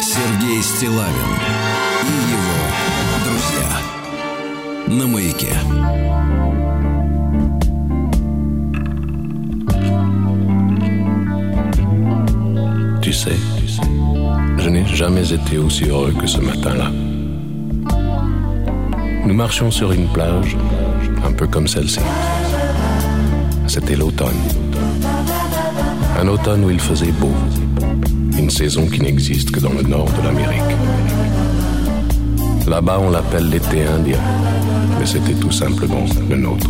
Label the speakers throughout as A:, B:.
A: Сергей Стилавин и его друзья на маяке.
B: Tu sais, je n'ai jamais été aussi heureux que ce matin-là. Nous marchions sur une plage, un peu comme celle-ci. C'était l'automne. Un automne où il faisait beau. Une saison qui n'existe que dans le nord de l'Amérique. Là-bas, on l'appelle l'été indien, mais c'était tout simplement le nôtre.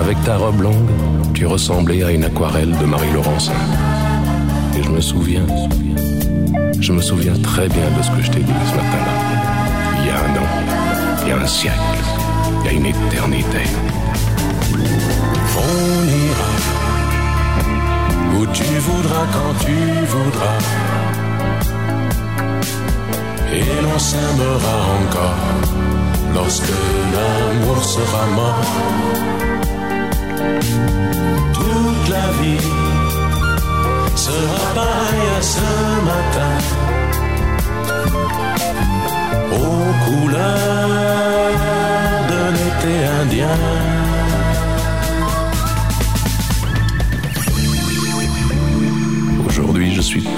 B: Avec ta robe longue, tu ressemblais à une aquarelle de Marie Laurencin. Et je me souviens, je me souviens très bien de ce que je t'ai dit ce matin-là. Il y a un an, il y a un siècle, il y a une éternité. On ira où tu voudras quand tu voudras. Et l'on s'aimera encore lorsque l'amour sera mort. Toute la vie sera pareille à ce matin. Aux couleurs de l'été indien.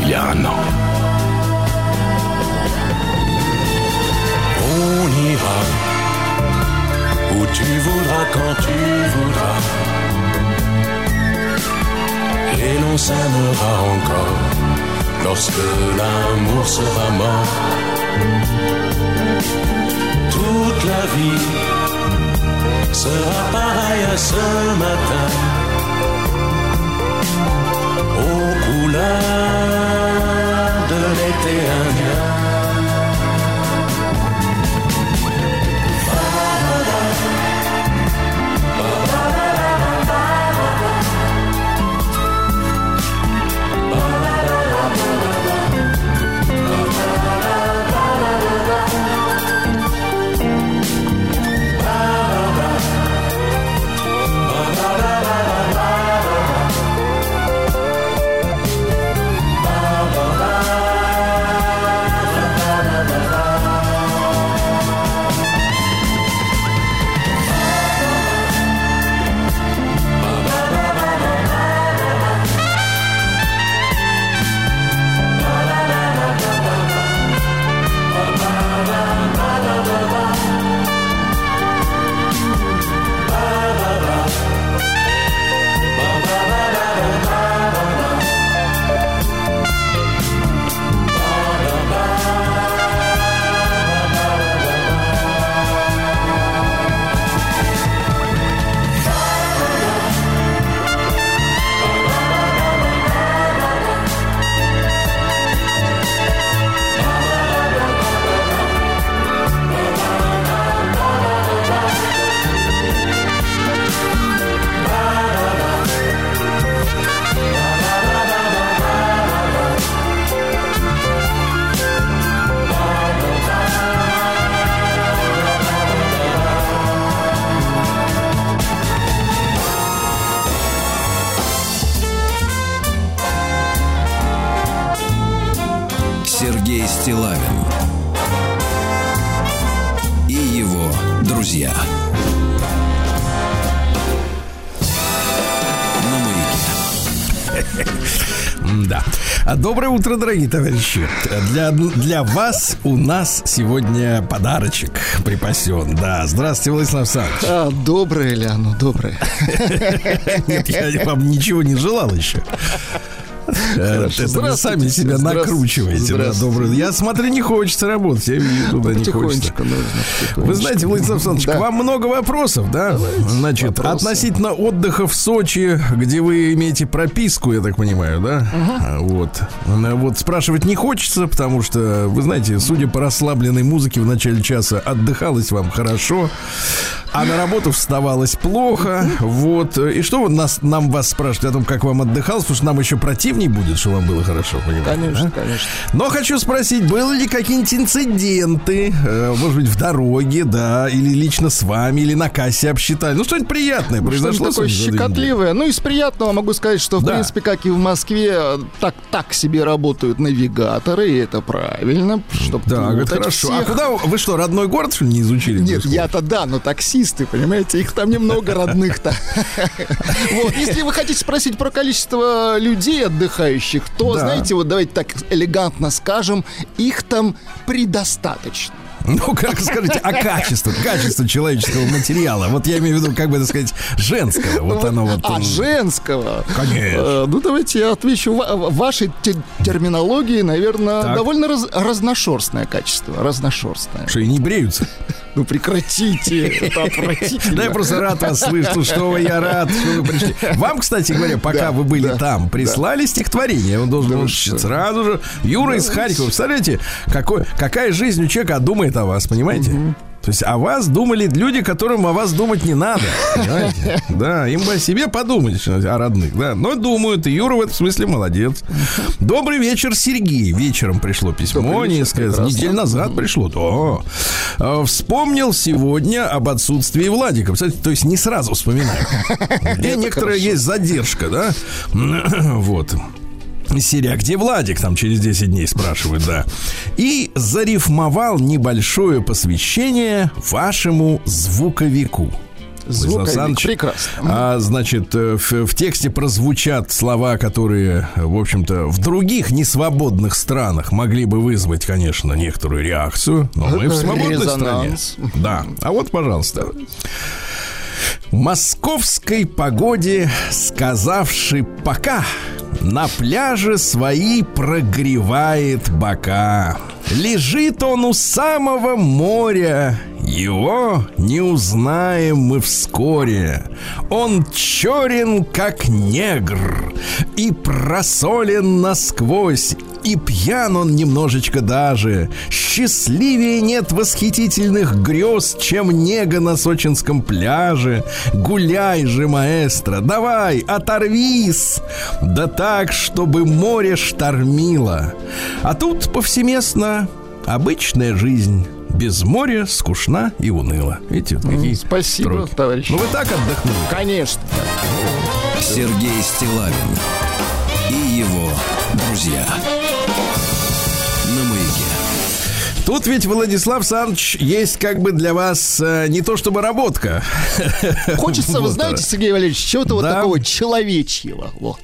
B: il y a un an. On ira où tu voudras quand tu voudras. Et l'on s'aimera encore lorsque l'amour sera mort. Toute la vie sera pareille à ce matin. Couleurs de l'été
C: Доброе утро, дорогие товарищи. Для, для вас у нас сегодня подарочек припасен. Да, здравствуйте, Владислав Александрович.
D: А, доброе оно, доброе.
C: Нет, я вам ничего не желал еще. Это вы сами себя накручиваете. Добрый. Я смотрю, не хочется работать. Я вижу, туда не хочется. Вы знаете, Владислав Александрович, к вам много вопросов, да? Значит, относительно отдыха в Сочи, где вы имеете прописку, я так понимаю, да? Вот. Вот спрашивать не хочется, потому что, вы знаете, судя по расслабленной музыке в начале часа, отдыхалось вам хорошо. А на работу вставалось плохо. Вот. И что вы нас, нам вас спрашиваете о том, как вам отдыхалось? Потому что нам еще противней будет, что вам было хорошо, понимаете?
D: Конечно, да? конечно.
C: Но хочу спросить, были ли какие-нибудь инциденты, э, может быть, в дороге, да, или лично с вами, или на кассе обсчитали? Ну, что-нибудь приятное ну, произошло.
D: Что такое щекотливое. Ну, из приятного могу сказать, что, в да. принципе, как и в Москве, так, так себе работают навигаторы, и это правильно, чтобы
C: Да, это хорошо. А всех. А куда вы что, родной город, что ли, не изучили?
D: Нет, я-то да, но такси таксисты, понимаете, их там немного родных-то. Вот, если вы хотите спросить про количество людей отдыхающих, то, знаете, вот давайте так элегантно скажем, их там предостаточно.
C: Ну, как скажите, а качество, качество человеческого материала. Вот я имею в виду, как бы, так сказать, женского. Вот оно вот.
D: А, женского?
C: Конечно. Э,
D: ну, давайте я отвечу. Вашей терминологии, наверное, довольно раз, разношерстное качество. Разношерстное.
C: Что, и не бреются?
D: Ну, прекратите. Это отвратительно.
C: Да я просто рад вас слышать. Что вы, я рад, что вы пришли. Вам, кстати говоря, пока вы были там, прислали стихотворение. Он должен был сразу же. Юра из Харькова. Представляете, какая жизнь у человека думает думает о вас, понимаете? Угу. То есть о вас думали люди, которым о вас думать не надо. Понимаете? Да, им бы о себе подумать, о родных, да. Но думают, и Юра в этом смысле молодец. Добрый вечер, Сергей. Вечером пришло письмо, несколько недель назад пришло. Да. А, вспомнил сегодня об отсутствии Владика. Кстати, то есть не сразу вспоминаю. Где некоторая есть задержка, да? Вот серия «Где Владик?» Там через 10 дней спрашивают, да. И зарифмовал небольшое посвящение вашему звуковику.
D: Звуковик, прекрасно.
C: А, значит, э, в, в тексте прозвучат слова, которые, в общем-то, в других несвободных странах могли бы вызвать, конечно, некоторую реакцию, но мы в свободной Резонанс. стране. Да. А вот, пожалуйста. Московской погоде сказавший пока на пляже свои прогревает бока. Лежит он у самого моря, его не узнаем мы вскоре. Он черен, как негр, и просолен насквозь, и пьян он немножечко даже. Счастливее нет восхитительных грез, чем нега на сочинском пляже. Гуляй же, маэстро, давай, оторвись! Да так, чтобы море штормило. А тут повсеместно обычная жизнь без моря скучна и уныла. Видите, вот
D: какие Спасибо, строки. товарищ.
C: Ну вы так отдохнули?
D: Конечно.
A: Сергей Стилавин и его друзья.
C: Тут ведь, Владислав Санч, есть как бы для вас э, не то чтобы работка.
D: Хочется, вы знаете, Сергей Валерьевич, чего-то вот такого человечьего. Вот.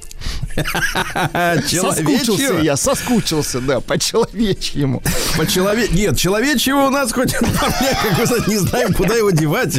D: Соскучился я, соскучился, да, по-человечьему.
C: По челове... Нет, человечьего у нас хоть как не знаем, куда его девать.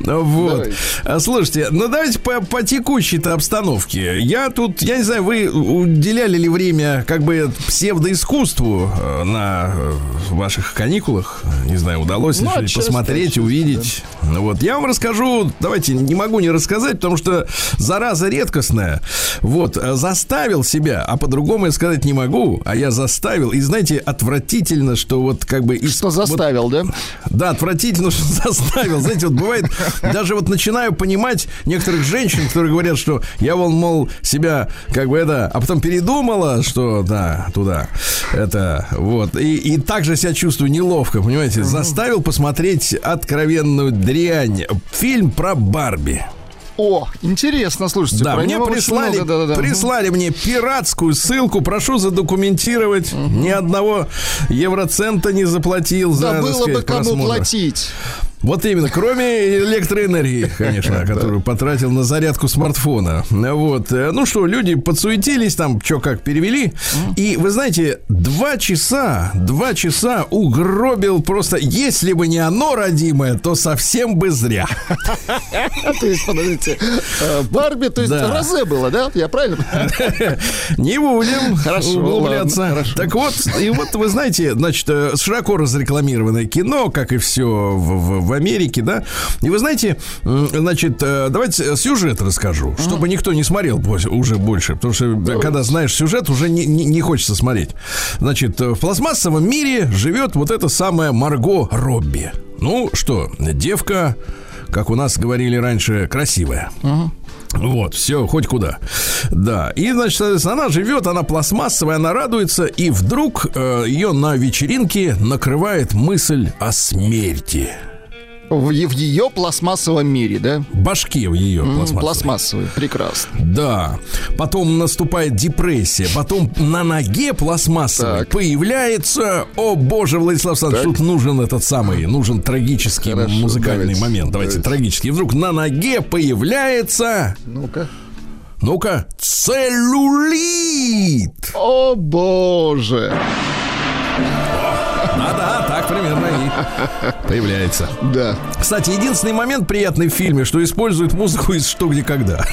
C: Вот. А, слушайте, ну давайте по, по текущей-то обстановке. Я тут, я не знаю, вы уделяли ли время как бы псевдоискусству э, на э, ваших каникулах? Не знаю, удалось ли ну, посмотреть, увидеть. Вот. Я вам расскажу, давайте, не могу не рассказать, потому что зараза редко редкостное. Вот, э, заставил себя, а по-другому я сказать не могу, а я заставил. И знаете, отвратительно, что вот как бы...
D: Что заставил,
C: вот,
D: да?
C: Да, отвратительно, что заставил. Знаете, вот бывает, даже вот начинаю понимать некоторых женщин, которые говорят, что я, вон, мол, себя как бы это, а потом передумала, что да, туда, это, вот. И, и также себя чувствую неловко, понимаете, заставил посмотреть откровенную дрянь. Фильм про Барби.
D: О, интересно, слушайте.
C: Да, мне прислали, много, да, да, да. прислали мне пиратскую ссылку. Прошу задокументировать. Угу. Ни одного евроцента не заплатил
D: да
C: за.
D: было сказать, бы кому просмотр. платить.
C: Вот именно, кроме электроэнергии, конечно, которую потратил на зарядку смартфона. Вот. Ну что, люди подсуетились, там, что как перевели. И, вы знаете, два часа, два часа угробил просто, если бы не оно родимое, то совсем бы зря.
D: То есть, подождите, э, Барби, то есть Розе было, да? Я правильно?
C: Не будем углубляться. Так вот, и вот вы знаете, значит, э, широко разрекламированное кино, как и все в Америке, да. И вы знаете, значит, э, давайте сюжет расскажу, чтобы никто не смотрел уже больше, потому что Давай. когда знаешь сюжет, уже не, не, не хочется смотреть. Значит, в пластмассовом мире живет вот эта самая Марго Робби. Ну что, девка, как у нас говорили раньше, красивая. Угу. Вот, все, хоть куда. Да. И, значит, она живет, она пластмассовая, она радуется, и вдруг э, ее на вечеринке накрывает мысль о смерти.
D: В, в ее пластмассовом мире, да?
C: Башке в ее
D: пластмассовой. Пластмассовой, прекрасно.
C: Да. Потом наступает депрессия. Потом на ноге пластмассовой так. появляется... О, боже, Владислав Александрович, тут нужен этот самый, нужен трагический Хорошо, музыкальный давайте, момент. Давайте, давайте, трагический. Вдруг на ноге появляется...
D: Ну-ка.
C: Ну-ка, целлюлит!
D: О, боже!
C: Примерно и появляется.
D: Да.
C: Кстати, единственный момент приятный в фильме, что используют музыку из «Что, где, когда».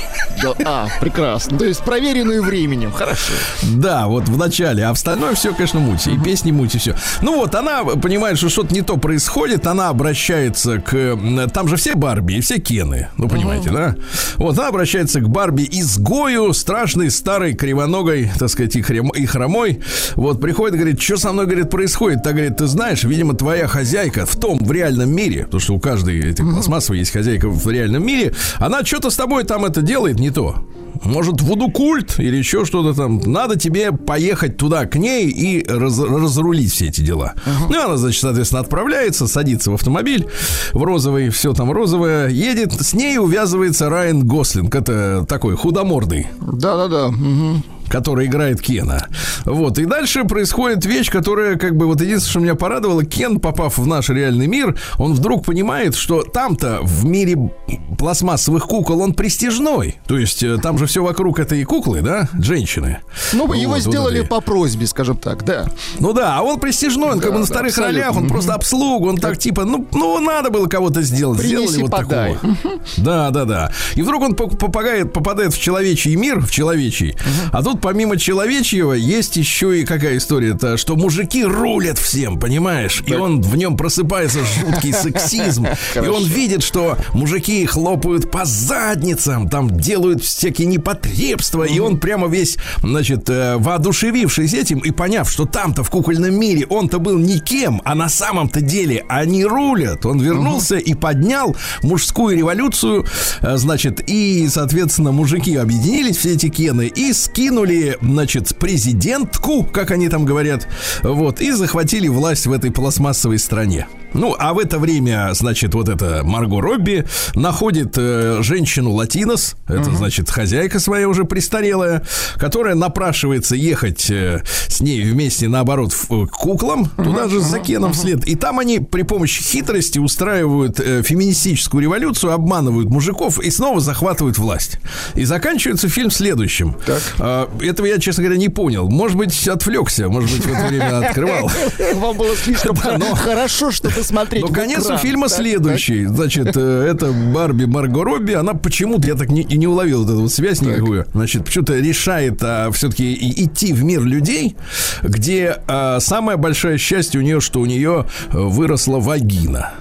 D: Да, а, прекрасно. То есть проверенную временем. Хорошо.
C: Да, вот в начале. А остальное все, конечно, муть. И песни муть, и все. Ну вот, она понимает, что что-то не то происходит. Она обращается к... Там же все Барби и все Кены. Ну, понимаете, да? Вот она обращается к Барби изгою, страшной, старой, кривоногой, так сказать, и хромой. Вот, приходит, говорит, что со мной, говорит, происходит? Так, говорит, ты знаешь, видимо, твоя хозяйка в том, в реальном мире, потому что у каждой этих пластмассовой есть хозяйка в реальном мире, она что-то с тобой там это делает не то. Может, вуду культ или еще что-то там. Надо тебе поехать туда к ней и раз, разрулить все эти дела. Uh-huh. Ну, она, значит, соответственно, отправляется, садится в автомобиль в розовый, все там розовое, едет. С ней увязывается Райан Гослинг. Это такой худомордый.
D: Да-да-да. Угу
C: который играет Кена. Вот. И дальше происходит вещь, которая, как бы, вот единственное, что меня порадовало, Кен, попав в наш реальный мир, он вдруг понимает, что там-то в мире пластмассовых кукол он престижной. То есть э, там же все вокруг этой куклы, да, женщины.
D: Ну, вот, его сделали вот по просьбе, скажем так, да.
C: Ну да, а он престижной, он да, как бы на да, старых абсолютно. ролях, он просто обслугу, он так, типа, ну, ну, надо было кого-то сделать. Принеси, Сделали вот подай. такого. Да, да, да. И вдруг он попадает, попадает в человечий мир, в человечий, а тут помимо человечьего есть еще и какая история-то, что мужики рулят всем, понимаешь? И он в нем просыпается жуткий сексизм. И он видит, что мужики хлопают по задницам, там делают всякие непотребства. И он прямо весь, значит, э, воодушевившись этим и поняв, что там-то в кукольном мире он-то был никем, а на самом-то деле они рулят. Он вернулся и поднял мужскую революцию, э, значит, и, соответственно, мужики объединились, все эти кены, и скинули захватили, значит, президентку, как они там говорят, вот, и захватили власть в этой пластмассовой стране. Ну, а в это время, значит, вот эта Марго Робби находит э, женщину Латинос, это, uh-huh. значит, хозяйка своя уже престарелая, которая напрашивается ехать э, с ней вместе, наоборот, в, к куклам, uh-huh. туда же за Кеном uh-huh. вслед. И там они при помощи хитрости устраивают э, феминистическую революцию, обманывают мужиков и снова захватывают власть. И заканчивается фильм следующим. Так. Э, этого я, честно говоря, не понял. Может быть, отвлекся, может быть, в это время открывал.
D: Вам было слишком хорошо, чтобы посмотреть.
C: Ну, конец у фильма следующий. Значит, э, это Барби Марго Робби. Она почему-то, я так не, не уловил вот эту связь никакую. Значит, почему-то решает а, все-таки идти в мир людей, где а, самое большое счастье у нее, что у нее э, выросла вагина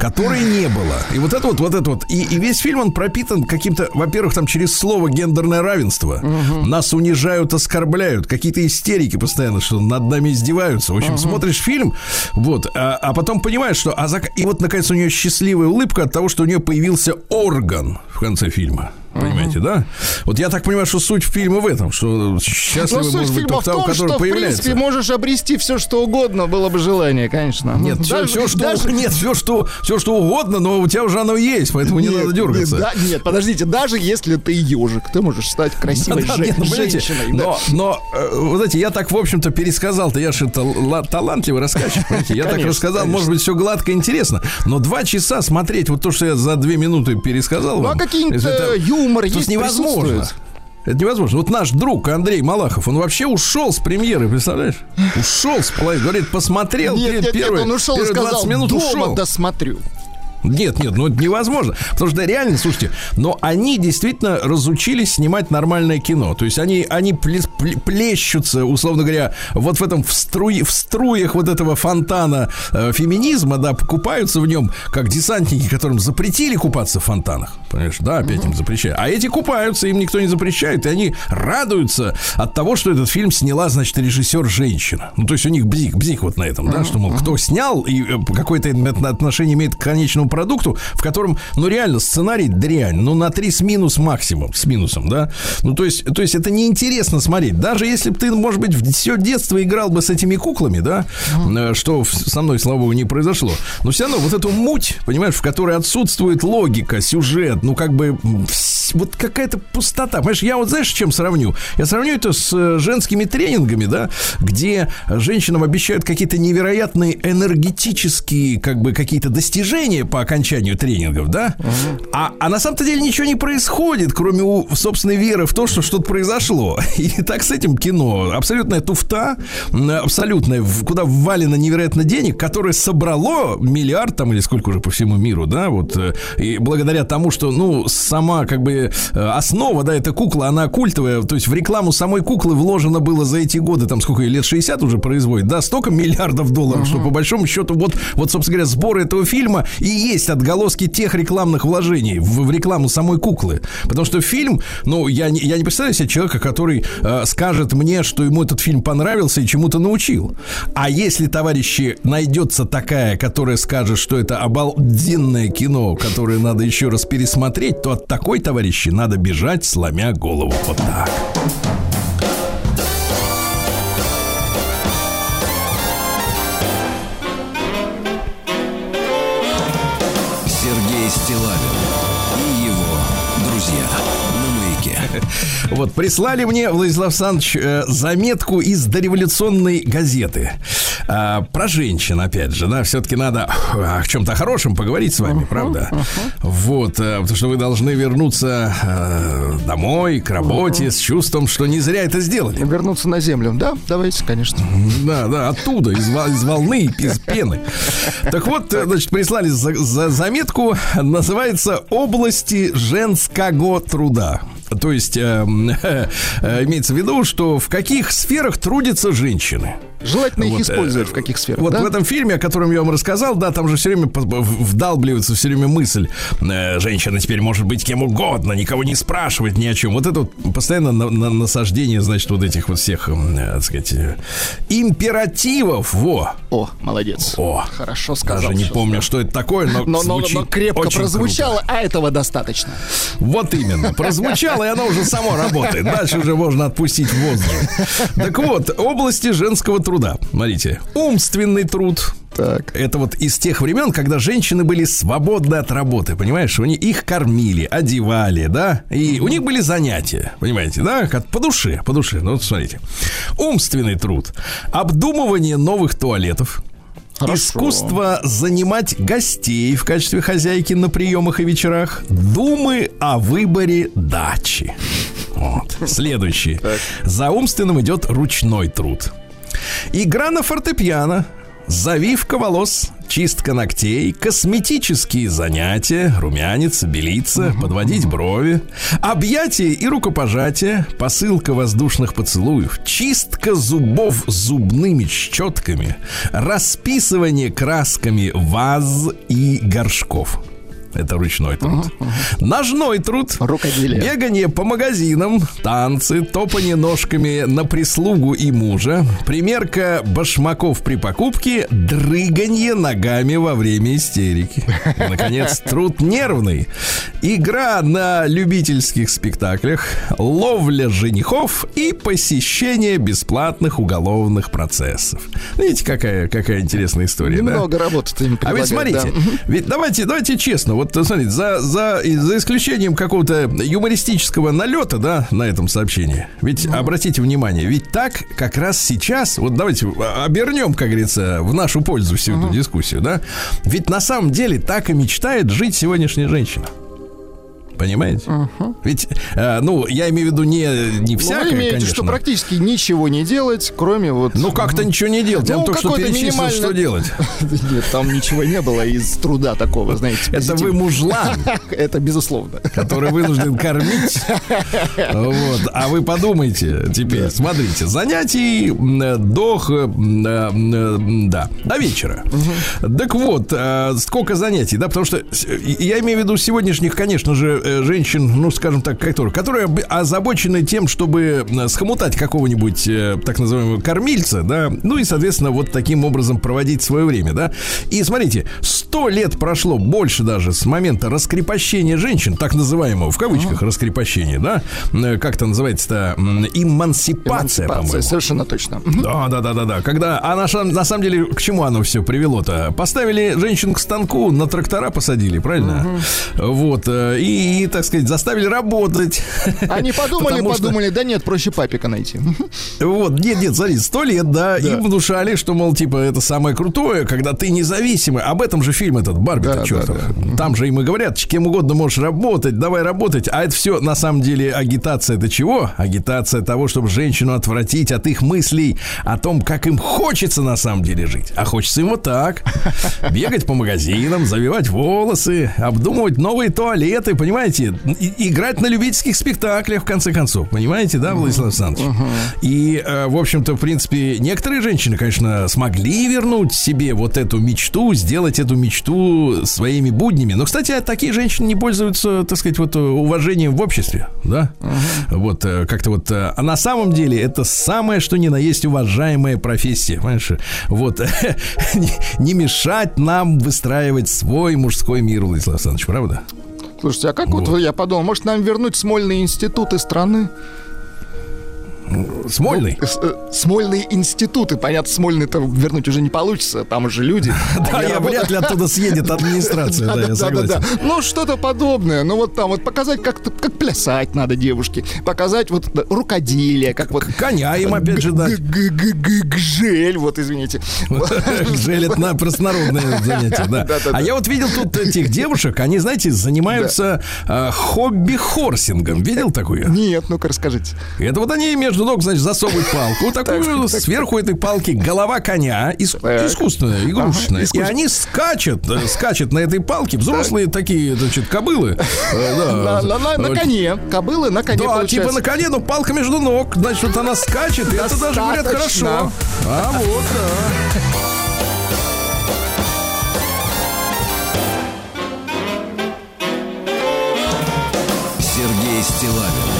C: которой не было. И вот это вот, вот это вот. И, и весь фильм, он пропитан каким-то, во-первых, там через слово гендерное равенство. Угу. Нас унижают, оскорбляют. Какие-то истерики постоянно, что над нами издеваются. В общем, угу. смотришь фильм, вот, а, а потом понимаешь, что... А за, и вот, наконец, у нее счастливая улыбка от того, что у нее появился орган в конце фильма. Понимаете, понимаете, да? Вот я так понимаю, что суть фильма в этом, что счастливый
D: Но
C: может
D: суть
C: быть
D: в том,
C: который
D: что, в
C: появляется.
D: принципе, можешь обрести все, что угодно, было бы желание, конечно.
C: Нет, все,
D: Даже-
C: все, что,
D: даже-
C: нет, все, что, все, что угодно, но у тебя уже оно есть, поэтому не
D: Нет,
C: надо дергаться.
D: Нет, да, нет, подождите, даже если ты ежик, ты можешь стать красивой
C: Да,
D: жен-
C: нет, ну,
D: женщиной. да.
C: но, но, э, вы знаете, я так, в общем-то, пересказал-то, я же тал- талантливый рассказчик, понимаете, я так
D: Конечно,
C: рассказал,
D: конечно.
C: может быть, все гладко и интересно, но два часа смотреть вот то, что я за две минуты пересказал
D: Ну, а
C: вам,
D: какие-нибудь
C: это-
D: э, юмор
C: то
D: есть,
C: невозможно. Это невозможно. Вот наш друг Андрей Малахов, он вообще ушел с премьеры, представляешь? Ушел с половины. Говорит, посмотрел
D: Нет, нет, нет,
C: первые,
D: он ушел и
C: первые 20
D: сказал,
C: минут
D: дома
C: ушел.
D: досмотрю.
C: Нет, нет, ну это невозможно. Потому что реально, слушайте, но они действительно разучились снимать нормальное кино. То есть они, они плещутся, условно говоря, вот в этом в, струе- в струях вот этого фонтана э, феминизма, да, купаются в нем, как десантники, которым запретили купаться в фонтанах. Понимаешь, да, опять им запрещают. А эти купаются, им никто не запрещает, и они радуются от того, что этот фильм сняла, значит, режиссер женщина. Ну, то есть у них бзик, бзик вот на этом, да, что, мол, кто снял и э, какое-то отношение имеет к конечному продукту, в котором, ну, реально, сценарий дрянь, ну, на 3 с минус максимум, с минусом, да. Ну, то есть, то есть это неинтересно смотреть. Даже если бы ты, может быть, все детство играл бы с этими куклами, да, э, что со мной, слава богу, не произошло. Но все равно вот эту муть, понимаешь, в которой отсутствует логика, сюжет, ну, как бы, вот какая-то пустота. Понимаешь, я вот, знаешь, чем сравню? Я сравню это с э, женскими тренингами, да, где женщинам обещают какие-то невероятные энергетические, как бы, какие-то достижения по окончанию тренингов, да, а, а на самом-то деле ничего не происходит, кроме у собственной веры в то, что что-то произошло. И так с этим кино. Абсолютная туфта, абсолютная, куда ввалено невероятно денег, которое собрало миллиард там или сколько уже по всему миру, да, вот, э, и благодаря тому, что, ну, сама, как бы, э, основа, да, эта кукла, она культовая, то есть в рекламу самой куклы вложено было за эти годы, там, сколько, лет 60 уже производит, да, столько миллиардов долларов, что по большому счету, вот, вот, собственно говоря, сбор этого фильма и есть отголоски тех рекламных вложений в, в рекламу самой куклы. Потому что фильм, ну, я не, я не представляю себе человека, который э, скажет мне, что ему этот фильм понравился и чему-то научил. А если, товарищи, найдется такая, которая скажет, что это обалденное кино, которое надо еще раз пересмотреть, то от такой, товарищи, надо бежать, сломя голову. Вот так. Вот, прислали мне, Владислав Александрович, э, заметку из дореволюционной газеты. А, про женщин, опять же, да, все-таки надо о чем-то хорошем поговорить с вами, правда? Вот, э, потому что вы должны вернуться э, домой, к работе, с чувством, что не зря это сделали.
D: Вернуться на землю. Да, давайте, конечно.
C: Да, да, оттуда, из, из волны, из пены. Так вот, э, значит, прислали за, за заметку, называется «Области женского труда». То есть эм, э, имеется в виду, что в каких сферах трудятся женщины.
D: Желательно их
C: Вот, э,
D: использовать в каких сферах,
C: Вот
D: да?
C: в этом фильме, о котором я вам рассказал, да, там же все время вдалбливается все время мысль, э, женщина теперь может быть кем угодно, никого не спрашивать ни о чем. Вот это вот постоянно на- на- насаждение, значит, вот этих вот всех, э, так сказать, э, императивов, во.
D: О, молодец.
C: О,
D: Хорошо сказал.
C: Даже не
D: сейчас,
C: помню,
D: да.
C: что это такое, но,
D: Но, но, но крепко
C: очень
D: прозвучало, а этого достаточно.
C: круто. Вот именно. Прозвучало, и оно уже само работает. Дальше уже можно отпустить воздух. Так вот, области женского труда. Смотрите. Умственный труд.
D: Так.
C: Это вот из тех времен, когда женщины были свободны от работы, понимаешь? У них их кормили, одевали, да? И у них были занятия, понимаете, да? Как по душе, по душе. Ну, вот смотрите. Умственный труд. Обдумывание новых туалетов.
D: Хорошо.
C: Искусство занимать гостей в качестве хозяйки на приемах и вечерах. Думы о выборе дачи. Вот. Следующий. За умственным идет ручной труд. Игра на фортепиано. Завивка волос, чистка ногтей, косметические занятия, румянец, белиться, подводить брови, объятия и рукопожатия, посылка воздушных поцелуев, чистка зубов зубными щетками, расписывание красками ваз и горшков. Это ручной труд. Uh-huh, uh-huh. Ножной труд.
D: Рукоделие.
C: Бегание по магазинам, танцы, топание ножками на прислугу и мужа, примерка башмаков при покупке, дрыганье ногами во время истерики. И, наконец, труд нервный. Игра на любительских спектаклях, ловля женихов и посещение бесплатных уголовных процессов. Видите, какая, какая интересная история,
D: Немного
C: да?
D: работы им
C: А ведь смотрите, да. ведь давайте, давайте честно, вот смотрите, за, за, за исключением какого-то юмористического налета, да, на этом сообщении, ведь ну. обратите внимание, ведь так как раз сейчас, вот давайте обернем, как говорится, в нашу пользу всю uh-huh. эту дискуссию, да, ведь на самом деле так и мечтает жить сегодняшняя женщина. Понимаете? Uh-huh. Ведь, э, ну, я имею в виду не, не всякое, Вы имеете, конечно.
D: что практически ничего не делать, кроме вот...
C: Ну, как-то ничего не делать. Ну, я только что перечислил, минимально... что делать.
D: Нет, там ничего не было из труда такого, знаете.
C: Это вы мужлан.
D: Это безусловно.
C: Который вынужден кормить. Вот. А вы подумайте теперь, смотрите, занятий до, да, до вечера. Так вот, э, сколько занятий, да, потому что я имею в виду сегодняшних, конечно же, Э, женщин, ну, скажем так, которые, которые озабочены тем, чтобы э, схомутать какого-нибудь э, так называемого кормильца, да, ну и, соответственно, вот таким образом проводить свое время, да. И смотрите, сто лет прошло, больше даже, с момента раскрепощения женщин, так называемого, в кавычках, раскрепощения, да, как это называется-то, эмансипация, по-моему.
D: совершенно точно.
C: Да, да, да, да, да. Когда, а на, на самом деле, к чему оно все привело-то? Поставили женщин к станку, на трактора посадили, правильно? Угу. Вот, и и, так сказать, заставили работать.
D: Они подумали, подумали, что... да нет, проще папика найти.
C: Вот, нет, нет, смотри, сто лет, да, да, им внушали, что, мол, типа, это самое крутое, когда ты независимый. Об этом же фильм этот, Барби, да, чертов. Да, да. Там же им и говорят, кем угодно можешь работать, давай работать. А это все, на самом деле, агитация это чего? Агитация того, чтобы женщину отвратить от их мыслей о том, как им хочется на самом деле жить. А хочется им вот так. Бегать по магазинам, завивать волосы, обдумывать новые туалеты, понимаете? понимаете, играть на любительских спектаклях, в конце концов. Понимаете, да, Владислав Александрович? Uh-huh. И, э, в общем-то, в принципе, некоторые женщины, конечно, смогли вернуть себе вот эту мечту, сделать эту мечту своими буднями. Но, кстати, такие женщины не пользуются, так сказать, вот уважением в обществе, да? Uh-huh. Вот э, как-то вот... Э, а на самом деле это самое, что ни на есть уважаемая профессия, понимаешь? Вот. не мешать нам выстраивать свой мужской мир, Владислав Александрович, правда?
D: Слушайте, а как вот, вот я подумал, может нам вернуть смольные институты страны?
C: Смольный? Ну,
D: э, смольные институты. Понятно, Смольный-то вернуть уже не получится. Там уже люди.
C: Да, я вряд ли оттуда съедет администрация. Да, я согласен.
D: Ну, что-то подобное. Ну, вот там вот показать, как как плясать надо девушке. Показать вот рукоделие, как вот...
C: Коня им опять же дать.
D: Гжель, вот, извините.
C: Гжель, это на простонародное занятие, да. А я вот видел тут этих девушек, они, знаете, занимаются а, хобби-хорсингом. Видел такое?
D: Нет, ну-ка расскажите.
C: Это вот они между между ног, значит, засовывают палку. Такую сверху этой палки голова коня, искусственная, игрушечная. И они скачут, э, скачут на этой палке. Взрослые такие, значит, кобылы.
D: Э, на коне. Кобылы на коне,
C: Да, типа на коне, но палка между ног. Значит, вот она скачет, и это даже, говорят, хорошо. А вот, да.
A: Сергей Стилавин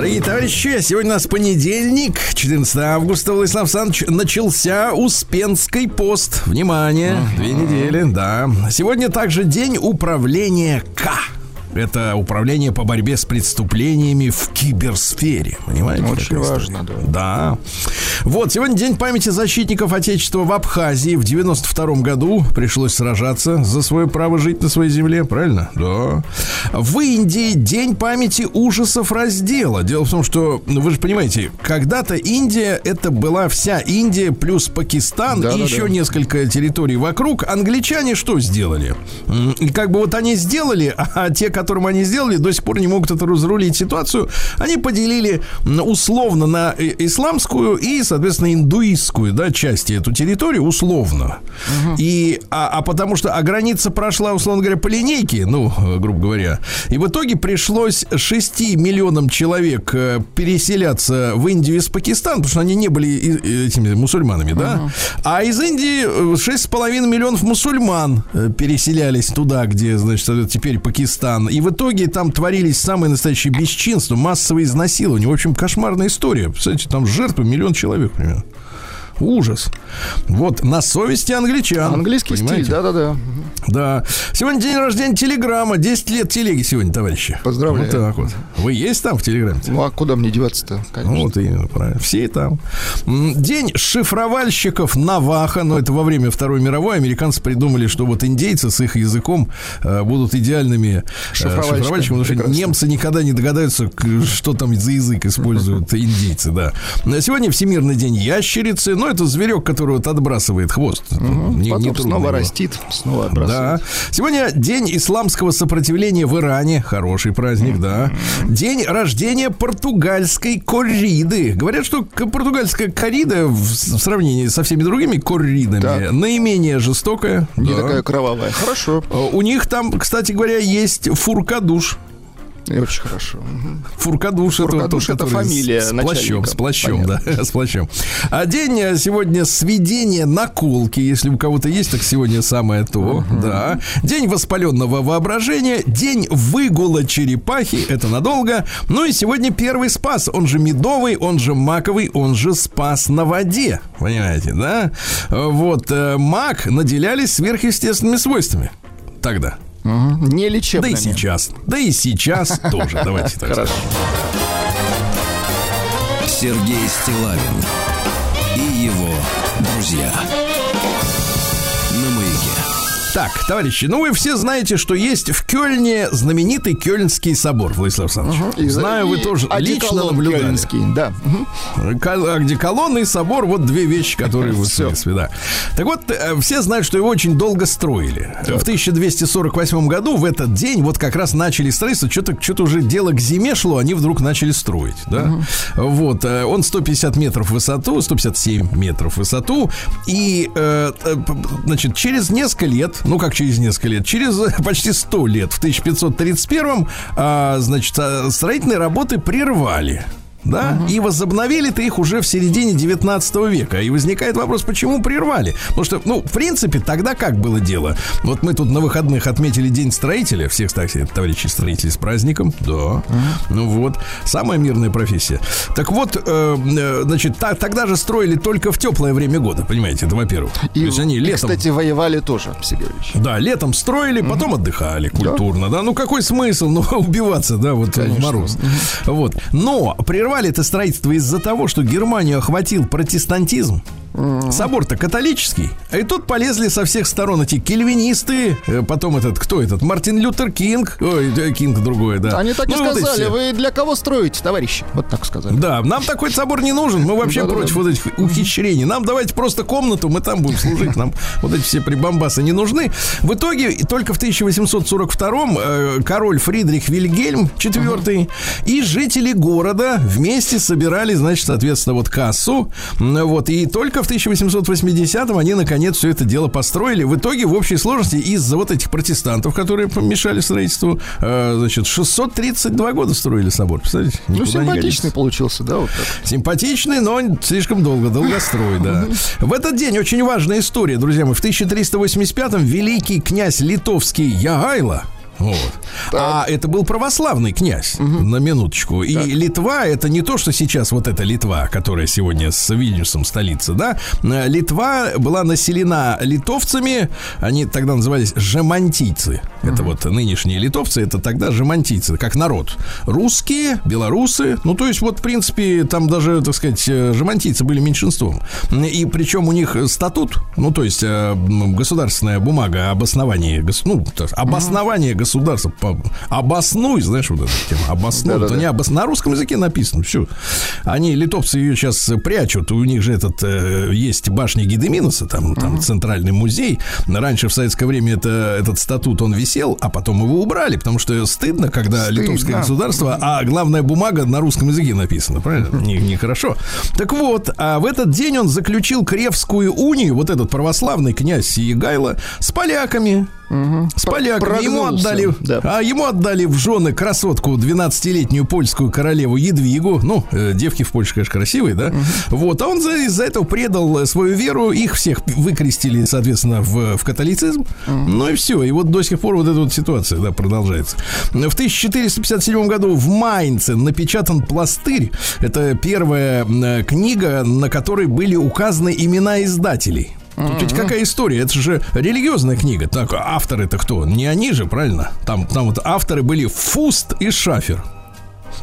C: Дорогие товарищи, сегодня у нас понедельник, 14 августа, Владислав Александрович, начался Успенский пост. Внимание, две недели, да. Сегодня также день управления К. Это управление по борьбе с преступлениями в киберсфере. Понимаете?
D: Очень важно, да.
C: Да. Вот, сегодня день памяти защитников Отечества в Абхазии. В 92 году пришлось сражаться за свое право жить на своей земле, правильно? Да. В Индии день памяти ужасов раздела. Дело в том, что, ну, вы же понимаете, когда-то Индия, это была вся Индия плюс Пакистан да, и да, еще да. несколько территорий вокруг. Англичане что сделали? И как бы вот они сделали, а те, котором они сделали, до сих пор не могут это разрулить ситуацию. Они поделили условно на исламскую и, соответственно, индуистскую да, части эту территорию условно. Угу. И, а, а потому что а граница прошла, условно говоря, по линейке, ну, грубо говоря. И в итоге пришлось 6 миллионам человек э, переселяться в Индию из Пакистана, потому что они не были этими мусульманами, да? Угу. А из Индии 6,5 э, миллионов мусульман э, переселялись туда, где, значит, теперь Пакистан. И в итоге там творились самые настоящие бесчинства, массовые изнасилования. В общем, кошмарная история. Представляете, там жертвы миллион человек примерно. Ужас. Вот, на совести англичан.
D: Английский понимаете? стиль, да-да-да.
C: Да. Сегодня день рождения Телеграма. 10 лет телеги сегодня, товарищи.
D: Поздравляю.
C: Вот так вот. Вы есть там в Телеграме?
D: Ну, а куда мне деваться-то,
C: конечно. Вот именно, правильно. Все там. День шифровальщиков Наваха. Но это во время Второй мировой. Американцы придумали, что вот индейцы с их языком э, будут идеальными э, шифровальщиками. Потому что немцы никогда не догадаются, что там за язык используют индейцы, да. Сегодня Всемирный день ящерицы. Но это зверек, который вот отбрасывает хвост. Угу.
D: Не, Потом не снова его. растит, снова отбрасывает.
C: Да. Сегодня день исламского сопротивления в Иране. Хороший праздник, угу. да. День рождения португальской корриды. Говорят, что португальская коррида в сравнении со всеми другими корридами так. наименее жестокая.
D: Не да. такая кровавая. Хорошо.
C: У них там, кстати говоря, есть фуркадуш.
D: И очень хорошо.
C: Фуркадуш,
D: Фуркадуш это, это фамилия
C: с плащом, с плащом, да, с плащом. А день э, сегодня сведения наколки, если у кого-то есть, так сегодня самое то, uh-huh. да. День воспаленного воображения, день выгула черепахи, это надолго. Ну и сегодня первый спас, он же медовый, он же маковый, он же спас на воде, понимаете, да? Вот э, мак наделялись сверхъестественными свойствами тогда.
D: Угу. Не лечебными.
C: Да и сейчас. Да и сейчас тоже. Давайте так Хорошо.
A: Сергей Стилавин и его друзья.
C: Так, товарищи, ну вы все знаете, что есть в Кёльне знаменитый Кёльнский собор, Владислав Александрович. Угу. Знаю, вы тоже лично наблюдали. Кёльнский,
D: да.
C: Одеколон и собор, вот две вещи, которые вы в да. Так вот, э, все знают, что его очень долго строили. Так. В 1248 году, в этот день, вот как раз начали строиться, что-то что уже дело к зиме шло, они вдруг начали строить, да. Угу. Вот, э, он 150 метров в высоту, 157 метров в высоту, и, э, значит, через несколько лет ну как через несколько лет, через почти 100 лет, в 1531 а, значит, а, строительные работы прервали да, угу. и возобновили-то их уже в середине 19 века. И возникает вопрос, почему прервали? Потому что, ну, в принципе, тогда как было дело? Вот мы тут на выходных отметили День строителя, всех, кстати, товарищи строители с праздником, да, угу. ну вот, самая мирная профессия. Так вот, э, э, значит, та, тогда же строили только в теплое время года, понимаете, это во-первых.
D: И, То есть они летом... кстати, воевали тоже, Сергеевич.
C: Да, летом строили, угу. потом отдыхали культурно, да? да, ну какой смысл, ну, убиваться, да, вот Конечно. в мороз. Угу. Вот, но прервали прервали это строительство из-за того, что Германию охватил протестантизм. Собор-то католический. И тут полезли со всех сторон эти кельвинисты. Э, потом этот, кто этот? Мартин Лютер Кинг. Ой, э, Кинг другой, да.
D: Они так и ну, сказали. Вот Вы для кого строите, товарищи? Вот так сказали.
C: Да, нам такой собор не нужен. Мы вообще против вот этих ухищрений. Нам давайте просто комнату, мы там будем служить. Нам вот эти все прибамбасы не нужны. В итоге только в 1842-м э, король Фридрих Вильгельм IV и жители города вместе собирали, значит, соответственно, вот кассу. Вот, и только только в 1880-м они, наконец, все это дело построили. В итоге, в общей сложности, из-за вот этих протестантов, которые помешали строительству, э, значит, 632 года строили собор. Представляете?
D: Ну, симпатичный получился, да? Вот так.
C: Симпатичный, но слишком долго, долгострой, да. В этот день очень важная история, друзья мои. В 1385-м великий князь литовский Ягайло вот. А это был православный князь, угу. на минуточку. И так. Литва это не то, что сейчас вот эта Литва, которая сегодня с Вильнюсом столица, да. Литва была населена литовцами, они тогда назывались жемантийцы. Угу. Это вот нынешние литовцы, это тогда жемантийцы, как народ. Русские, белорусы, ну то есть вот в принципе там даже, так сказать, жемантийцы были меньшинством. И причем у них статут, ну то есть э, государственная бумага об основании, ну, обоснование угу государства. По... Обоснуй, знаешь, вот эту тему. Обоснуй. Да, да, не обос... На русском языке написано. Все. Они, литовцы, ее сейчас прячут. У них же этот э, есть башня Гидеминуса, там, там центральный музей. Раньше в советское время это, этот статут он висел, а потом его убрали, потому что стыдно, когда стыдно. литовское государство, а главная бумага на русском языке написана, правильно? Нехорошо. Не так вот, а в этот день он заключил Кревскую унию, вот этот православный князь Сиегайло, с поляками. Угу. С поляками. Ему отдали, да. а ему отдали в жены красотку 12-летнюю польскую королеву Едвигу. Ну, э, девки в Польше, конечно, красивые, да? Угу. Вот, а он за, из-за этого предал свою веру. Их всех выкрестили, соответственно, в, в католицизм. Угу. Ну и все. И вот до сих пор вот эта вот ситуация, да, продолжается. В 1457 году в Майнце напечатан пластырь. Это первая э, книга, на которой были указаны имена издателей. Тут ведь какая история? Это же религиозная книга. Так, авторы это кто? Не они же, правильно? Там, там вот авторы были Фуст и Шафер.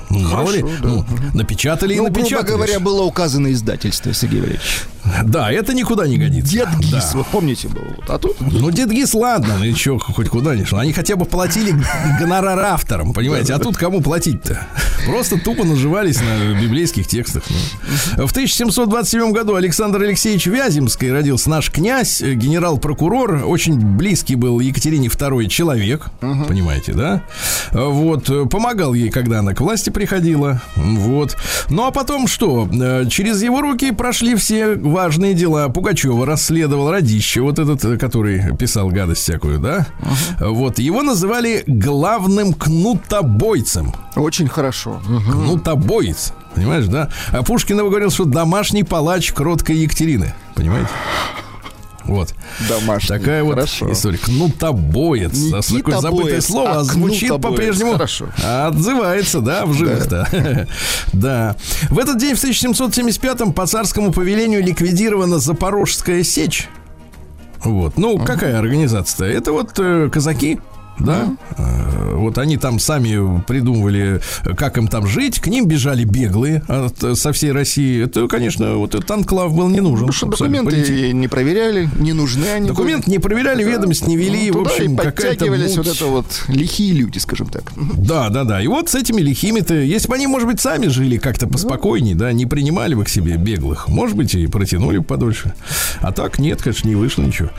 C: Ну, мало ли, да. ну, напечатали ну, и напечатали.
D: грубо говоря, было указано издательство, Сергей Валерьевич.
C: Да, это никуда не годится.
D: Дед Гис,
C: да.
D: вы помните был?
C: А тут? Ну, Дед Гис, ладно, ну что, хоть куда ни шло. Они хотя бы платили гонорар авторам, понимаете? А тут кому платить-то? Просто тупо наживались на библейских текстах. Ну. В 1727 году Александр Алексеевич Вяземский родился наш князь, э, генерал-прокурор, очень близкий был Екатерине II человек, угу. понимаете, да? Вот, э, помогал ей, когда она к власти приходила, вот. Ну, а потом что? Э, через его руки прошли все важные дела. Пугачева расследовал Радище, вот этот, э, который писал гадость всякую, да? Uh-huh. Вот, его называли главным кнутобойцем.
D: Очень хорошо.
C: Uh-huh. Кнутобоец, понимаешь, да? А Пушкин говорил, что домашний палач кроткой Екатерины, понимаете? Вот.
D: Домашний.
C: Такая Хорошо. вот история. Кнутобоец. Никита Такое забытое боец, слово, а звучит по-прежнему. Хорошо. Отзывается, да, в живых-то. Да. В этот день, в 1775-м, по царскому повелению ликвидирована Запорожская сечь. Вот. Ну, какая организация-то? Это вот э, казаки, да, mm-hmm. вот они там сами придумывали, как им там жить, к ним бежали беглые от, со всей России. Это, конечно, вот этот анклав был не нужен. Потому
D: что документы полететь. не проверяли, не нужны они.
C: Документ не проверяли, да. ведомость не вели, ну, в общем,
D: и подтягивались вот это вот лихие люди, скажем так.
C: Да, да, да. И вот с этими лихими-то, если бы они, может быть, сами жили как-то поспокойнее, да, не принимали бы к себе беглых, может быть, и протянули бы подольше. А так нет, конечно, не вышло ничего.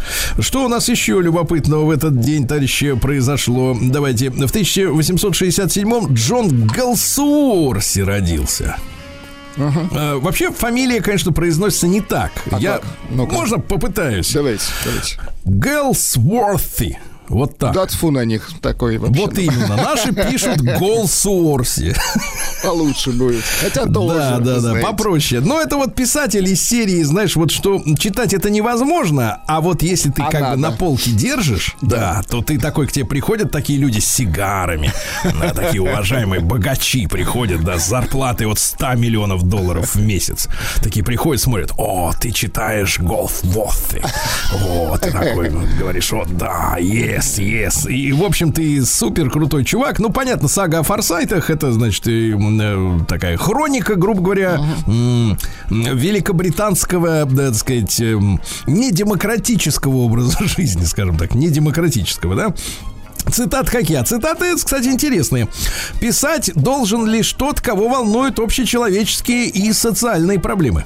C: Что у нас еще любопытного в этот день, товарищи, произошло? Произошло. Давайте. В 1867-м Джон Галсуорси родился. Uh-huh. А, вообще фамилия, конечно, произносится не так. А Я ну можно попытаюсь.
D: Давайте, давайте.
C: Гэлсворthi. Вот так.
D: Датфу на них такой
C: вообще. Вот именно. Наши пишут Голсуорси.
D: Получше будет. Хотя тоже.
C: Да, да, да, попроще. Но это вот писатель из серии, знаешь, вот что читать это невозможно, а вот если ты а как бы на полке держишь, да. то ты такой, к тебе приходят такие люди с сигарами, такие уважаемые богачи приходят, да, с зарплатой от 100 миллионов долларов в месяц. Такие приходят, смотрят, о, ты читаешь Голф Вотты. Вот, ты такой говоришь, вот, да, е Yes, yes. И, в общем, ты супер крутой чувак. Ну, понятно, сага о форсайтах, это, значит, и, э, такая хроника, грубо говоря, uh-huh. великобританского, да, так сказать, э, недемократического образа жизни, скажем так, недемократического, да? Цитат какие? Цитаты, кстати, интересные. Писать должен лишь тот, кого волнуют общечеловеческие и социальные проблемы.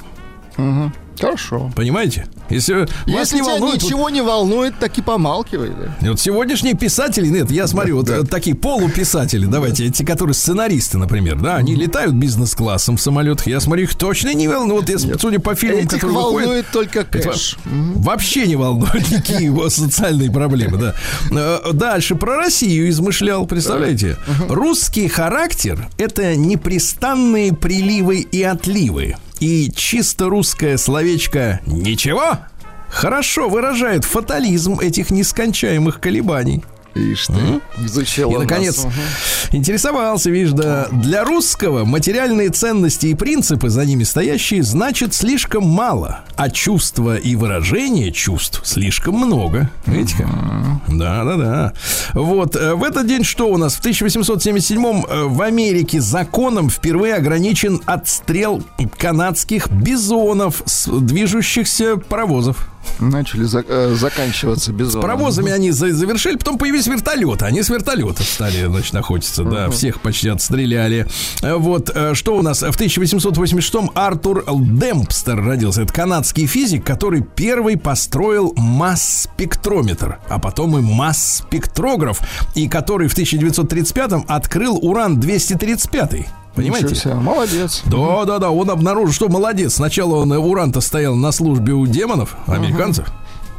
D: Угу. Хорошо.
C: Понимаете?
D: Если, Если не тебя волнует, ничего вот... не волнует, так и помалкивай.
C: Да? Вот сегодняшние писатели, нет, я смотрю, вот да. такие полуписатели, давайте, эти, которые сценаристы, например, да, они летают бизнес-классом в самолетах, я смотрю, их точно не волнует, вот судя по фильмам,
D: Этих которые волнует выходят, только кэш.
C: Вообще не волнует никакие его социальные проблемы, да. Э, дальше, про Россию измышлял, представляете? Русский характер – это непрестанные приливы и отливы. И чисто русское словечко «ничего» хорошо выражает фатализм этих нескончаемых колебаний.
D: Ишь ты,
C: изучил И, наконец, нас. интересовался, видишь, да, для русского материальные ценности и принципы, за ними стоящие, значит слишком мало, а чувства и выражения чувств слишком много. Видите как? Да, да, да. Вот, э, в этот день что у нас? В 1877-м э, в Америке законом впервые ограничен отстрел канадских бизонов с движущихся паровозов.
D: Начали за, э, заканчиваться без
C: С паровозами они за, завершили, потом появились вертолеты. Они с вертолетов стали, значит, охотиться. Да, всех почти отстреляли. Э, Вот, э, что у нас? В 1886-м Артур Демпстер родился. Это канадский физик, который первый построил масс-спектрометр, а потом и масс-спектрограф, и который в 1935-м открыл уран-235. Понимаете?
D: Ничего молодец.
C: Да, да, да. Он обнаружил, что молодец. Сначала он э, уран-то стоял на службе у демонов, американцев.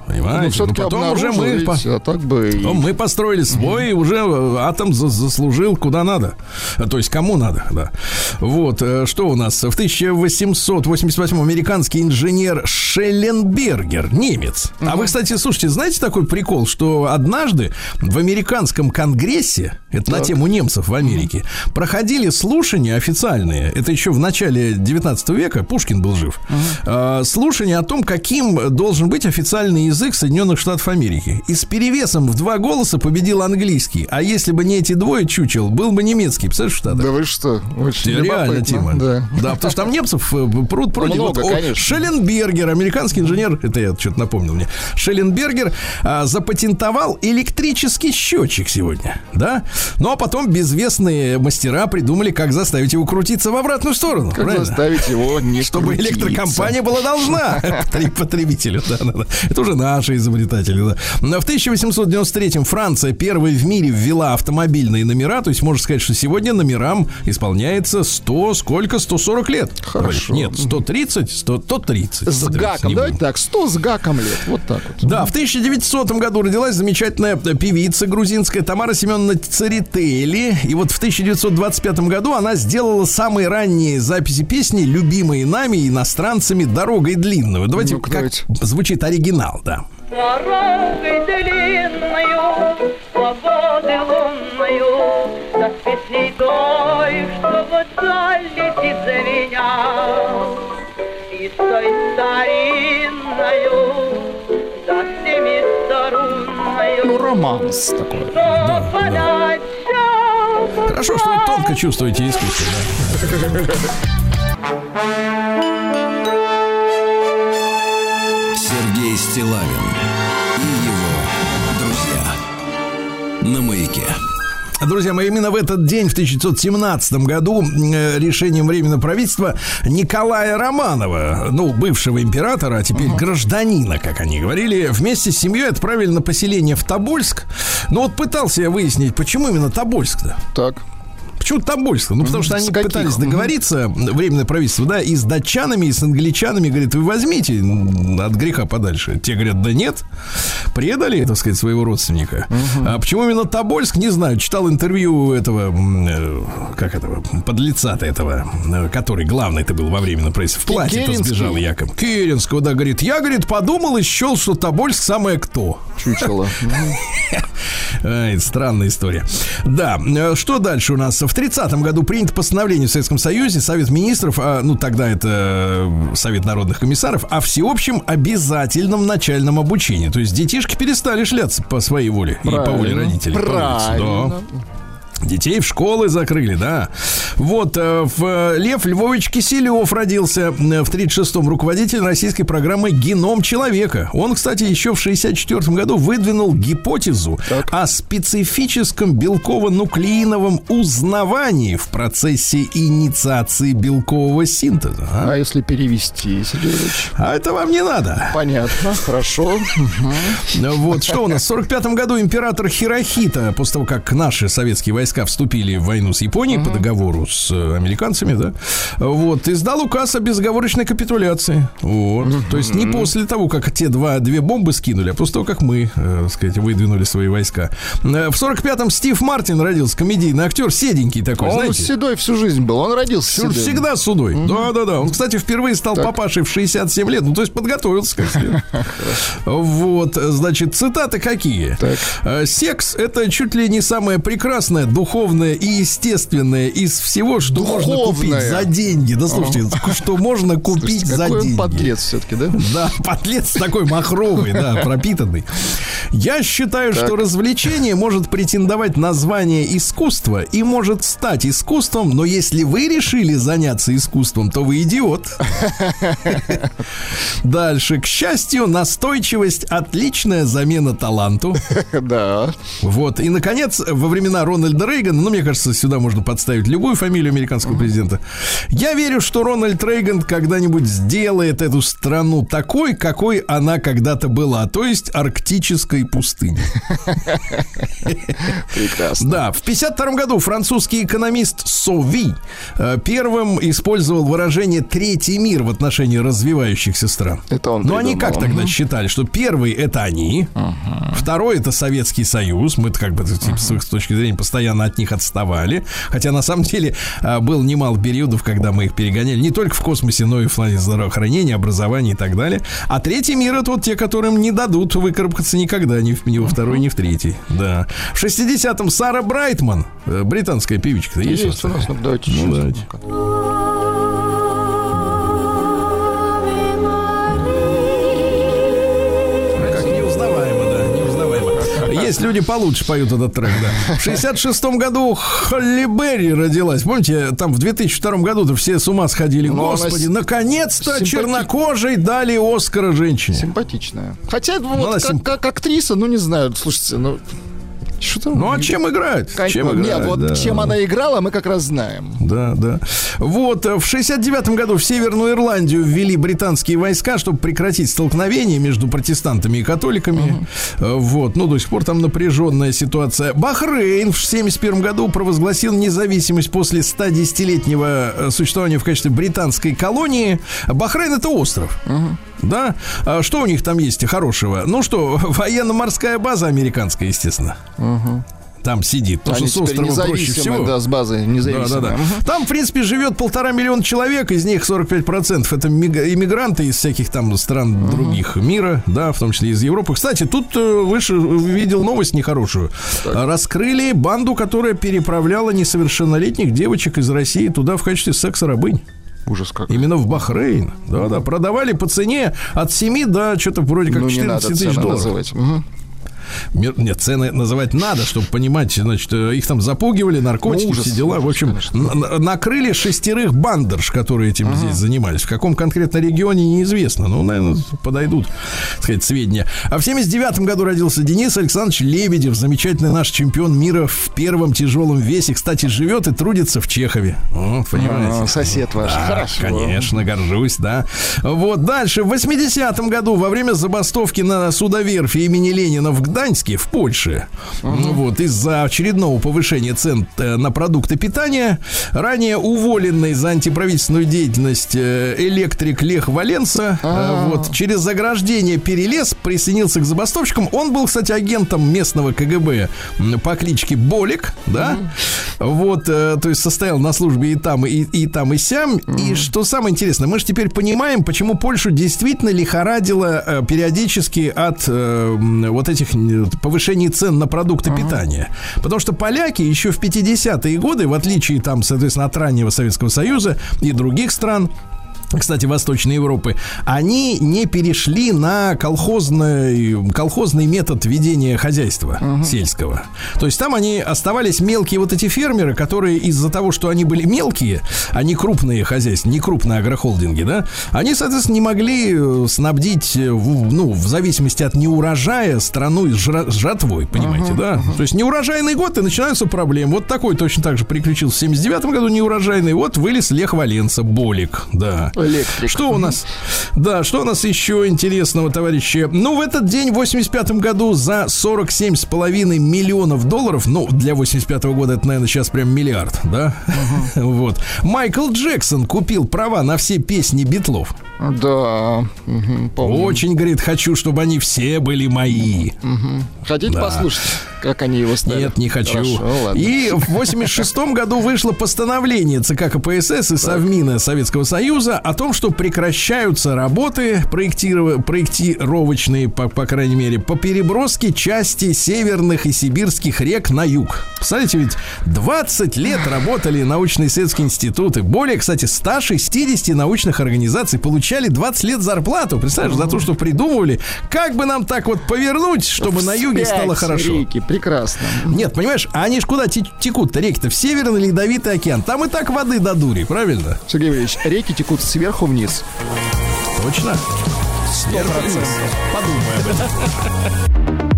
C: Понимаете?
D: Ну, все-таки
C: Ну, потом уже мы,
D: а так бы и...
C: потом мы построили свой, и уже э, атом за- заслужил куда надо. А, То есть кому надо, да. Вот, э, что у нас? В 1888 американский инженер Шелленбергер, немец. А вы, кстати, слушайте, знаете такой прикол, что однажды в американском конгрессе, это на тему немцев в Америке, проходили слушания официальные, это еще в начале 19 века, Пушкин был жив, э, слушания о том, каким должен быть официальный язык Соединенных Штатов Америки. И с перевесом в два голоса победил английский. А если бы не эти двое чучел, был бы немецкий. Представляешь, Штатах?
D: Да вы что, очень
C: Реально. Тима.
D: Да.
C: Да, потому что там немцев э, пруд пруди.
D: Много,
C: о,
D: конечно.
C: Шелленбергер, американский инженер, это я что-то напомнил мне. Шелленбергер а, запатентовал электрический счетчик сегодня, да? Ну а потом безвестные мастера придумали, как заставить его крутиться в обратную сторону.
D: Как
C: правильно?
D: заставить его не
C: Чтобы
D: крутиться.
C: электрокомпания была должна потр- потребителю. Да, да, да. Это уже наши изобретатели. Да. В 1893-м Франция первой в мире ввела автомобильные номера. То есть можно сказать, что сегодня номерам исполняется 100, сколько? 140 лет.
D: Хорошо.
C: Нет, 130, 100, 130.
D: С
C: 130,
D: гаком, давайте так, 100 с гаком лет, вот так вот.
C: Да, в 1900 году родилась замечательная певица грузинская Тамара Семеновна Царители. И вот в 1925 году она сделала самые ранние записи песни, любимые нами, иностранцами, «Дорогой длинную». Давайте,
D: Ну-ка,
C: как
D: давайте.
C: звучит оригинал, да.
E: Дорогой длинною, свободы лунною, За песней той, что вот даль летит за меня. И с той старинною, за всеми сторунною,
D: Ну, романс такой.
E: что подать
C: Хорошо, что вы тонко чувствуете искусство, да.
A: Сергей Стилавин На маяке.
C: Друзья мои, именно в этот день, в 1917 году, э, решением Временного правительства Николая Романова, ну, бывшего императора, а теперь гражданина, как они говорили, вместе с семьей отправили на поселение в Тобольск. Но вот пытался я выяснить, почему именно Тобольск-то?
D: Так.
C: Почему Тобольск? Ну, потому что они
D: каких?
C: пытались договориться, временное правительство, да, и с датчанами, и с англичанами, говорит, вы возьмите от греха подальше. Те говорят, да нет. Предали, так сказать, своего родственника. А почему именно Тобольск, не знаю. Читал интервью этого, э, как этого, подлеца-то этого, э, который главный-то был во временном правительстве. В платье-то сбежал якобы. Керенского, да, говорит. Я, говорит, подумал и счел, что Тобольск самое кто.
D: Чучело.
C: Странная история. Да, э, что дальше у нас? В 30-м году принято постановление в Советском Союзе, Совет Министров, а, ну тогда это э, Совет Народных Комиссаров, о всеобщем обязательном начальном обучении. То есть детишки перестали шляться по своей воле и по воле
D: Правильно.
C: родителей. по улице. Да. Детей в школы закрыли, да. Вот, э, в, э, Лев Львович Киселев родился э, в 36-м руководитель российской программы «Геном человека». Он, кстати, еще в 64 году выдвинул гипотезу
D: Так.
C: о специфическом белково-нуклеиновом узнавании в процессе инициации белкового синтеза. А,
D: А если перевести, Сергей Ильич?
C: А это вам не надо.
D: Понятно, хорошо.
C: Вот, что у нас? В 45 году император Хирохита, после того, как наши советские войска вступили в войну с Японией по договору с э, американцами, да, вот, издал указ о безоговорочной капитуляции. Вот. То есть не после того, как те два, две бомбы скинули, а после того, как мы, э, сказать, выдвинули свои войска. Э, В 45-м Стив Мартин родился, комедийный актер, седенький такой,
D: Он
C: знаете.
D: седой всю жизнь был, он родился
C: Всю-
D: седым.
C: Всегда судой. Да, да, да. Он, кстати, впервые стал
D: Так.
C: папашей в 67 лет. Ну, то есть подготовился как следует. Вот, значит, цитаты какие?
D: Так.
C: Э, Секс – это чуть ли не самое прекрасное, духовное и естественное из всего, что можно купить
D: Духовное.
C: за деньги. Да слушайте, что можно купить
D: Слушайте,
C: за
D: какой
C: деньги.
D: подлец все-таки, да?
C: Да, подлец такой махровый, да, пропитанный. Я считаю, что развлечение может претендовать на звание искусства и может стать искусством, но если вы решили заняться искусством, то вы идиот. Дальше. К счастью, настойчивость – отличная замена таланту.
D: Да.
C: Вот. И, наконец, во времена Рональда Рейгана, ну, мне кажется, сюда можно подставить любую фамилию американского президента, я верю, что Рональд Рейган когда-нибудь сделает эту страну такой, какой она когда-то была, то есть арктической пустыней.
D: Прекрасно.
C: Да, в 52 году французский экономист Сови э, первым использовал выражение «третий мир» в отношении развивающихся стран.
D: Это он
C: Но они как тогда считали, что первый это они, второй это Советский Союз, мы как бы типа, с их точки зрения постоянно от них отставали, хотя на самом деле а, был немало периодов, когда мы их перегоняли не только в космосе, но и в плане здравоохранения, образования и так далее. А третий мир это вот те, которым не дадут выкарабкаться никогда ни, в, ни во второй, ни в третий. Да. В 60-м Сара Брайтман, э, британская певичка, есть,
D: Есть у нас, ну, давайте
C: Ну, давайте. Есть люди получше поют этот трек, да. В 66-м году Холли Берри родилась. Помните, там в 2002 году-то все с ума сходили.
D: Ну, она
C: Господи,
D: с-
C: наконец-то
D: симпати-
C: чернокожей дали Оскара женщине.
D: Симпатичная. Хотя,
C: она
D: вот, как, как актриса, ну, не знаю, слушайте, ну... Что?
C: Ну а чем играет?
D: Кон-
C: Чем
D: Нет,
C: играет,
D: вот
C: да.
D: чем она играла, мы как раз знаем.
C: Да, да. Вот, э, в 69 году в Северную Ирландию ввели британские войска, чтобы прекратить столкновение между протестантами и католиками. Э, Вот, ну, до сих пор там напряженная ситуация. Бахрейн в 71 году провозгласил независимость после 110-летнего э, существования в качестве британской колонии. Бахрейн это остров. Да? А что у них там есть хорошего? Ну что, военно-морская база американская, естественно. Там сидит. Потому
D: Они
C: что с острова проще всего.
D: да, с базы
C: Да,
D: независимые.
C: да, да.
D: Мгм.
C: Там, в принципе, живет полтора миллиона человек, из них 45% это иммигранты из всяких там стран других мира, да, в том числе из Европы. Кстати, тут э, выше видел новость нехорошую. Раскрыли банду, которая переправляла несовершеннолетних девочек из России туда в качестве секса-рабынь.
D: Ужас как.
C: Именно в Бахрейн. Да, да. Продавали по цене от 7 до что-то вроде как
D: ну, не
C: 14
D: надо
C: тысяч долларов.
D: называть. Мгм.
C: Мир- Нет, цены называть надо, чтобы понимать, значит, э, их там запугивали, наркотики,
D: Ну, ужас,
C: все дела. в
D: ужас,
C: общем,
D: конечно.
C: н- н- накрыли шестерых бандерш, которые этим здесь занимались. В каком конкретно регионе неизвестно. Ну, наверное, подойдут, так сказать, сведения. А в 79 году родился Денис Александрович Лебедев, замечательный наш чемпион мира в первом тяжелом весе. Кстати, живет и трудится в Чехове. Вот, понимаете.
D: А, сосед ваш.
C: Да,
D: Хорошо.
C: Конечно, горжусь, да. Вот дальше. В 80-м году во время забастовки на судоверфи имени Ленина в Гданьске, в Польше, ну вот, из-за очередного повышения цен э, на продукты питания, ранее уволенный за антиправительственную деятельность э, электрик Лех Валенса, э, вот, через заграждение перелез, присоединился к забастовщикам. Он был, кстати, агентом местного КГБ по кличке Болик, да, вот, э, то есть состоял на службе и там, и, и там, и сям. И что самое интересное, мы же теперь понимаем, почему Польшу действительно лихорадило периодически от вот этих м, повышений цен на продукты питания. Потому что поляки еще в 50-е годы, в отличие там, соответственно, от раннего Советского Союза и других стран, кстати, Восточной Европы, они не перешли на колхозный, колхозный метод ведения хозяйства сельского. То есть там они оставались мелкие вот эти фермеры, которые из-за того, что они были мелкие, не крупные хозяйства, не крупные агрохолдинги, да, они, соответственно, не могли э, снабдить, э, ну, в зависимости от неурожая, страну с жатвой, понимаете, да? То есть неурожайный год, и начинаются проблемы. Вот такой точно так же приключился в 79 году неурожайный. Вот вылез Лех Валенса, Болик, да.
D: Электрик.
C: Что у нас? Да, что у нас еще интересного, товарищи? Ну, в этот день, в 85 году, за 47,5 миллионов долларов, ну, для 85 года это, наверное, сейчас прям миллиард, да? Вот. Майкл Джексон купил права на все песни Битлов.
D: Да. мгм, помню.
C: Очень, говорит, хочу, чтобы они все были мои.
D: Хотите
C: Да.
D: послушать? Как они его ставят.
C: Нет, не хочу.
D: Хорошо, ладно.
C: И в 86 году вышло постановление ЦК КПСС и Совмина Советского Союза о том, что прекращаются работы проектиров- проектировочные, по, по крайней мере, по переброске части северных и сибирских рек на юг. Представляете, ведь 20 лет работали научно-исследовательские институты. Более, кстати, 160 научных организаций получали 20 лет зарплату. Представляешь, за то, что придумывали, как бы нам так вот повернуть, чтобы на юге стало
D: Вспять
C: хорошо.
D: Реки, прекрасно.
C: Нет, понимаешь, а они ж куда те- текут-то реки-то? В Северный Ледовитый океан. Там и так воды до дури, правильно?
D: Сергей Ильич, реки текут сверху вниз.
C: Точно? Сверху вниз. Подумай об этом.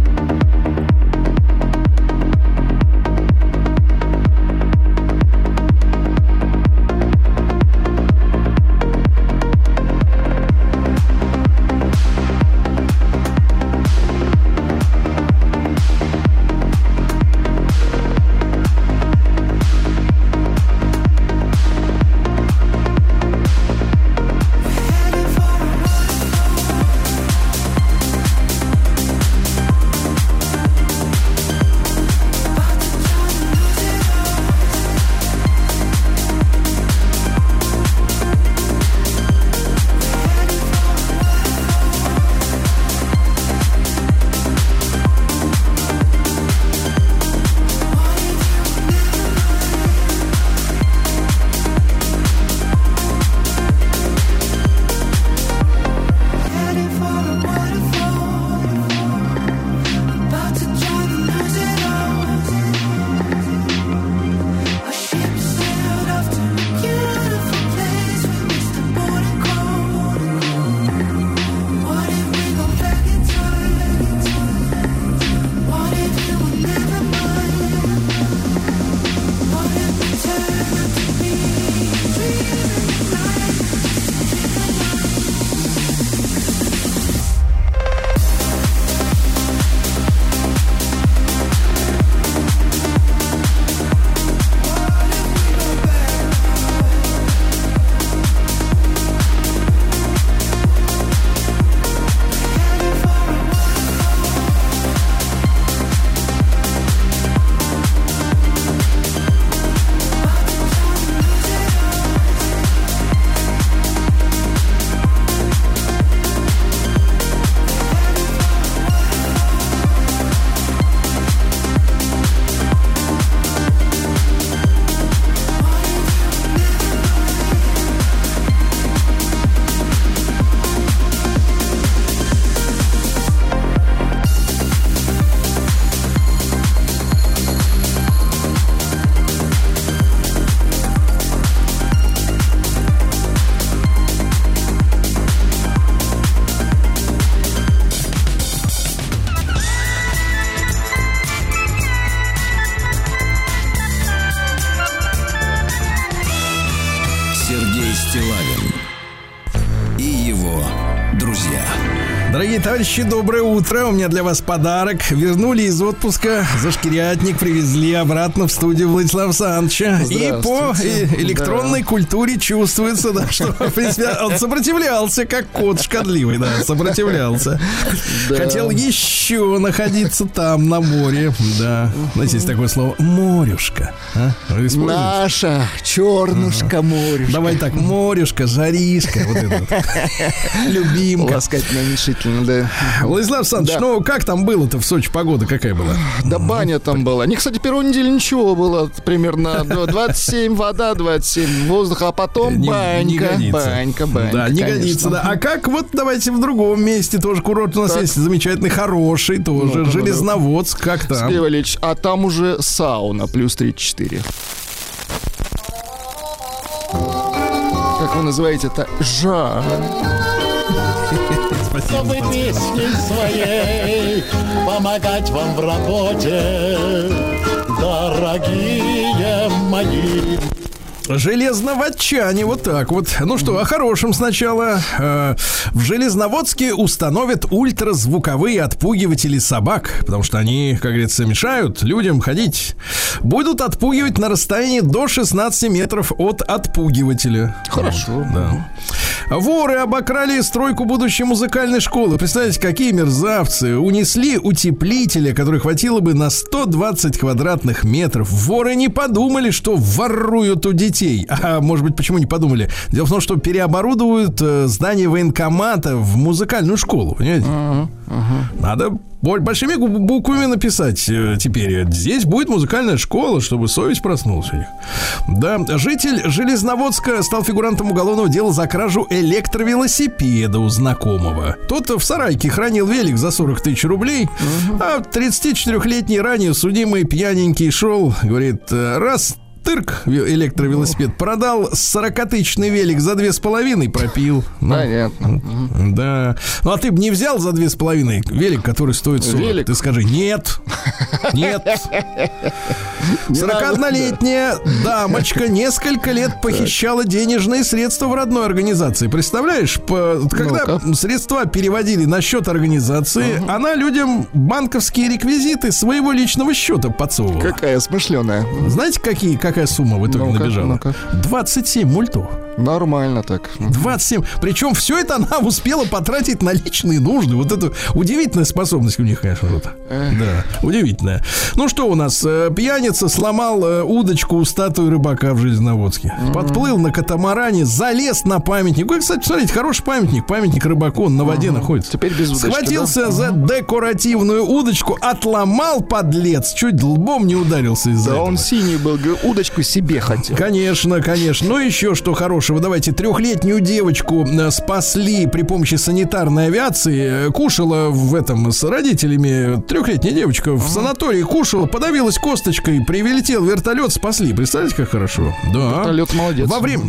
C: Товарищи, доброе утро. У меня для вас подарок. Вернули из отпуска, зашкирятник привезли обратно в студию Владислава Александровича. И по э, электронной культуре чувствуется, да, что, в принципе, он сопротивлялся, как кот шкодливый, да, сопротивлялся.
D: Да.
C: Хотел еще находиться там, на море, да. Знаете, есть такое слово «морюшка». а?
D: Наша чернушка морюшка.
C: Давай так, морюшка, жаришка, вот это вот. Любимка.
D: Ласкательно уменьшительно, да.
C: Владислав Александрович,
D: Да.
C: ну как там было-то в Сочи погода какая была?
D: Да баня там была. Не, кстати, первую неделю ничего было. Примерно до 27 вода, 27 воздуха, а потом
C: Не-
D: банька.
C: не
D: банька, банька.
C: Да, не
D: конечно.
C: годится, да. А как вот давайте в другом месте тоже курорт у нас
D: Так.
C: есть замечательный, хороший тоже,
D: ну-ка.
C: Железноводск, как там?
D: Сергей Валерьевич, а там уже сауна плюс 34. Называете это? Жар.
F: чтобы песней своей помогать вам в работе, дорогие мои.
C: Железноводчане, вот так вот. Ну что, о хорошем сначала. Э, В Железноводске установят ультразвуковые отпугиватели собак, потому что они, как говорится, мешают людям ходить. Будут отпугивать на расстоянии до 16 метров от отпугивателя.
D: Хорошо.
C: Да. Воры обокрали стройку будущей музыкальной школы. Представляете, какие мерзавцы. Унесли утеплителя, который хватило бы на 120 квадратных метров. Воры не подумали, что воруют у детей. А может быть, почему не подумали? Дело в том, что переоборудуют э, здание военкомата в музыкальную школу. Понимаете? Надо бо- большими буквами написать э, теперь. Здесь будет музыкальная школа, чтобы совесть проснулась у них. Да, житель Железноводска стал фигурантом уголовного дела за кражу электровелосипеда у знакомого. Тот в сарайке хранил велик за 40 тысяч рублей, а 34-летний ранее судимый пьяненький шел, говорит, раз тырк ве- электровелосипед продал 40-тысячный велик за две с половиной пропил. Ну,
D: Понятно.
C: да. Ну а ты бы не взял за две с половиной велик, который стоит 40.
D: Велик?
C: Ты скажи, нет. Нет. 41-летняя дамочка несколько лет похищала денежные средства в родной организации. Представляешь, когда средства переводили на счет организации, она людям банковские реквизиты своего личного счета подсовывала.
D: Какая смышленая.
C: Знаете, какие, какая сумма в итоге
D: Ну-ка,
C: набежала?
D: ну-ка.
C: 27 мультов.
D: Нормально так.
C: 27. Причем все это она успела потратить на личные нужды. Вот это удивительная способность у них, конечно, вот. Да, удивительная. Ну что у нас? Э, Пьяница сломал э, удочку у статуи рыбака в Железноводске. Подплыл на катамаране, залез на памятник. Ой, кстати, посмотрите, хороший памятник. Памятник рыбаку, он на воде находится.
D: Теперь без удочки,
C: Схватился за декоративную удочку, отломал подлец, чуть лбом не ударился из-за
D: Да
C: этого.
D: он синий был, удочку себе хотел.
C: Конечно, конечно. Ну, еще что хорошего. Давайте, трехлетнюю девочку э, спасли при помощи санитарной авиации. Э, Кушала в этом с родителями. Трехлетняя девочка в санатории кушала, подавилась косточкой, прилетел вертолет, спасли. Представляете, как хорошо? Да.
D: Вертолет молодец.
C: Во время...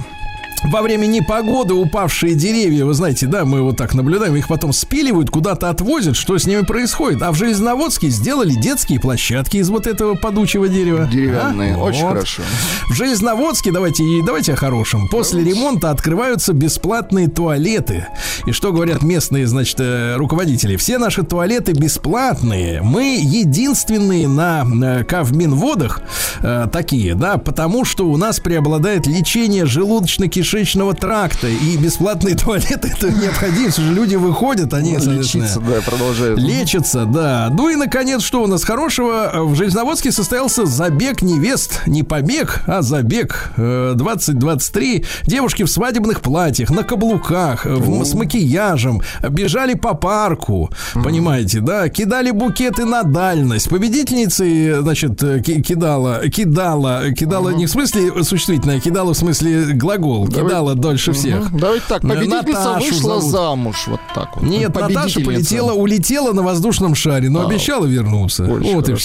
C: Во время непогоды упавшие деревья, вы знаете, да, мы вот так наблюдаем, их потом спиливают, куда-то отвозят, что с ними происходит. А в Железноводске сделали детские площадки из вот этого падучего дерева.
D: Деревянные,
C: А?
D: очень
C: Вот.
D: хорошо.
C: В Железноводске, давайте, и давайте о хорошем. После ремонта открываются бесплатные туалеты. И что говорят местные, значит, э, руководители? Все наши туалеты бесплатные. Мы единственные на э, Кавминводах э, такие, да, потому что у нас преобладает лечение желудочно-кишечного тракта. И бесплатные туалеты это необходимость. Уже люди выходят, они, соответственно,
D: Лечиться, да, продолжают.
C: Лечатся, да. Ну и, наконец, что у нас хорошего? В Железноводске состоялся забег невест. Не побег, а забег. Э, 2023. Девушки в свадебных платьях, на каблуках, э, в- с макияжем. Бежали по парку, понимаете, да? Кидали букеты на дальность. Победительницей, значит, э, ки- кидала, кидала, кидала не в смысле существительное, кидала в смысле глагол. Кидала дольше всех.
D: Мгм. Давайте так, победительница
C: Наташу
D: вышла
C: зовут.
D: замуж. Вот так вот.
C: Нет, Наташа полетела, улетела на воздушном шаре, но
D: А,
C: обещала вернуться.
D: очень
C: вот и
D: хорошо.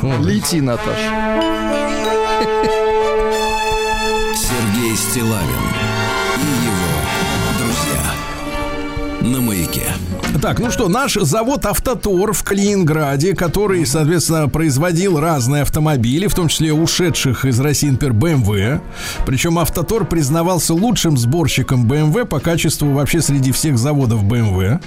C: все.
D: Лети, Наташа.
A: Сергей Стилавин
C: Так, ну что, наш завод Автотор в Калининграде, который, соответственно, производил разные автомобили, в том числе ушедших из России, например, BMW. Причем Автотор признавался лучшим сборщиком BMW по качеству вообще среди всех заводов BMW.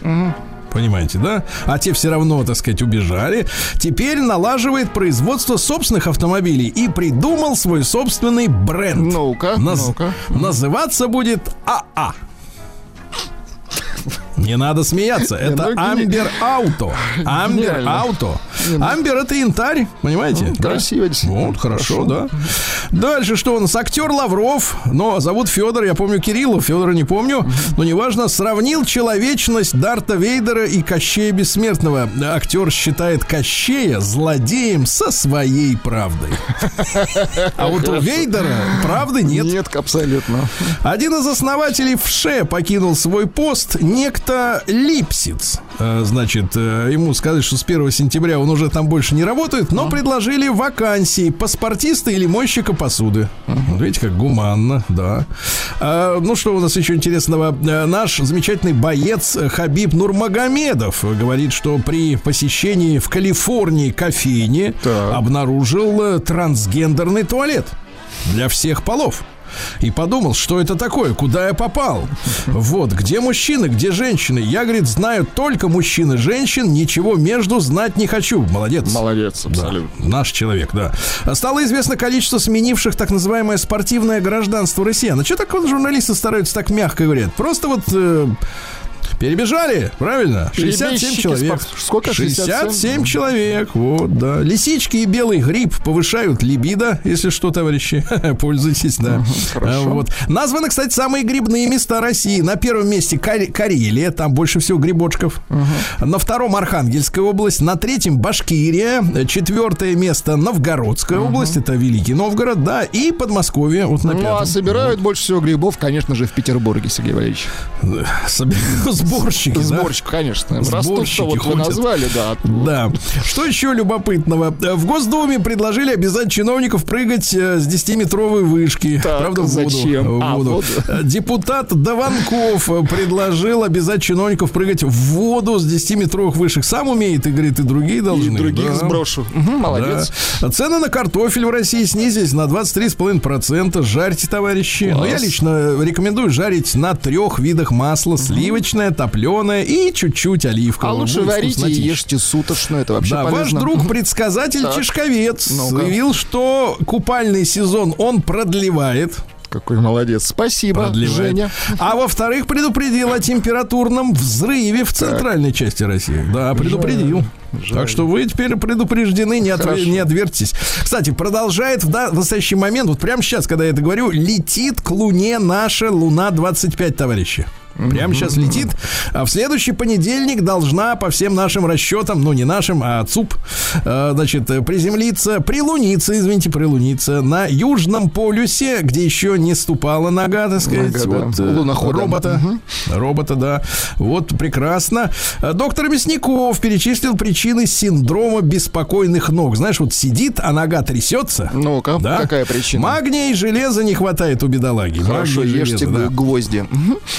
C: Понимаете, да? А те все равно, так сказать, убежали. Теперь налаживает производство собственных автомобилей и придумал свой собственный бренд.
D: Ну-ка,
C: Наз-
D: ну-ка.
C: Называться будет АА. Не надо смеяться. Это
D: ну,
C: Амбер Ауто. Амбер. Ауто. Амбер это янтарь, понимаете? Да?
D: красиво, действительно.
C: Вот, хорошо, да. Дальше что у нас? Актер Лавров, но зовут Федор, я помню Кириллов, Федора не помню, но неважно, сравнил человечность Дарта Вейдера и Кощея Бессмертного. Актер считает Кощея злодеем со своей правдой. А вот у Вейдера правды нет.
D: Нет, абсолютно.
C: Один из основателей ВШЕ покинул свой пост, некто Липсиц. Э, Значит, э, ему сказали, что с 1 сентября он уже там больше не работает, но предложили вакансии паспортиста или мойщика посуды. Вот Видите, как гуманно, да. А, ну, что у нас еще интересного? Наш замечательный боец Хабиб Нурмагомедов говорит, что при посещении в Калифорнии кофейни
D: Так.
C: обнаружил трансгендерный туалет для всех полов. И подумал, что это такое, куда я попал. Вот, где мужчины, где женщины? Я, говорит, знаю только мужчин и женщин, ничего между знать не хочу. Молодец.
D: Молодец,
C: Да,
D: абсолютно.
C: наш человек, да. Стало известно количество сменивших так называемое спортивное гражданство россиян. А что так вот журналисты стараются так мягко говорят? Просто вот э, перебежали, правильно? 67
D: Перебежчики
C: человек.
D: сколько?
C: 67
D: 67?
C: человек, вот, да. Лисички и белый гриб повышают либидо, если что, товарищи, пользуйтесь, да.
D: хорошо.
C: А, Вот. Названы, кстати, самые грибные места России. На первом месте Кар- Карелия, там больше всего грибочков. На втором Архангельская область, на третьем Башкирия, четвертое место Новгородская область, это Великий Новгород, да, и Подмосковье, вот на
D: Ну, а
C: пятом.
D: собирают больше всего грибов, конечно же, в Петербурге, Сергей Валерьевич.
C: Сборщики, да?
D: Сборщик, конечно. Растут-то
C: Сборщики
D: вот вы
C: ходят.
D: назвали, да.
C: Да. Что еще любопытного? В Госдуме предложили обязать чиновников прыгать э, с 10-метровой вышки.
D: Так,
C: Правда, в воду.
D: зачем?
C: В
D: А,
C: воду.
D: воду.
C: Э, Депутат Даванков э, предложил обязать чиновников прыгать в воду с 10-метровых вышек. Сам умеет, и говорит, и другие должны.
D: И других
C: Да.
D: сброшу. Мгм, молодец.
C: Да. Цены на картофель в России снизились на 23,5%. Жарьте, товарищи. Но я
D: Класс.
C: лично рекомендую жарить на трех видах масла. Сливочное, топленое и чуть-чуть оливковое.
D: А лучше
C: Будет
D: варите и ешьте суточно, это вообще
C: Да, ваш
D: полезно.
C: друг-предсказатель
D: Так.
C: Чешковец заявил, что купальный сезон он продлевает.
D: Какой молодец. Спасибо,
C: продлевает.
D: Женя.
C: А во-вторых, предупредил о температурном взрыве в центральной части России. Да, предупредил. Так что вы теперь предупреждены, не,
D: Хорошо.
C: не отвертитесь. Кстати, продолжает в, да- в настоящий момент, вот прямо сейчас, когда я это говорю, летит к Луне наша Луна-25, товарищи. Прямо сейчас летит. А в следующий понедельник должна, по всем нашим расчетам, ну не нашим, а ЦУП, э, значит, приземлиться, прилуниться, извините, прилуниться на Южном полюсе, где еще не ступала нога, так сказать,
D: Нога, да.
C: вот, э,
D: Лунохода.
C: робота. Робота, да. Вот, прекрасно. Э, Доктор Мясников перечислил причины синдрома беспокойных ног. Знаешь, вот сидит, а нога трясется.
D: Ну-ка,
C: Да?
D: какая причина?
C: Магния и железа не хватает у бедолаги.
D: Хорошо,
C: Магния
D: ешьте
C: железа, да.
D: гвозди.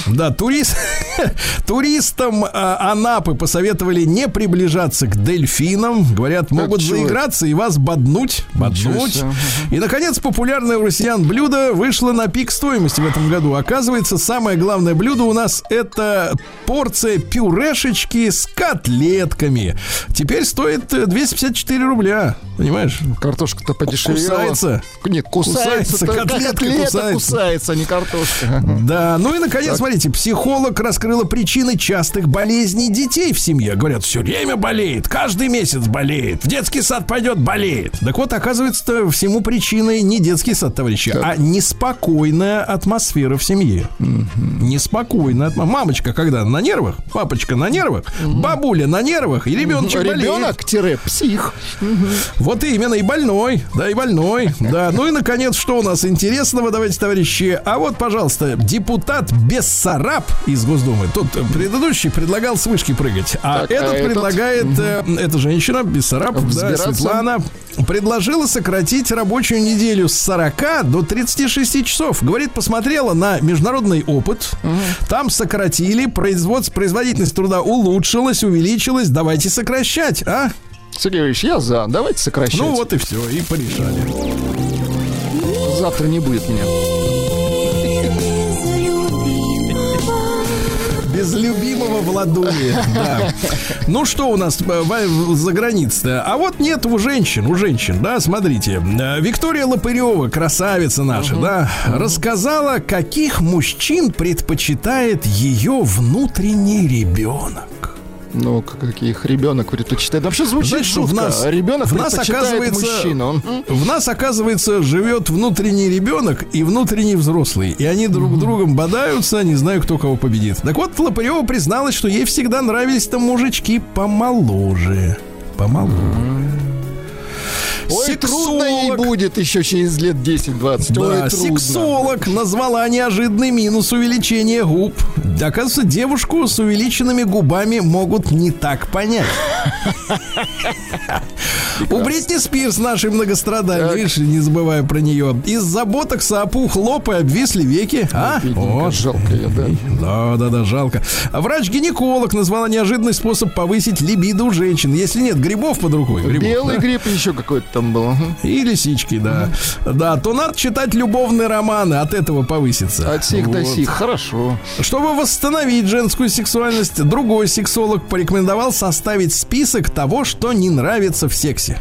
C: Да, турист, туристам а, Анапы посоветовали не приближаться к дельфинам. Говорят, могут
D: чего
C: заиграться и вас боднуть. Боднуть. И, наконец, популярное у россиян блюдо вышло на пик стоимости в этом году. Оказывается, самое главное блюдо у нас это порция пюрешечки с котлетками. Теперь стоит э, 254 рубля. Понимаешь?
D: Картошка-то подешевела.
C: Кусается.
D: Нет, кусается.
C: Кусается, котлетка
D: котлета
C: кусается.
D: кусается, а не картошка.
C: Да, ну и наконец, смотрите, психолог раскрыла причины частых болезней детей в семье. Говорят, все время болеет, каждый месяц болеет, в детский сад пойдет, болеет. Так вот, оказывается, всему причиной не детский сад, товарищи, а неспокойная атмосфера в семье. Неспокойная атмосфера. Мамочка когда на нервах, папочка на нервах, бабуля на нервах, и ребеночек болеет.
D: Ребенок-псих.
C: Вот именно, и больной, да, и больной, да. Ну и, наконец, что у нас интересного, давайте, товарищи. А вот, пожалуйста, депутат Бессараб из Госдумы. Тот предыдущий предлагал с вышки прыгать, а
D: Так, а
C: этот
D: этот?
C: предлагает, э, эта женщина, Бессараб, да? Светлана, предложила сократить рабочую неделю с 40 до 36 часов. Говорит, посмотрела на международный опыт. Там сократили, производство, производительность труда улучшилась, увеличилась. Давайте сокращать, а?
D: Сергей Ильич, я за. Давайте сокращать.
C: Ну вот и все, и порешали.
D: Завтра не будет меня.
C: Без любимого Владули. Да. Ну что у нас э, за границей-то? А вот нет у женщин, у женщин, да, смотрите. Э, Виктория Лопырева, красавица наша, да, рассказала, каких мужчин предпочитает ее внутренний ребенок.
D: Ну, каких ребенок предпочитает. Вообще звучит
C: Знаешь, что в
D: жутко.
C: нас-
D: Ребенок
C: в нас оказывается-
D: мужчину. Он-
C: В нас, оказывается, живет внутренний ребенок и внутренний взрослый. И они друг другом бодаются, не знаю, кто кого победит. Так вот, Лопырева призналась, что ей всегда нравились там мужички помоложе. Помоложе.
D: Ой, трудно ей будет еще через лет 10-20. Ой,
C: Да,
D: трудно.
C: сексолог назвала неожиданный минус увеличения губ. Оказывается, девушку с увеличенными губами могут не так понять. У Бритни Спирс нашей многострадальной, видишь, не забывая про нее, из-за ботокса опух лоб и обвисли веки. А? Вот.
D: жалко ее, да.
C: Да, да, да, жалко. Врач-гинеколог назвала неожиданный способ повысить либидо у женщин. Если нет грибов под рукой. грибов,
D: Белый
C: да?
D: гриб и еще какой-то там был. Мгм.
C: Или с птички, да. Да, то надо читать любовные романы, от этого повысится.
D: От сих до сих. Хорошо.
C: Чтобы восстановить женскую сексуальность, другой сексолог порекомендовал составить список того, что не нравится в сексе.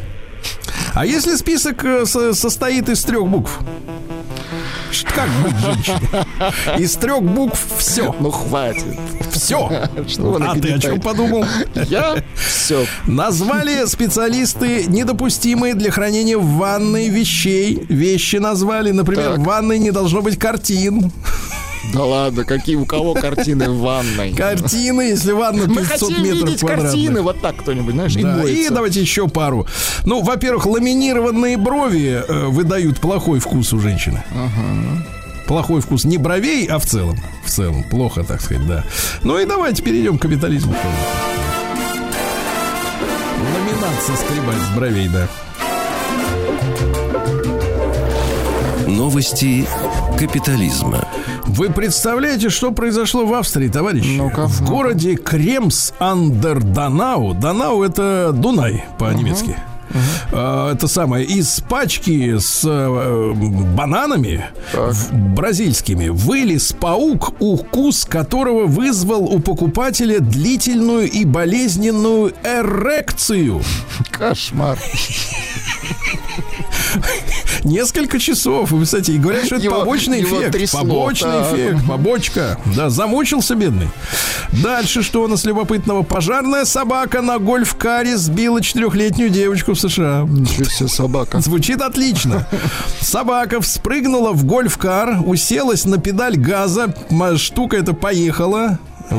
C: А если список э, со- состоит из трех букв? Как быть женщине? Из трех букв все.
D: Ну, хватит.
C: Все.
D: Что
C: А ты о чем подумал?
D: Я все.
C: Назвали специалисты недопустимые для хранения в ванной вещей. Вещи назвали, например,
D: Так.
C: в ванной не должно быть картин.
D: Да ладно, какие у кого картины в ванной?
C: Картины, если ванна 500
D: Мы хотим
C: метров
D: видеть
C: квадратных.
D: картины. Вот так кто-нибудь, знаешь, и
C: Да, и
D: моется.
C: давайте еще пару. Ну, во-первых, ламинированные брови э, выдают плохой вкус у женщины. Плохой вкус не бровей, а в целом. В целом. Плохо, так сказать, да. Ну и давайте перейдем к капитализму. Ламинат соскребать с бровей, да.
A: Новости капитализма.
C: Вы представляете, что произошло в Австрии, товарищи?
D: Ну-ка,
C: в
D: ну-ка.
C: городе Кремс андер Данау. Данау это Дунай по-немецки. А, Это самое из пачки с э, бананами в- бразильскими вылез паук, укус которого вызвал у покупателя длительную и болезненную эрекцию.
D: Кошмар.
C: Несколько часов. Вы, кстати, и говорят, что это побочный эффект.
D: трясло,
C: побочный
D: так.
C: эффект, побочка. Да, замучился бедный. Дальше, что у нас любопытного? Пожарная собака на гольф-каре сбила четырехлетнюю девочку в США.
D: Ничего себе собака.
C: Звучит отлично. Собака вспрыгнула в гольф-кар, уселась на педаль газа, штука эта поехала,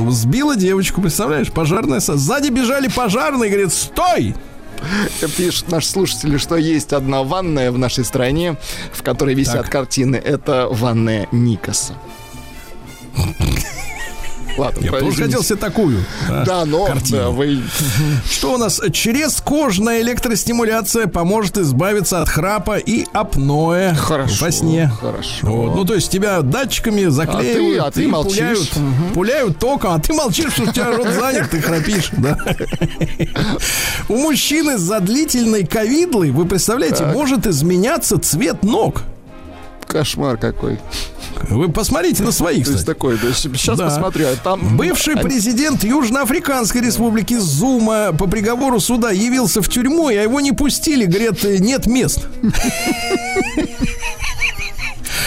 C: сбила девочку, представляешь, пожарная. со- Сзади бежали пожарные, говорит, стой!
D: Пишут наши слушатели, что есть одна ванная в нашей стране, в которой висят
C: Так.
D: картины. Это ванная Никаса. Ладно,
C: Я тоже хотел себе такую. а,
D: Да, но да, вы
C: Что у нас? Чрезкожная электростимуляция поможет избавиться от храпа и апноэ
D: Хорошо,
C: во сне.
D: хорошо.
C: Вот. Ну, то есть тебя датчиками заклеивают,
D: а ты
C: и
D: молчишь.
C: пуляют, пуляют током, а ты молчишь, что у тебя рот занят, ты храпишь. Да. У мужчины с длительной ковидлой, вы представляете, может изменяться цвет ног.
D: Кошмар какой.
C: Вы посмотрите на своих,
D: То есть такой, то есть сейчас
C: Да.
D: посмотрю, а там...
C: Бывший президент Южноафриканской республики Зума по приговору суда явился в тюрьму, и его не пустили, говорят, нет мест.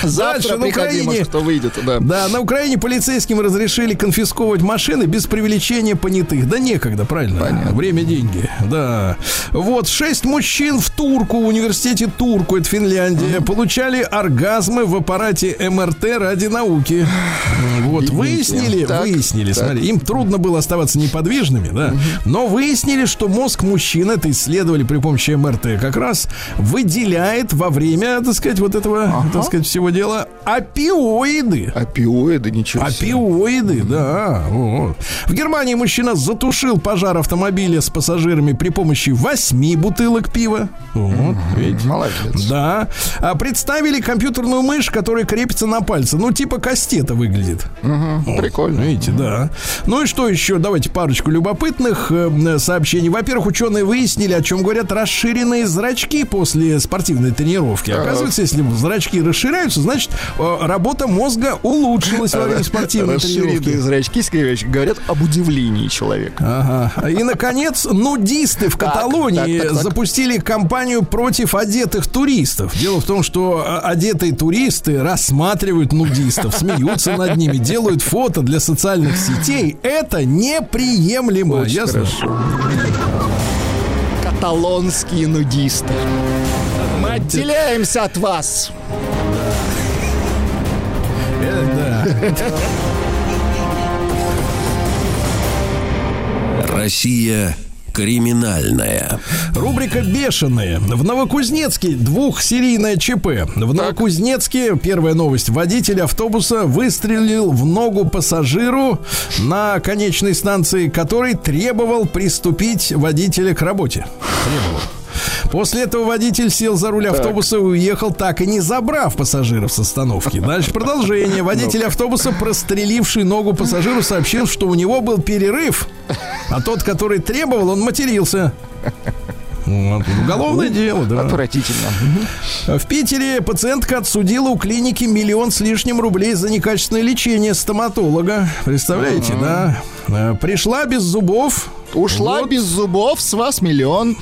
D: Завтра
C: на Украине-
D: кто выйдет, да.
C: Да, на Украине полицейским разрешили конфисковывать машины без привлечения понятых. Да некогда, правильно? Время деньги. Да. Вот, шесть мужчин в Турку, в университете Турку, это Финляндия, получали оргазмы в аппарате МРТ ради науки. Вот, выяснили,
D: Так,
C: выяснили,
D: так.
C: смотри, им трудно было оставаться неподвижными, да, но выяснили, что мозг мужчин, это исследовали при помощи МРТ, как раз выделяет во время, так сказать, вот этого, так сказать, всего дела опиоиды.
D: Опиоиды, ничего себе.
C: Опиоиды, да. вот. В Германии мужчина затушил пожар автомобиля с пассажирами при помощи восьми бутылок пива. Вот, видите?
D: Молодец.
C: Да. А представили компьютерную мышь, которая крепится на пальце. Ну, типа кастета выглядит.
D: Мгм, Прикольно.
C: Видите, да. Ну и что еще? Давайте парочку любопытных э, сообщений. Во-первых, ученые выяснили, о чем говорят расширенные зрачки после спортивной тренировки. Оказывается, если зрачки расширяются, значит, э, работа мозга улучшилась во время спортивной тренировки.
D: зрачки, скривящие, говорят об удивлении человека.
C: Ага. И, наконец, нудисты в Каталонии
D: так, так, так.
C: запустили кампанию против одетых туристов. Дело в том, что э, одетые туристы рассматривают нудистов, смеются над ними, делают фото для социальных сетей. Это неприемлемо.
D: Очень
C: Ясно?
D: хорошо. Каталонские нудисты. Мы отделяемся от вас.
A: Россия криминальная.
C: Рубрика «Бешеные». В Новокузнецке двухсерийное ЧП. В Новокузнецке, первая новость, водитель автобуса выстрелил в ногу пассажиру на конечной станции, который требовал приступить водителя к работе. Требовал. После этого водитель сел за руль автобуса и уехал, так и не забрав пассажиров с остановки. Дальше продолжение. Водитель автобуса, простреливший ногу пассажиру, сообщил, что у него был перерыв, а тот, который требовал, он матерился. Вот, уголовное дело, да.
D: Отвратительно.
C: В Питере пациентка отсудила у клиники миллион с лишним рублей за некачественное лечение стоматолога. Представляете, да? Э, Пришла без зубов.
D: Ушла
C: Вот.
D: без зубов, с вас миллион.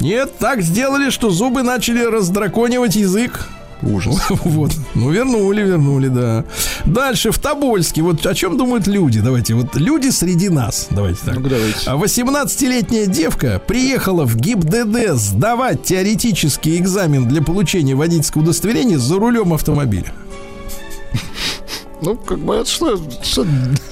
C: Нет, так сделали, что зубы начали раздраконивать язык.
D: Ужас.
C: Вот. Ну, вернули, вернули, да. Дальше, в Тобольске. Вот о чем думают люди? Давайте, вот люди среди нас. Давайте так.
D: Ну-ка, давайте.
C: А 18-летняя девка приехала в ГИБДД сдавать теоретический экзамен для получения водительского удостоверения за рулем автомобиля.
D: Ну, как бы, это что, что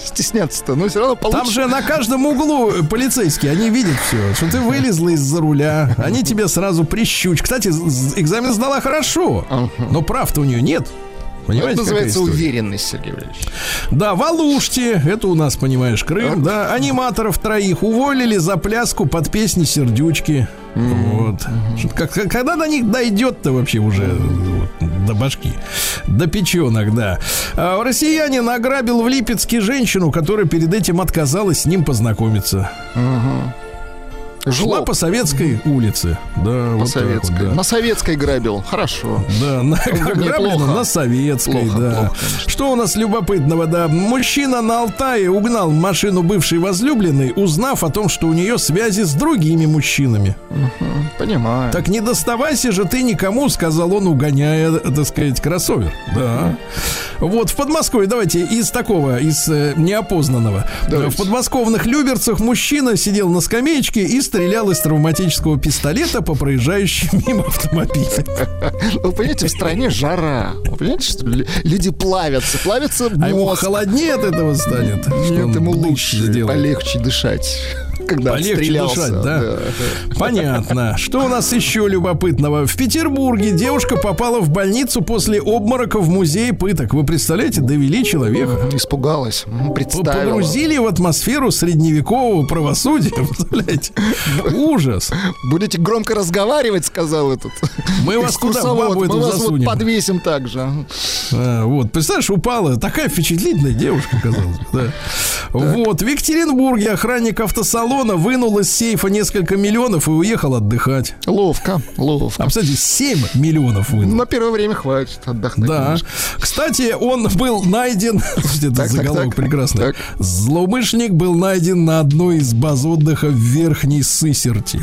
D: стесняться-то? Но все равно получится.
C: Там же на каждом углу э, полицейские, они видят все, что ты вылезла из-за руля, они тебя сразу прищуч. Кстати, экзамен сдала хорошо, но прав-то у нее нет. Понимаете,
D: Это называется уверенность, Сергей Валерьевич.
C: Да, в Алуште, это у нас, понимаешь, Крым, да, аниматоров троих уволили за пляску под песни «Сердючки». Вот. Как- когда до них дойдет-то вообще уже вот, до башки? До печенок, да. А, россиянин ограбил в Липецке женщину, которая перед этим отказалась с ним познакомиться. Шла
D: Жлоб
C: по Советской улице. Да,
D: по
C: вот так вот,
D: советской.
C: да.
D: На советской грабил. Хорошо.
C: Да, на,
D: неплохо.
C: на советской,
D: Плохо,
C: да.
D: плохо, конечно.
C: Что у нас любопытного, да? Мужчина на Алтае угнал машину бывшей возлюбленной, узнав о том, что у нее связи с другими мужчинами.
D: Понимаю.
C: Так не доставайся же ты никому, сказал он, угоняя, так сказать, кроссовер. Да. Вот в Подмосковье, давайте из такого, из э, неопознанного.
D: Давайте.
C: В подмосковных Люберцах мужчина сидел на скамеечке и стрелял из травматического пистолета по проезжающим мимо автомобилям.
D: Вы понимаете, в стране жара. Вы понимаете, что лю- люди плавятся, плавятся
C: А ему
D: мозг.
C: холоднее от этого станет.
D: Нет, ему лучше,
C: сделает.
D: полегче дышать. Когда
C: Полегче дышать, да? Понятно. Что у нас еще любопытного? В Петербурге девушка попала в больницу после обморока в музее пыток. Вы представляете, довели человека.
D: Испугалась, представила.
C: Погрузили в атмосферу средневекового правосудия. Представляете? Ужас.
D: Будете громко разговаривать, сказал этот.
C: Мы вас куда, бабу
D: Мы
C: эту
D: вас вот подвесим так же.
C: А, вот, представляешь, упала. Такая впечатлительная девушка, казалось бы. да. Вот, в Екатеринбурге охранник автосалона вынул из сейфа несколько миллионов и уехал отдыхать.
D: Ловко, ловко.
C: А, представьте, 7 миллионов вынул.
D: На первое время хватит отдохнуть.
C: Да.
D: немножко.
C: Кстати, он был найден. Слушайте, это
D: так,
C: заголовок
D: так.
C: прекрасный.
D: Так.
C: Злоумышленник был найден на одной из баз отдыха в Верхней Сысерти.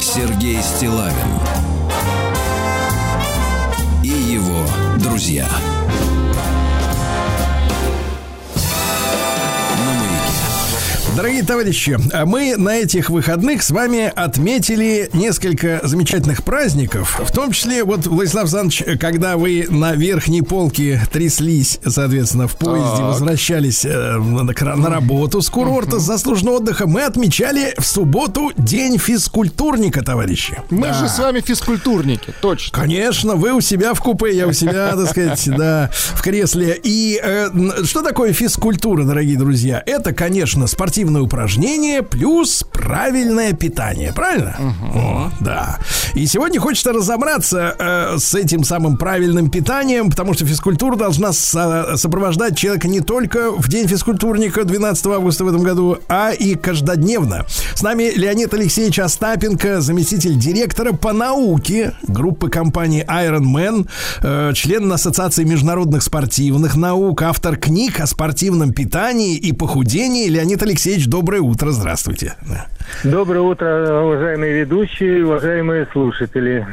A: Сергей Стилавин и его друзья.
C: Дорогие товарищи, а мы на этих выходных с вами отметили несколько замечательных праздников. В том числе, вот, Владислав Александрович, когда вы на верхней полке тряслись, соответственно, в поезде,
D: Так.
C: возвращались э, на, на работу с курорта, с заслуженного отдыха, мы отмечали в субботу День физкультурника, товарищи.
D: Мы
C: Да.
D: же с вами физкультурники, точно.
C: Конечно, вы у себя в купе, я у себя, так сказать, да, в кресле. И э, что такое физкультура, дорогие друзья? Это, конечно, спортивное упражнение плюс правильное питание, правильно? О, да. И сегодня хочется разобраться э, с этим самым правильным питанием, потому что физкультура должна со- сопровождать человека не только в день физкультурника 12 августа в этом году, а и каждодневно. С нами Леонид Алексеевич Остапенко, заместитель директора по науке группы компании Iron Man, э, член Ассоциации международных спортивных наук, автор книг о спортивном питании и похудении. Леонид Алексеевич, доброе утро, здравствуйте.
G: Доброе утро, уважаемые ведущие, уважаемые слушатели.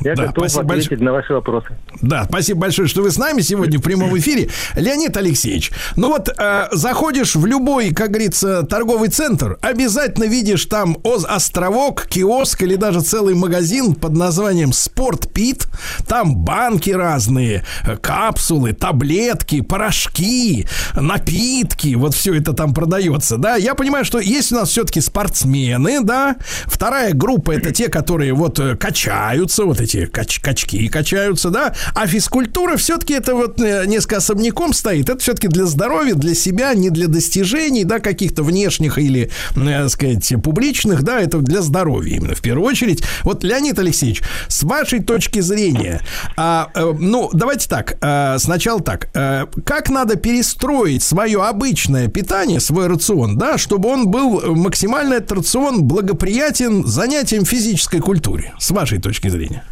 G: Я
C: Да,
G: готов
C: спасибо
G: ответить
C: большое.
G: на ваши вопросы.
C: Да, спасибо большое, что вы с нами сегодня в прямом эфире. Леонид Алексеевич, ну вот э, заходишь в любой, как говорится, торговый центр, обязательно видишь там островок, киоск или даже целый магазин под названием Спортпит. Там банки разные, э, капсулы, таблетки, порошки, напитки. Вот все это там продается, да. Я понимаю, что есть у нас все-таки спортсмены, да. Вторая группа это те, которые вот э, качаются, вот эти кач, качки качаются, да, а физкультура все-таки это вот э, несколько особняком стоит. Это все-таки для здоровья, для себя, не для достижений, да, каких-то внешних или, э, сказать, публичных, да, это для здоровья именно в первую очередь. Вот, Леонид Алексеевич, с вашей точки зрения, а, э, ну, давайте так, э, сначала так, э, как надо перестроить свое обычное питание, свой рацион, да, чтобы он был максимально этот рацион благоприятен занятиям физической культуре, с вашей точки зрения?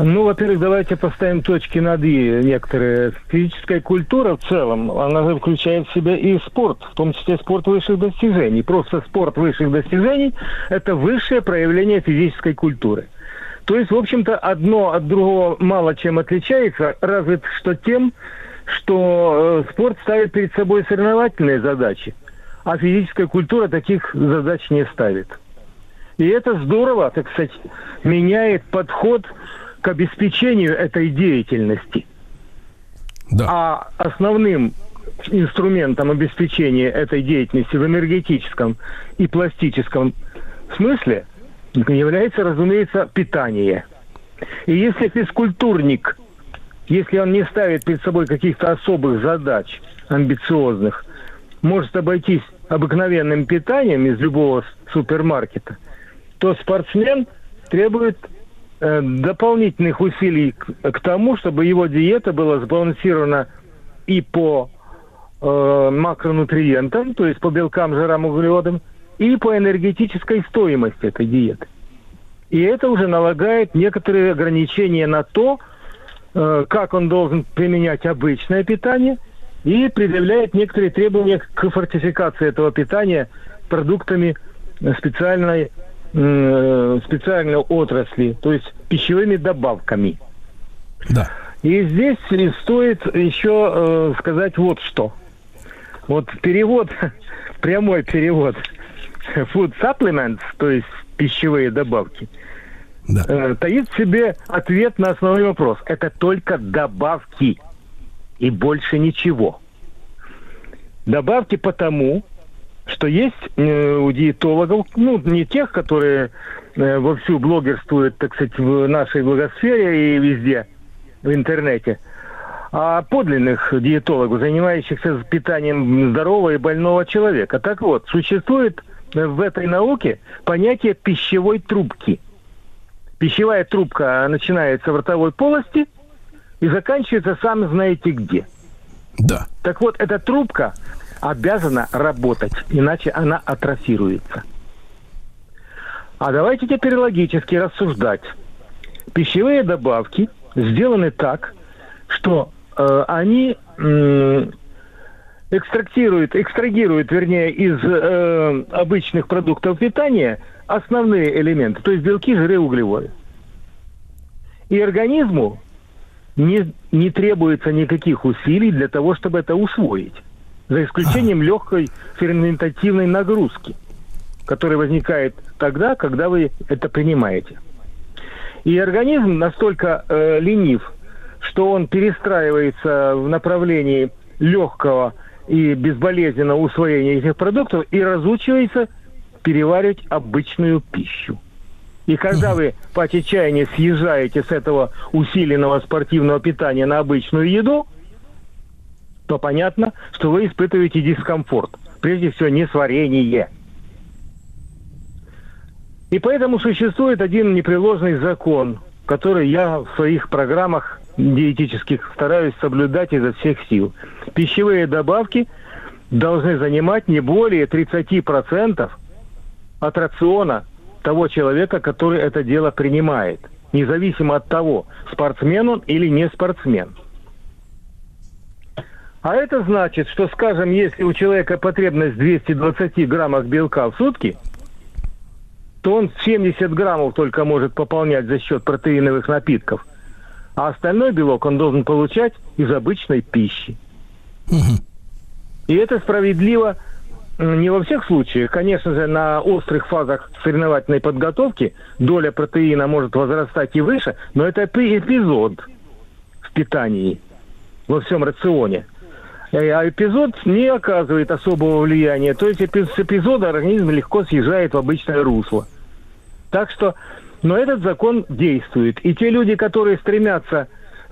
G: Ну, во-первых, давайте поставим точки над «и» некоторые. Физическая культура в целом, она включает в себя и спорт, в том числе спорт высших достижений. Просто спорт высших достижений – это высшее проявление физической культуры. То есть, в общем-то, одно от другого мало чем отличается, разве что тем, что э, спорт ставит перед собой соревновательные задачи, а физическая культура таких задач не ставит. И это здорово, так сказать, меняет подход к обеспечению этой деятельности.
C: Да.
G: А основным инструментом обеспечения этой деятельности в энергетическом и пластическом смысле является, разумеется, питание. И если физкультурник, если он не ставит перед собой каких-то особых задач, амбициозных, может обойтись обыкновенным питанием из любого супермаркета, то спортсмен требует дополнительных усилий к, к тому, чтобы его диета была сбалансирована и по э, макронутриентам, то есть по белкам, жирам, углеводам, и по энергетической стоимости этой диеты. И это уже налагает некоторые ограничения на то, э, как он должен применять обычное питание, и предъявляет некоторые требования к фортификации этого питания продуктами специальной э, специальной отрасли, то есть пищевыми добавками.
C: Да.
G: И здесь стоит еще э, сказать вот что. Вот перевод, прямой перевод food supplements, то есть пищевые добавки,
C: Да.
G: э, таит в себе ответ на основной вопрос. Это только добавки и больше ничего. Добавки потому, что есть э, у диетологов, ну, не тех, которые э, вовсю блогерствуют, так сказать, в нашей благосфере и везде, в интернете, а подлинных диетологов, занимающихся питанием здорового и больного человека. Так вот, существует э, в этой науке понятие пищевой трубки. Пищевая трубка начинается в ротовой полости и заканчивается сами знаете где.
C: Да.
G: Так вот, эта трубка обязана работать, иначе она атрофируется. А давайте теперь логически рассуждать. Пищевые добавки сделаны так, что э, они м, экстрактируют, экстрагируют, вернее, из э, обычных продуктов питания основные элементы, то есть белки, жиры, углеводы. И организму не, не требуется никаких усилий для того, чтобы это усвоить. За исключением легкой ферментативной нагрузки, которая возникает тогда, когда вы это принимаете. И организм настолько э, ленив, что он перестраивается в направлении легкого и безболезненного усвоения этих продуктов и разучивается переваривать обычную пищу. И когда вы по отчаянию съезжаете с этого усиленного спортивного питания на обычную еду, то понятно, что вы испытываете дискомфорт. Прежде всего, несварение. И поэтому существует один непреложный закон, который я в своих программах диетических стараюсь соблюдать изо всех сил. Пищевые добавки должны занимать не более 30% от рациона того человека, который это дело принимает, независимо от того, спортсмен он или не спортсмен. А это значит, что, скажем, если у человека потребность в 220 граммах белка в сутки, то он 70 граммов только может пополнять за счет протеиновых напитков, а остальной белок он должен получать из обычной пищи. И это справедливо не во всех случаях. Конечно же, на острых фазах соревновательной подготовки доля протеина может возрастать и выше, но это эпи- эпизод в питании, во всем рационе. Э, А эпизод не оказывает особого влияния. То есть с эпизода организм легко съезжает в обычное русло. Так что Но этот закон действует. И те люди, которые стремятся,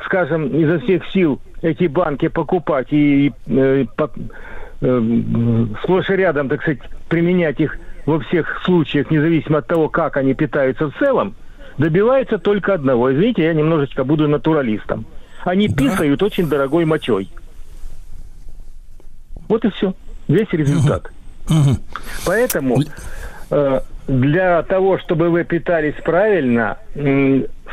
G: скажем, изо всех сил эти банки покупать и э, по- э, сплошь и рядом, так сказать, применять их во всех случаях, независимо от того, как они питаются в целом, добиваются только одного. Извините, я немножечко буду натуралистом. Они писают очень дорогой мочой. Вот и все. Весь результат. Поэтому э, для того, чтобы вы питались правильно,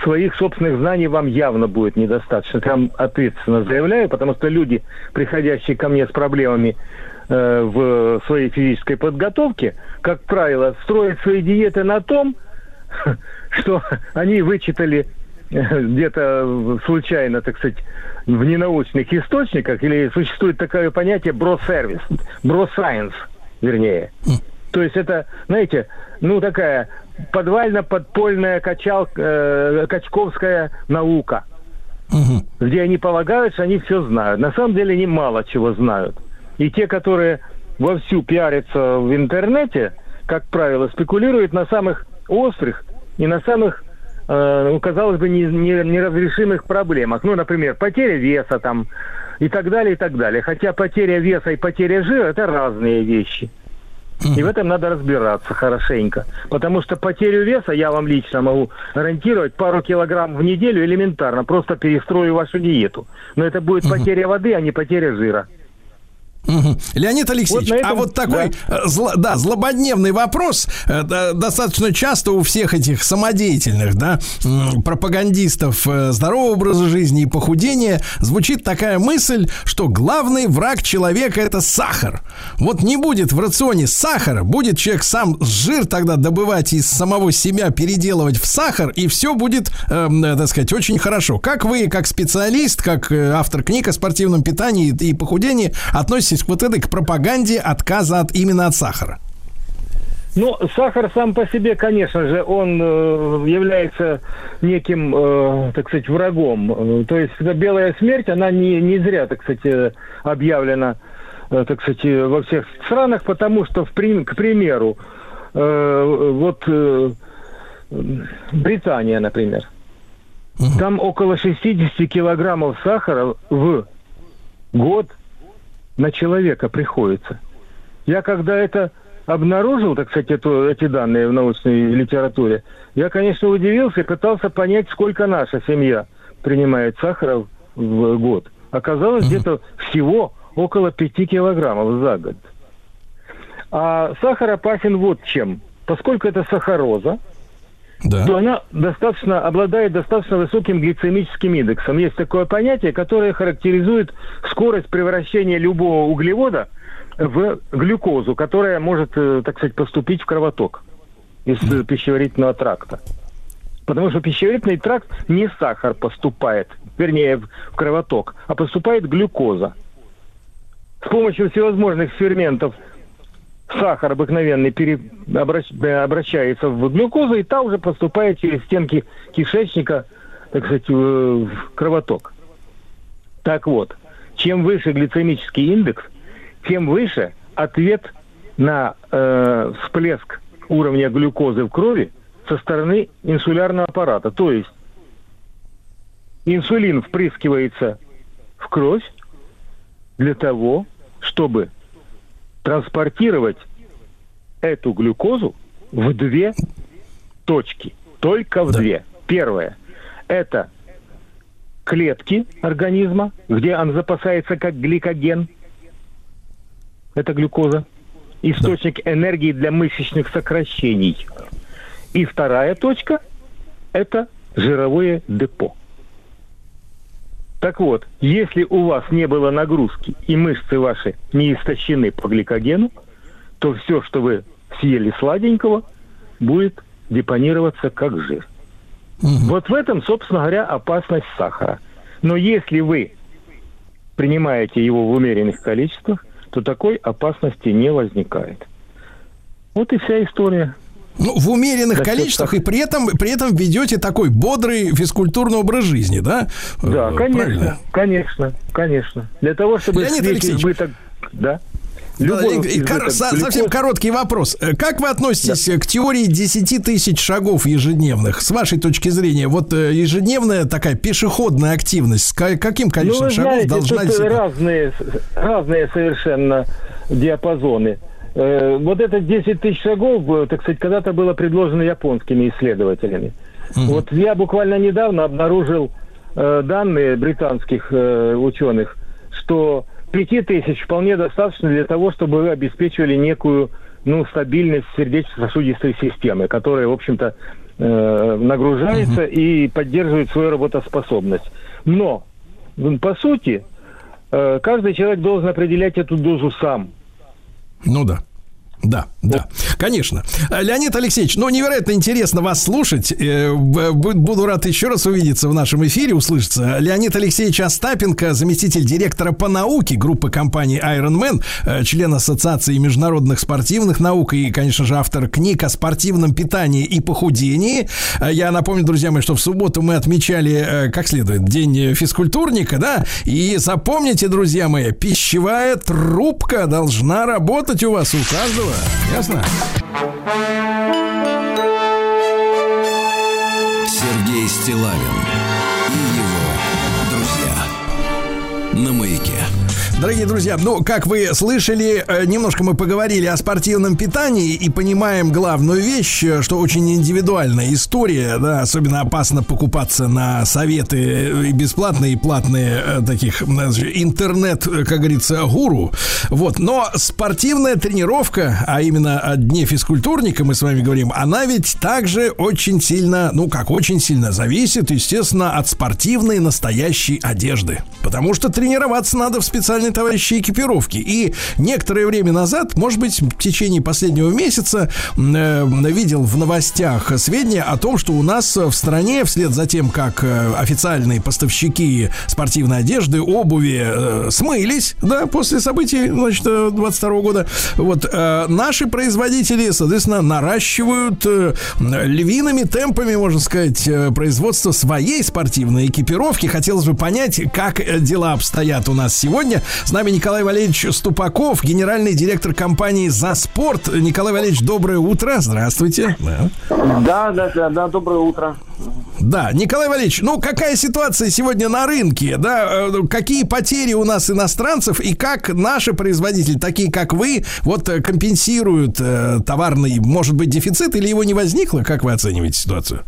G: своих собственных знаний вам явно будет недостаточно. Там ответственно заявляю, потому что люди, приходящие ко мне с проблемами э, в своей физической подготовке, как правило, строят свои диеты на том, что они вычитали где-то случайно, так сказать, в ненаучных источниках, или существует такое понятие бро-сервис, бро-сайенс, вернее. То есть это, знаете, ну такая подвально-подпольная качал, э, качковская наука, где они полагают, что они все знают. На самом деле они мало чего знают. И те, которые вовсю пиарятся в интернете, как правило, спекулируют на самых острых и на самых, э, казалось бы, не- не- неразрешимых проблемах. Ну, например, потеря веса там и так далее, и так далее. Хотя потеря веса и потеря жира – это разные вещи. И в этом надо разбираться хорошенько. Потому что потерю веса я вам лично могу гарантировать пару килограмм в неделю элементарно. Просто перестрою вашу диету. Но это будет потеря воды, а не потеря жира.
C: Мгм. Леонид Алексеевич,
G: Вот на этом-
C: а вот такой, э, зло- да, злободневный вопрос э, да, достаточно часто у всех этих самодеятельных, да, пропагандистов э, здорового образа жизни и похудения звучит такая мысль, что главный враг человека это сахар. Вот не будет в рационе сахара, будет человек сам жир тогда добывать из самого себя, переделывать в сахар, и все будет, э, м, э, так сказать, очень хорошо. Как вы, как специалист, как автор книг о спортивном питании и похудении, относитесь к вот этой к пропаганде отказа от именно от сахара?
G: Ну, сахар сам по себе, конечно же, он э, является неким, э, так сказать, врагом. Э, То есть белая смерть, она не, не зря, так сказать, э, объявлена, э, так сказать, э, во всех странах, потому что, в к примеру, э, вот э, Британия, например, там около 60 килограммов сахара в год на человека приходится. Я когда это обнаружил, так сказать, эту, эти данные в научной литературе, я, конечно, удивился и пытался понять, сколько наша семья принимает сахара в год. Оказалось, где-то всего около 5 килограммов за год. А сахар опасен вот чем. Поскольку это сахароза,
C: Да.
G: то она достаточно обладает достаточно высоким глицемическим индексом. Есть такое понятие, которое характеризует скорость превращения любого углевода в глюкозу, которая может, э, так сказать, поступить в кровоток из э, пищеварительного тракта. Потому что в пищеварительный тракт не сахар поступает, вернее, в кровоток, а поступает глюкоза. С помощью всевозможных ферментов сахар обыкновенный пере- э, обращается в глюкозу, и та уже поступает через стенки кишечника, так сказать, в в кровоток. Так вот, чем выше глицемический индекс, тем выше ответ на э, всплеск уровня глюкозы в крови со стороны инсулярного аппарата. То есть инсулин впрыскивается в кровь для того, чтобы транспортировать эту глюкозу в две точки. Только в две. Первое – это клетки организма, где он запасается как гликоген. Это глюкоза. Источник энергии для мышечных сокращений. И вторая точка – это жировое депо. Так вот, если у вас не было нагрузки и мышцы ваши не истощены по гликогену, то все, что вы съели сладенького, будет депонироваться как жир. Вот в этом, собственно говоря, опасность сахара. Но если вы принимаете его в умеренных количествах, то такой опасности не возникает. Вот и вся история.
C: Ну, в умеренных
G: Да,
C: количествах
G: так.
C: и при этом, при этом ведете такой бодрый физкультурный образ жизни, да?
G: Да,
C: Э,
G: конечно,
C: правильно?
G: конечно, конечно. Для того, чтобы
C: Леонид Алексеевич.
G: избыток... Да?
C: Да,
G: Любой
C: и- и кор- со- совсем короткий вопрос. Э, Как вы относитесь к теории 10 тысяч шагов ежедневных? С вашей точки зрения, вот э, ежедневная такая пешеходная активность, с ка- каким
G: Ну,
C: количеством
G: вы
C: шагов
G: знаете,
C: должна
G: тут разные, разные совершенно диапазоны. Э, Вот это 10 тысяч шагов, э, так сказать, когда-то было предложено японскими исследователями. Вот я буквально недавно обнаружил э, данные британских э, ученых, что 5 тысяч вполне достаточно для того, чтобы вы обеспечивали некую ну, стабильность сердечно-сосудистой системы, которая, в общем-то, э, нагружается и поддерживает свою работоспособность. Но, по сути, э, каждый человек должен определять эту дозу сам.
C: Ну да. Да, да, конечно. Леонид Алексеевич, ну, невероятно интересно вас слушать. Э, Буду рад еще раз увидеться в нашем эфире, услышаться. Леонид Алексеевич Остапенко, заместитель директора по науке группы компании Iron Man, э, член Ассоциации международных спортивных наук и, конечно же, автор книг о спортивном питании и похудении. Э, Я напомню, друзья мои, что в субботу мы отмечали, как следует, День физкультурника, да? И запомните, друзья мои, пищевая трубка должна работать у вас у каждого. Ясно?
A: Сергей Стилавин и его друзья. На маяке.
C: Дорогие друзья, ну, как вы слышали, э, немножко мы поговорили о спортивном питании и понимаем главную вещь, э, что очень индивидуальная история, да, особенно опасно покупаться на советы э, бесплатные, и платные таких интернет, как говорится, гуру. Вот, но спортивная тренировка, а именно о дне физкультурника мы с вами говорим, она ведь также очень сильно, ну, как очень сильно зависит, естественно, от спортивной настоящей одежды. Потому что тренироваться надо в специальной товарищей экипировке. И некоторое время назад, может быть, в течение последнего месяца, э, видел в новостях сведения о том, что у нас в стране, вслед за тем, как э, официальные поставщики спортивной одежды, обуви э, смылись, да, после событий, значит, э, 22 года, вот, э, наши производители, соответственно, наращивают э, львиными темпами, можно сказать, э, производство своей спортивной экипировки. Хотелось бы понять, как э, дела обстоят у нас сегодня. С нами Николай Валерьевич Ступаков, генеральный директор компании «За спорт». Николай Валерьевич, доброе утро. Здравствуйте. Да.
H: Да, да, да, да, доброе утро.
C: Да, Николай Валерьевич, ну какая ситуация сегодня на рынке, да, Э, какие потери у нас иностранцев и как наши производители, такие как вы, вот э, компенсируют э, товарный, может быть, дефицит или его не возникло, как вы оцениваете ситуацию?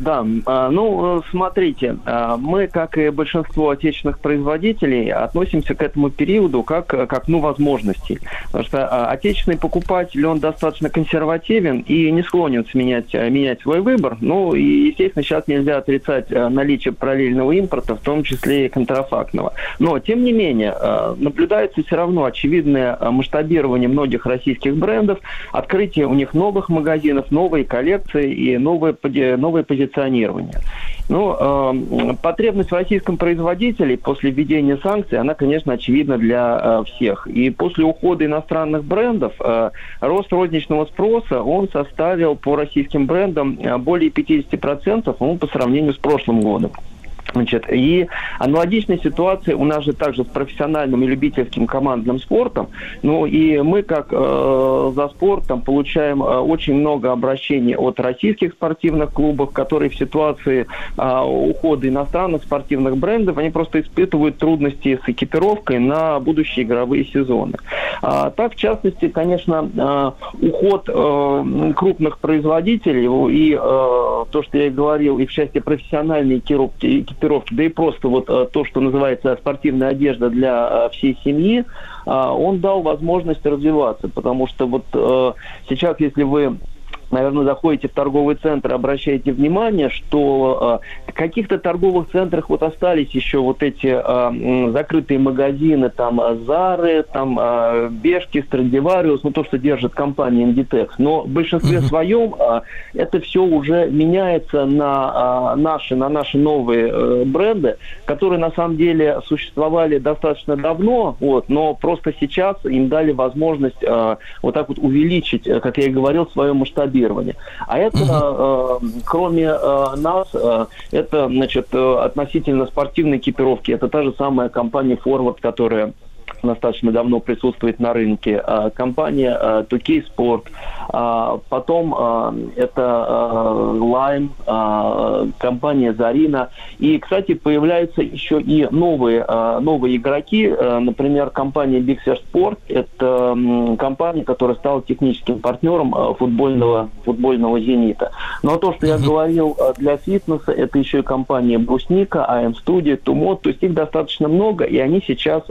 H: Да, а, ну, э, смотрите, а, мы, как и большинство отечественных производителей, относимся к этому периоду как э, к окну возможностей. Потому что а, отечественный покупатель, он достаточно консервативен и не склонен менять, э, менять свой выбор. Ну, и, естественно, сейчас нельзя отрицать наличие параллельного импорта, в том числе и контрафактного. Но, тем не менее, наблюдается все равно очевидное масштабирование многих российских брендов, открытие у них новых магазинов, новые коллекции и новые, новые позиционирования. Ну, э, потребность в российском производителе после введения санкций, она, конечно, очевидна для э, всех. И после ухода иностранных брендов э, рост розничного спроса, он составил по российским брендам э, более 50% ну, по сравнению с прошлым годом. Значит, и аналогичная ситуация у нас же также с профессиональным и любительским командным спортом. Ну и мы, как э, за спортом, получаем э, очень много обращений от российских спортивных клубов, которые в ситуации э, ухода иностранных спортивных брендов, они просто испытывают трудности с экипировкой на будущие игровые сезоны. А, так, в частности, конечно, э, уход э, крупных производителей и э, то, что я и говорил, и в части профессиональной экипировки, экипировки, да и просто вот э, то, что называется спортивная одежда для э, всей семьи, э, он дал возможность развиваться, потому что вот сейчас, если вы наверное, заходите в торговый центр, обращаете внимание, что э, в каких-то торговых центрах вот остались еще вот эти э, закрытые магазины, там, Зары, там, э, Бешки, Страдивариус, ну, то, что держит компания Inditex. Но в большинстве своем э, это все уже меняется на наши, на наши новые бренды, которые на самом деле существовали достаточно давно, вот, но просто сейчас им дали возможность вот так вот увеличить, как я и говорил, свое масштабирование. А это, э, кроме э, нас, э, это, значит, э, относительно спортивной экипировки, это та же самая компания Forward, которая достаточно давно присутствует на рынке, э, компания э, 2K Sport, а, потом э, это Lime, э, компания Зарина. И, кстати, появляются еще и новые, новые игроки, э, например, компания Big Fair Sport. Это компания, которая стала техническим партнером футбольного, футбольного «Зенита». Ну а то, что я говорил для фитнеса, это еще и компания Брусника, AM Studio, Тумот. То есть их достаточно много, и они сейчас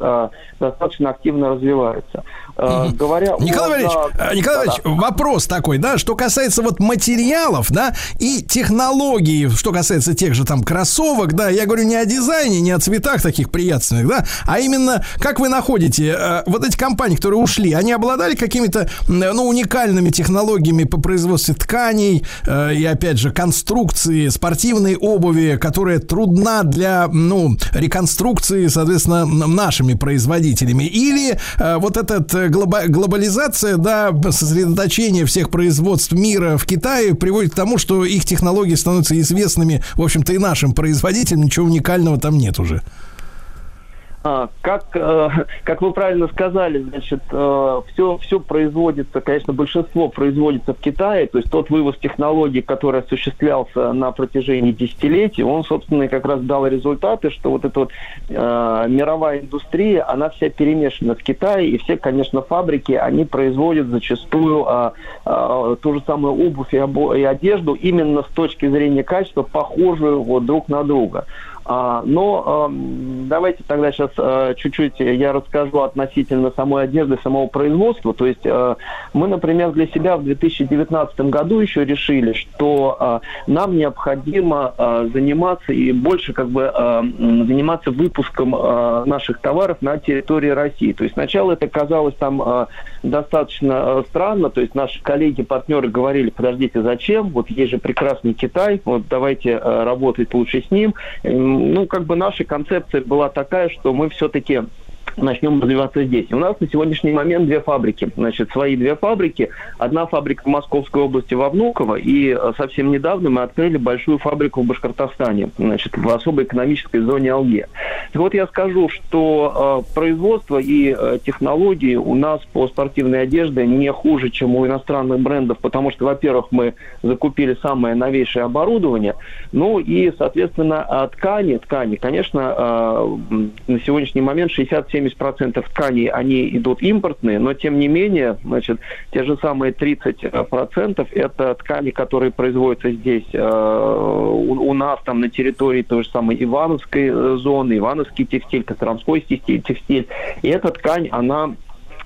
H: достаточно активно развиваются. Э, Говоря о-
C: Николай Валерьевич,
H: да,
C: э, Николай
H: да,
C: Валерьевич, вопрос такой, да, что касается вот материалов, да, и технологий, что касается тех же там кроссовок, да, я говорю не о дизайне, не о цветах таких приятных, да, а именно, как вы находите, э, вот эти компании, которые ушли, они обладали какими-то, ну, уникальными технологиями по производству тканей э, и, опять же, конструкции спортивной обуви, которая трудна для, ну, реконструкции, соответственно, нашими производителями, или э, вот этот э, глоба- глобализация, да, сосредоточение всех производств мира в Китае приводит к тому, что их технологии становятся известными, в общем-то, и нашим производителям, ничего уникального там нет уже.
H: А, как, э, как вы правильно сказали, значит, все, все производится, конечно, большинство производится в Китае, то есть тот вывоз технологий, который осуществлялся на протяжении десятилетий, он, собственно, как раз дал результаты, что вот эта вот э, мировая индустрия, она вся перемешана в Китае, и все, конечно, фабрики, они производят зачастую ту же самую обувь и, и одежду именно с точки зрения качества, похожую вот друг на друга. А, но давайте тогда сейчас э, чуть-чуть я расскажу относительно самой одежды, самого производства. То есть э, мы, например, для себя в 2019 году еще решили, что э, нам необходимо заниматься и больше как бы заниматься выпуском наших товаров на территории России. То есть сначала это казалось там достаточно э, странно, то есть наши коллеги, партнеры говорили, подождите, зачем? Вот есть же прекрасный Китай, вот давайте э, работать лучше с ним. Ну, как бы наша концепция была такая, что мы все-таки начнем развиваться здесь. У нас на сегодняшний момент две фабрики. Значит, свои две фабрики. Одна фабрика в Московской области во Внуково, и э, совсем недавно мы открыли большую фабрику в Башкортостане, значит, в особой экономической зоне Алге. Так вот я скажу, что э, производство и э, технологии у нас по спортивной одежде не хуже, чем у иностранных брендов, потому что, во-первых, мы закупили самое новейшее оборудование, ну и, соответственно, а ткани, ткани, конечно, э, на сегодняшний момент 60-70% тканей, они идут импортные, но тем не менее, значит, те же самые 30% это ткани, которые производятся здесь, э, у, у нас там на территории той же самой Ивановской э, зоны, Ивановский текстиль, Костромской текстиль. И эта ткань, она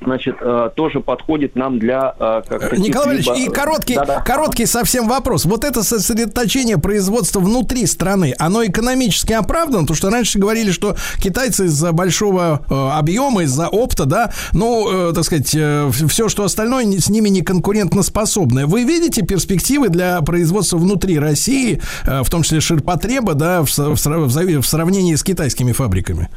H: значит, э, тоже подходит нам для э, как
C: Николай Валерьевич, и короткий,
H: Да-да.
C: короткий совсем вопрос. Вот это сосредоточение производства внутри страны, оно экономически оправдано? Потому что раньше говорили, что китайцы из-за большого э, объема, из-за опта, да, ну, так сказать, все, что остальное с ними не конкурентоспособное. Вы видите перспективы для производства внутри России, в том числе ширпотреба, да, в сравнении с китайскими фабриками?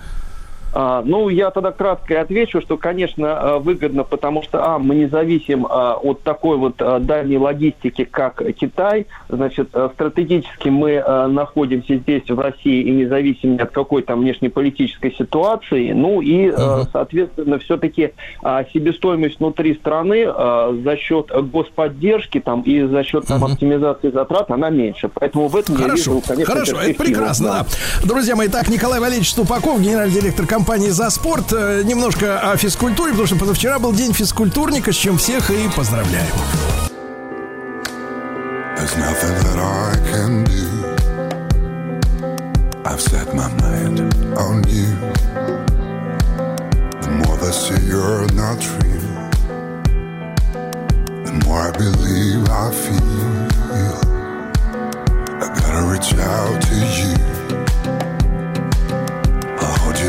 H: А, ну, я тогда кратко и отвечу, что, конечно, э, выгодно, потому что, а, мы не зависим а, от такой вот а, дальней логистики, как Китай. Значит, стратегически мы находимся здесь, в России, и не зависим от какой там внешнеполитической ситуации. Ну и, э, соответственно, все-таки а, себестоимость внутри страны а, за счет господдержки там, и за счет там, оптимизации затрат, она меньше. Поэтому в этом я
C: Хорошо,
H: вижу, конечно,
C: хорошо, это прекрасно.
H: Да.
C: да. Друзья мои, так, Николай Валерьевич Ступаков, генеральный директор компании «За спорт». Э, Немножко о физкультуре, потому что позавчера был день физкультурника, с чем всех и поздравляем.
I: There's nothing that I can do. I've set my mind on you. The more they say you're not real, the more I believe I feel. I gotta reach out to you.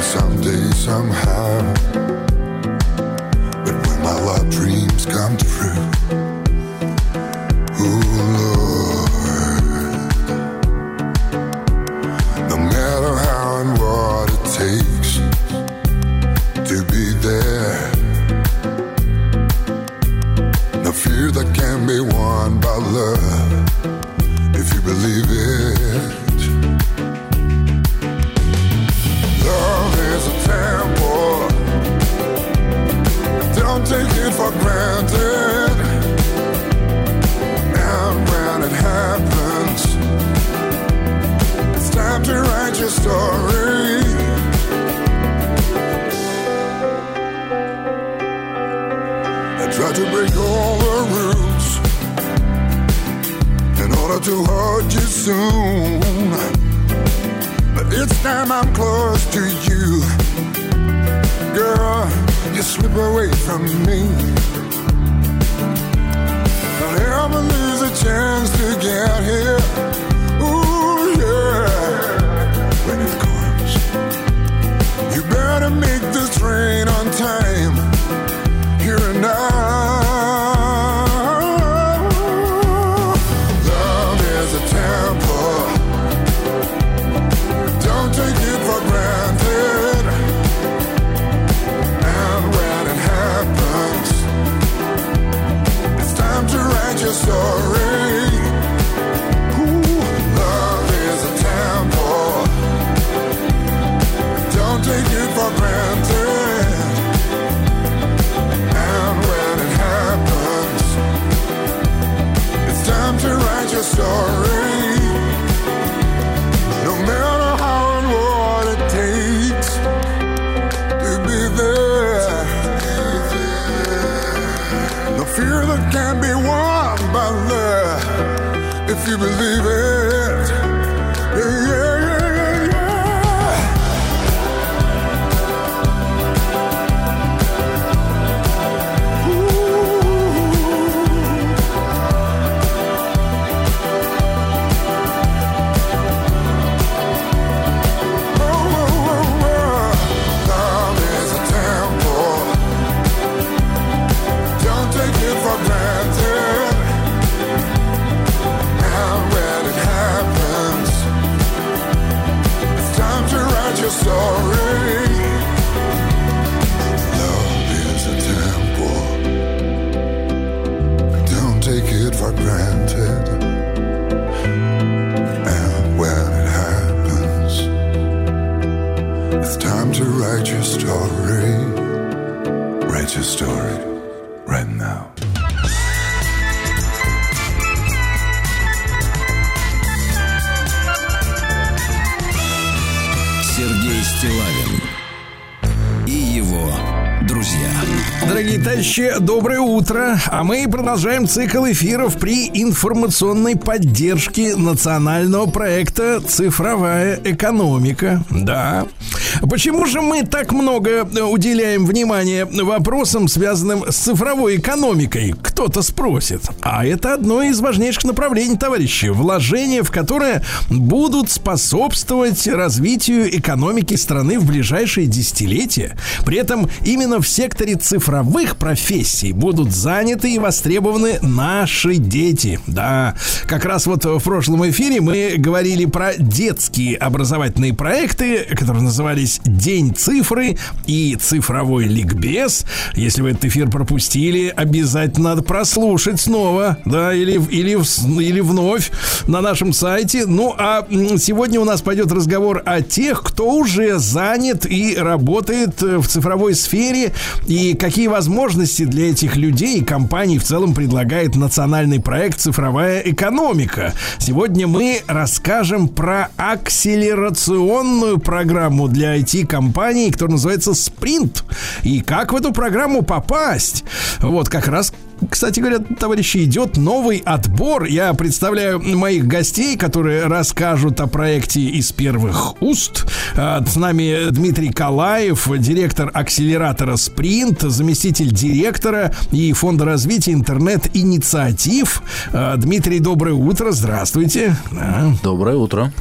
I: Someday, somehow. But when my love dreams come true, Ooh, Lord. No matter how and what it takes to be there. No fear that can be won by love if you believe it. Love is a temple. Don't take it for granted. And when it happens, it's time to write your story. I try to break all the rules in order to hurt you soon it's time I'm close to you. Girl, you slip away from me. I'll ever lose a chance to get here. Ooh, yeah. When it comes, you better make this train on time. Here and now. If you believe it. Story right now.
A: Сергей Стилавин и его друзья.
C: Дорогие товарищи, доброе утро. А мы продолжаем цикл эфиров при информационной поддержке национального проекта «Цифровая экономика». Да. Почему же мы так много уделяем внимания вопросам, связанным с цифровой экономикой? Кто-то спросит. А это одно из важнейших направлений, товарищи. Вложения, в которое будут способствовать развитию экономики страны в ближайшие десятилетия. При этом именно в секторе цифровых профессий будут заняты и востребованы наши дети. Да, как раз вот в прошлом эфире мы говорили про детские образовательные проекты, которые назывались «День цифры» и «Цифровой ликбез». Если вы этот эфир пропустили, обязательно надо прослушать снова, да, или, или, или вновь на нашем сайте. Ну, а сегодня у нас пойдет разговор о тех, кто уже занят и работает э, в цифровой сфере, и какие возможности для этих людей и компаний в целом предлагает национальный проект «Цифровая экономика». Сегодня мы расскажем про акселерационную программу для IT-компаний, которая называется «Спринт». И как в эту программу попасть? Вот как раз кстати говоря, товарищи, идет новый отбор. Я представляю моих гостей, которые расскажут о проекте из первых уст. А, С нами Дмитрий Калаев, директор акселератора «Спринт», заместитель директора и фонда развития интернет-инициатив. А, Дмитрий, доброе утро, здравствуйте. Да.
J: Доброе утро.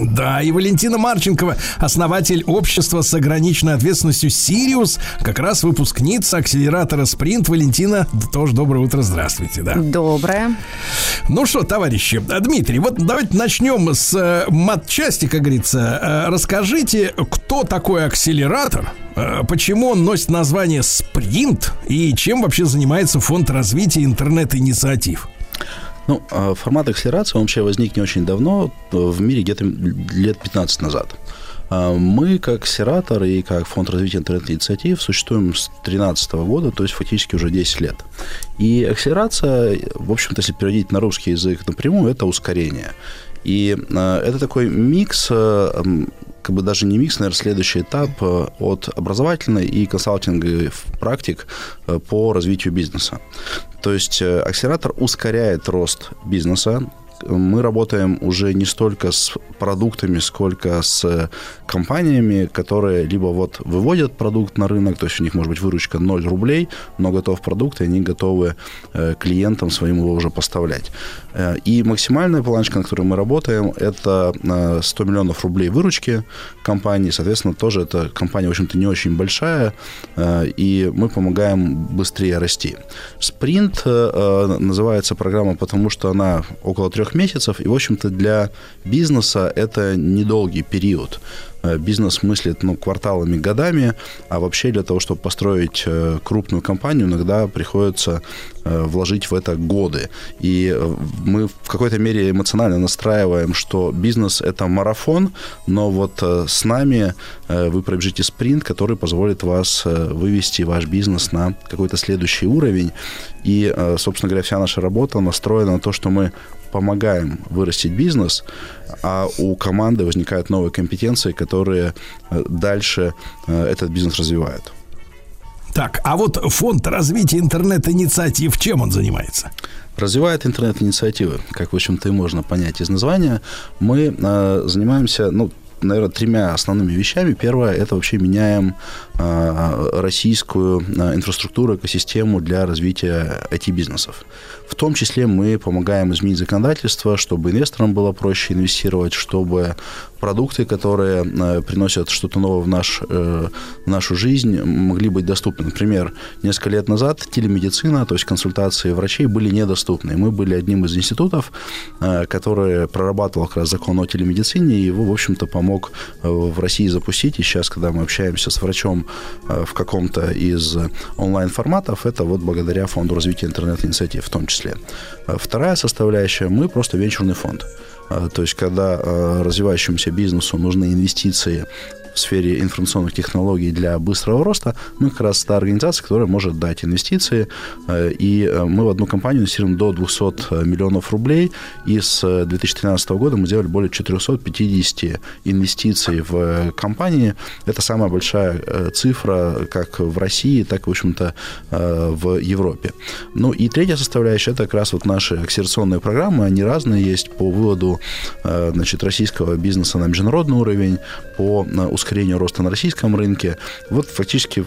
C: Да, и Валентина Марченкова, основатель общества с ограниченной ответственностью «Сириус», как раз выпускница акселератора «Спринт». Валентина, тоже доброе утро, здравствуйте. Да.
K: Доброе.
C: Ну что, товарищи, а, Дмитрий, вот давайте начнем с э, матчасти, как говорится. Э, Расскажите, кто такой акселератор, э, почему он носит название «Спринт» и чем вообще занимается Фонд развития интернет-инициатив?
J: Ну, а формат акселерации вообще возник не очень давно, э, в мире где-то лет 15 назад. А Мы, как Сератор и как Фонд развития интернет-инициатив, существуем с 2013 года, то есть фактически уже 10 лет. И акселерация, в общем-то, если переводить на русский язык напрямую, это ускорение. И э, это такой микс, э, как бы даже не микс, наверное, следующий этап э, от образовательной и консалтинговых практик э, по развитию бизнеса. То есть э, акселератор ускоряет рост бизнеса, мы работаем уже не столько с продуктами, сколько с компаниями, которые либо вот выводят продукт на рынок, то есть у них может быть выручка 0 рублей, но готов продукт, и они готовы э, клиентам своим его уже поставлять. Э, и максимальная планочка, на которой мы работаем, это э, 100 миллионов рублей выручки компании. Соответственно, тоже эта компания, в общем-то, не очень большая, э, и мы помогаем быстрее расти. Спринт э, э, называется программа, потому что она около трех месяцев, и, в общем-то, для бизнеса это недолгий период. Э, Бизнес мыслит ну, кварталами, годами, а вообще для того, чтобы построить э, крупную компанию, иногда приходится э, вложить в это годы. И мы в какой-то мере эмоционально настраиваем, что бизнес – это марафон, но вот с нами вы пробежите спринт, который позволит вас вывести ваш бизнес на какой-то следующий уровень. И, собственно говоря, вся наша работа настроена на то, что мы помогаем вырастить бизнес, а у команды возникают новые компетенции, которые э, дальше э, этот бизнес развивают.
C: Так, а вот фонд развития интернет-инициатив, чем он занимается?
J: Развивает интернет-инициативы, как, в общем-то, и можно понять из названия. Мы э, занимаемся, ну, наверное, тремя основными вещами. Первое – это вообще меняем э, российскую э, инфраструктуру, экосистему для развития IT-бизнесов. В том числе мы помогаем изменить законодательство, чтобы инвесторам было проще инвестировать, чтобы продукты, которые э, приносят что-то новое в, наш, э, в нашу жизнь, могли быть доступны. Например, несколько лет назад телемедицина, то есть консультации врачей, были недоступны. Мы были одним из институтов, э, который прорабатывал как раз закон о телемедицине, и его, в общем-то, помог э, в России запустить. И сейчас, когда мы общаемся с врачом э, в каком-то из онлайн-форматов, это вот благодаря Фонду развития интернет-инициатив в том числе. Э, Вторая составляющая, мы просто венчурный фонд. А, То есть, когда э, развивающемуся бизнесу нужны инвестиции в сфере информационных технологий для быстрого роста, мы как раз та организация, которая может дать инвестиции. Э, И э, мы в одну компанию инвестируем до 200 миллионов рублей. И с 2013 года мы сделали более 450 инвестиций в компании. Это самая большая э, цифра как в России, так в общем-то, э, в Европе. Ну и третья составляющая – это как раз вот наши акселерационные программы. Они разные есть по выводу э, значит, российского бизнеса на международный уровень, по э, ускорению роста на российском рынке. Вот фактически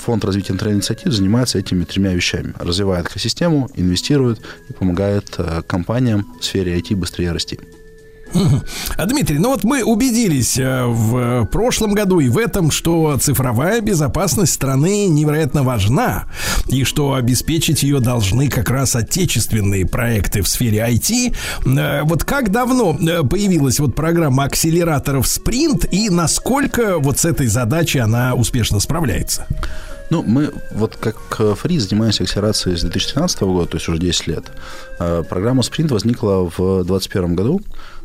J: Фонд развития интернет-инициатив занимается этими тремя вещами. Развивает экосистему, инвестирует и помогает э, компаниям в сфере IT быстрее расти.
C: А, Дмитрий, ну вот мы убедились э, в прошлом году и в этом, что цифровая безопасность страны невероятно важна, и что обеспечить ее должны как раз отечественные проекты в сфере IT. Э, Вот как давно э, появилась вот программа акселераторов «Спринт» и насколько вот с этой задачей она успешно справляется?
J: Ну, мы вот как э, Фри занимаемся акселерацией с 2013 года, то есть уже 10 лет. Э, Программа «Спринт» возникла в 2021 году.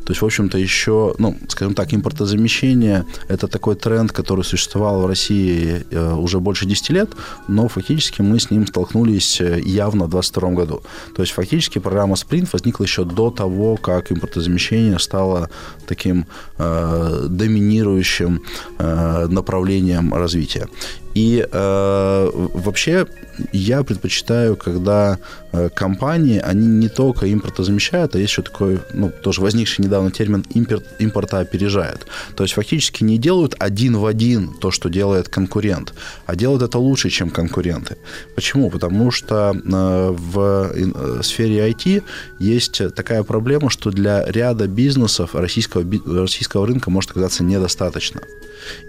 J: То есть, в общем-то, еще, ну, скажем так, импортозамещение – это такой тренд, который существовал в России э, уже больше 10 лет, но фактически мы с ним столкнулись э, явно в 2022 году. То есть, фактически программа «Спринт» возникла еще до того, как импортозамещение стало таким э, доминирующим э, направлением развития. И э, вообще я предпочитаю, когда э, компании, они не только импортозамещают, а есть еще такой, ну, тоже возникший недавно термин импорт, импорта опережают. То есть фактически не делают один в один то, что делает конкурент, а делают это лучше, чем конкуренты. Почему? Потому что э, в э, сфере IT есть такая проблема, что для ряда бизнесов российского, российского рынка может оказаться недостаточно.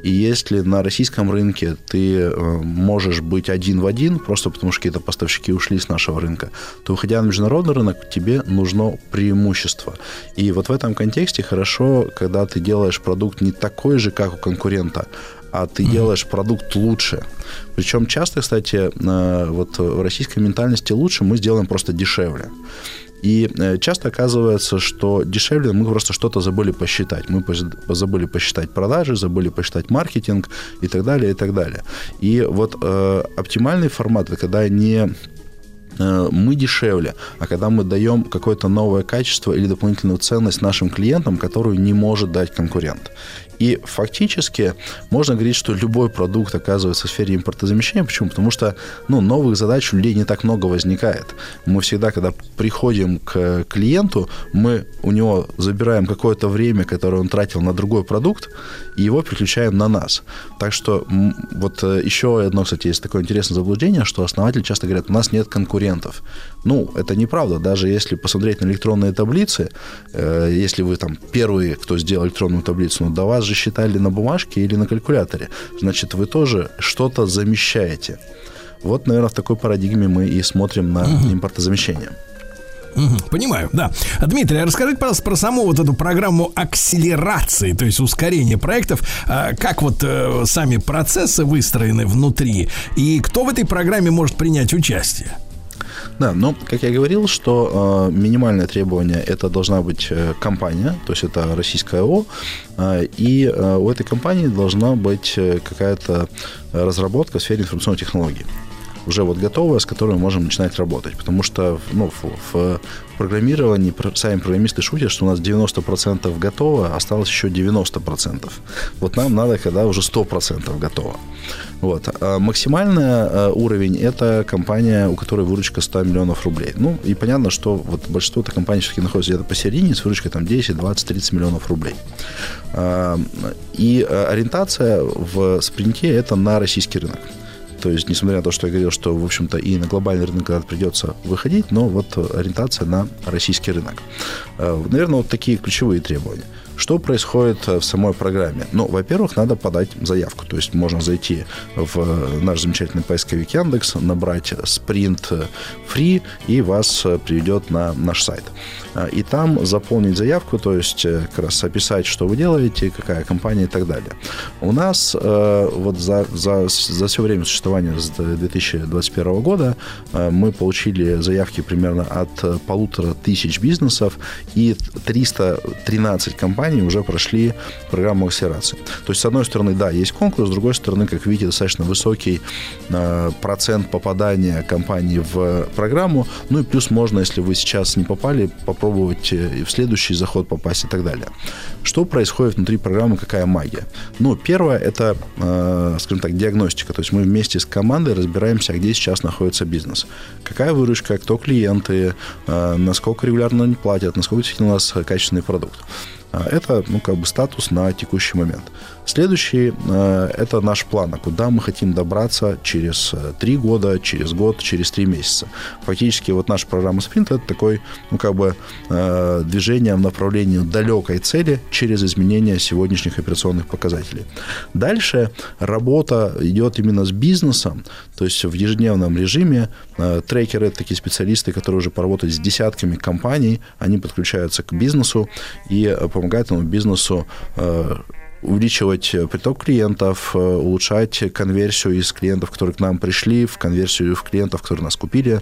J: И если на российском рынке ты э, можешь быть один в один, просто потому что какие-то поставщики ушли с нашего рынка, то выходя на международный рынок, тебе нужно преимущество. И вот в этом контексте хорошо, когда ты делаешь продукт не такой же, как у конкурента, а ты делаешь продукт лучше. Причем часто, кстати, э, вот в российской ментальности лучше мы сделаем просто дешевле. И э, часто оказывается, что дешевле мы просто что-то забыли посчитать. Мы забыли посчитать продажи, забыли посчитать маркетинг и так далее, и так далее. И вот э, оптимальный формат, когда не э, мы дешевле, а когда мы даем какое-то новое качество или дополнительную ценность нашим клиентам, которую не может дать конкурент. И фактически можно говорить, что любой продукт оказывается в сфере импортозамещения. Почему? Потому что ну, новых задач у людей не так много возникает. Мы всегда, когда приходим к клиенту, мы у него забираем какое-то время, которое он тратил на другой продукт, и его переключаем на нас. Так что вот э, еще одно, кстати, есть такое интересное заблуждение, что основатели часто говорят, у нас нет конкурентов. Ну, это неправда. Даже если посмотреть на электронные таблицы, э, если вы там первые, кто сделал электронную таблицу, ну, до вас же считали на бумажке или на калькуляторе, значит, вы тоже что-то замещаете. Вот, наверное, в такой парадигме мы и смотрим на импортозамещение.
C: Мгм, Понимаю, да. Дмитрий, а расскажите, пожалуйста, про саму вот эту программу акселерации, то есть ускорения проектов. А, Как вот э, сами процессы выстроены внутри, и кто в этой программе может принять участие?
J: Да, но, как я говорил, что э, минимальное требование это должна быть э, компания, то есть это российская ООО, э, и э, у этой компании должна быть э, какая-то разработка в сфере информационных технологий уже вот готовая, с которой мы можем начинать работать. Потому что ну, в, в программировании про- сами программисты шутят, что у нас 90% готово, осталось еще 90%. Вот нам надо, когда уже 100% готово. Вот. А максимальный э, уровень – это компания, у которой выручка 100 миллионов рублей. Ну, и понятно, что вот большинство компаний все-таки находится где-то посередине с выручкой там 10, 20, 30 миллионов рублей. И э, ориентация в спринте – это на российский рынок. То есть, несмотря на то, что я говорил, что, в общем-то, и на глобальный рынок придется выходить, но вот ориентация на российский рынок. Э, Наверное, вот такие ключевые требования. Что происходит э, в самой программе? Ну, во-первых, надо подать заявку. То есть можно зайти в наш замечательный поисковик Яндекс, набрать спринт free, и вас э, приведет на наш сайт. И там заполнить заявку, то есть э, как раз описать, что вы делаете, какая компания и так далее. У нас э, вот за, за, за все время существования с 2021 года э, мы получили заявки примерно от э, полутора тысяч бизнесов, и 313 компаний уже прошли программу акселерации. То есть, с одной стороны, да, есть конкурс, с другой стороны, как видите, достаточно высокий э, процент попадания компаний в программу. Ну и плюс можно, если вы сейчас не попали, попробовать э, и в следующий заход попасть и так далее. Что происходит внутри программы, какая магия? Ну, первое, это, э, скажем так, диагностика. То есть мы вместе с командой разбираемся, где сейчас находится бизнес. Какая выручка, кто клиенты, насколько регулярно они платят, насколько действительно у нас качественный продукт. А, Это, ну, как бы статус на текущий момент. Следующий э, – это наш план, а куда мы хотим добраться через э, три года, через год, через три месяца. Фактически вот наша программа «Спринт» – это такой, ну, как бы э, движение в направлении далекой цели через изменение сегодняшних операционных показателей. Дальше работа идет именно с бизнесом, то есть в ежедневном режиме э, трекеры, это такие специалисты, которые уже поработали с десятками компаний, они подключаются к бизнесу и э, помогают этому бизнесу э, увеличивать приток клиентов, э, улучшать конверсию из клиентов, которые к нам пришли, в конверсию в клиентов, которые нас купили.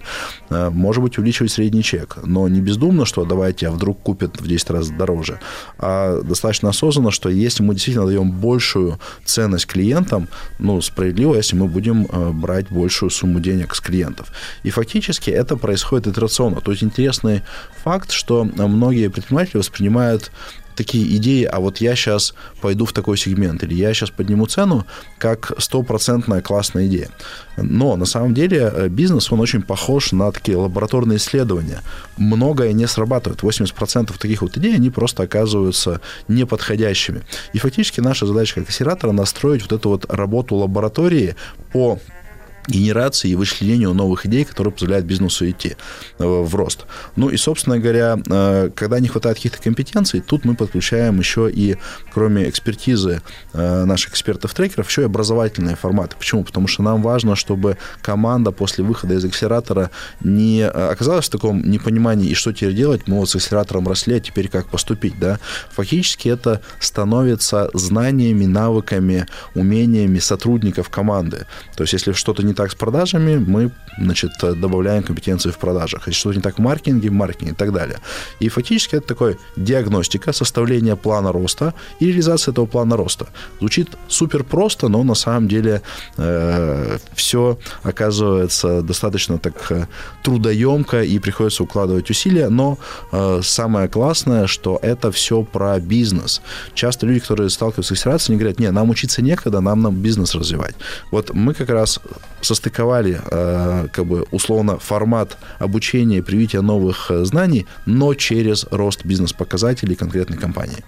J: Э, Может быть, увеличивать средний чек. Но не бездумно, что давайте, а вдруг купят в 10 раз дороже. А достаточно осознанно, что если мы действительно даем большую ценность клиентам, ну, справедливо, если мы будем э, брать большую сумму денег с клиентов. И фактически это происходит итерационно. То есть интересный факт, что многие предприниматели воспринимают такие идеи, а вот я сейчас пойду в такой сегмент, или я сейчас подниму цену, как стопроцентная классная идея. Но на самом деле э, бизнес, он очень похож на такие лабораторные исследования. Многое не срабатывает. 80% таких вот идей, они просто оказываются неподходящими. И фактически наша задача как акселератора настроить вот эту вот работу лаборатории по генерации и вычленению новых идей, которые позволяют бизнесу идти э, в рост. Ну и, собственно говоря, э, когда не хватает каких-то компетенций, тут мы подключаем еще и, кроме экспертизы э, наших экспертов-трекеров, еще и образовательные форматы. Почему? Потому что нам важно, чтобы команда после выхода из акселератора не оказалась в таком непонимании, и что теперь делать, мы вот с акселератором росли, а теперь как поступить, да? Фактически это становится знаниями, навыками, умениями сотрудников команды. То есть, если что-то не так с продажами, мы значит, добавляем компетенции в продажах. Если что-то не так в маркетинге, в маркетинге и так далее. И фактически это такой диагностика, составление плана роста и реализация этого плана роста. Звучит супер просто, но на самом деле э, все оказывается достаточно так э, трудоемко и приходится укладывать усилия, но э, самое классное, что это все про бизнес. Часто люди, которые сталкиваются с акселерацией, они говорят, нет, нам учиться некогда, нам, нам бизнес развивать. Вот мы как раз состыковали э, как бы условно формат обучения и привития новых э, знаний, но через рост бизнес-показателей конкретной компании.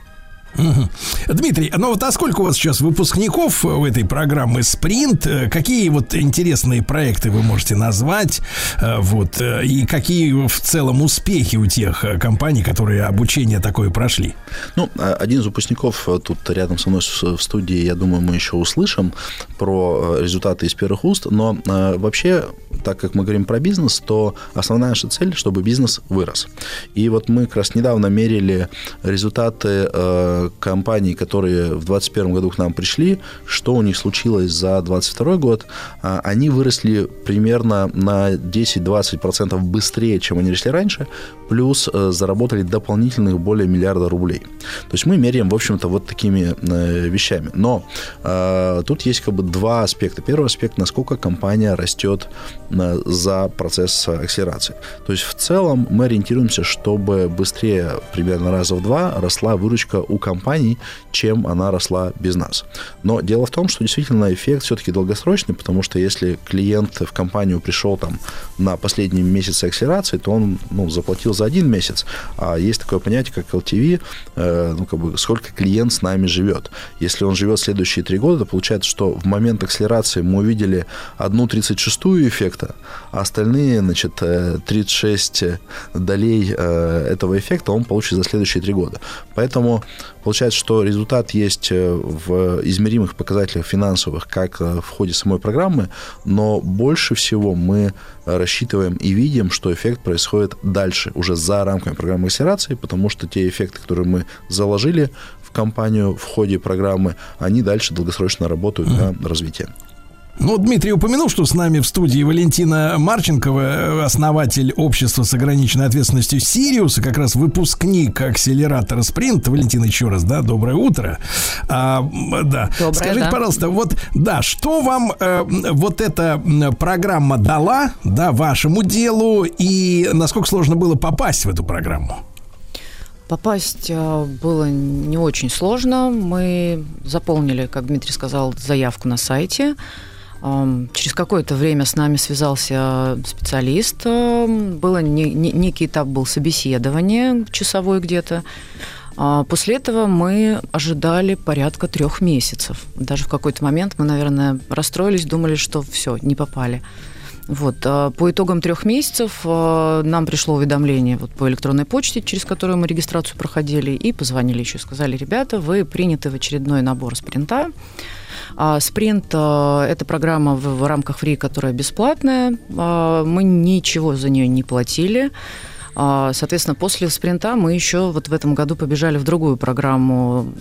C: Дмитрий, ну вот а сколько у вас сейчас выпускников в этой программы «Спринт»? Э, Какие вот интересные проекты вы можете назвать? Э, Вот, э, и какие в целом успехи у тех компаний, которые обучение такое прошли?
J: Ну, а- один из выпускников тут рядом со мной в студии, я думаю, мы еще услышим про результаты из первых уст, но вообще, так как мы говорим про бизнес, то основная наша цель, чтобы бизнес вырос. И вот мы как раз недавно мерили результаты э, компаний, которые в 2021 году к нам пришли, что у них случилось за 2022 год. А, Они выросли примерно на 10-20% быстрее, чем они росли раньше, плюс э, заработали дополнительных более миллиарда рублей. То есть мы меряем, в общем-то, вот такими э, вещами. Но э, тут есть как бы два аспекта. Первый аспект, насколько компания растет э, за процесс акселерации. То есть в целом мы ориентируемся, чтобы быстрее, примерно раза в два, росла выручка у компаний, чем она росла без нас. Но дело в том, что действительно эффект все-таки долгосрочный, потому что если клиент в компанию пришел там на последний месяц акселерации, то он ну, заплатил за один месяц. А есть такое понятие, как LTV, э, ну, как бы, сколько клиент с нами живет. Если он живет следующие три года, то получается, что в момент акселерации мы увидели одну 36-ю эффекта, а остальные, значит, э, 36 долей э, этого эффекта он получит за следующие три года. Поэтому получается, что результат есть э, в измеримых показателях финансовых, как э, в ходе самой программы, но больше всего мы рассчитываем и видим, что эффект происходит дальше, уже за рамками программы акселерации, потому что те эффекты, которые мы заложили в компанию в ходе программы, они дальше долгосрочно работают на развитие.
C: Ну, Дмитрий упомянул, что с нами в студии Валентина Марченкова, э, основатель общества с ограниченной ответственностью «Сириус», и как раз выпускник акселератора «Спринт». Валентин, еще раз, да, доброе утро. А, м, да.
K: Доброе,
C: Скажите,
K: да.
C: пожалуйста, вот, да, что вам э, вот эта программа дала, да, вашему делу, и насколько сложно было попасть в эту программу?
K: Попасть э, было не очень сложно. Мы заполнили, как Дмитрий сказал, заявку на сайте. Через какое-то время с нами связался специалист. Было не- не- некий этап был собеседования, часовой где-то. А После этого мы ожидали порядка трех месяцев. Даже в какой-то момент мы, наверное, расстроились, думали, что все, не попали. Вот. а По итогам трех месяцев а, нам пришло уведомление вот по электронной почте, через которую мы регистрацию проходили, и позвонили еще, сказали, ребята, вы приняты в очередной набор спринта. А, Спринт а, – это программа в, в рамках фри, которая бесплатная. А, Мы ничего за нее не платили. Соответственно, после спринта мы еще вот в этом году побежали в другую программу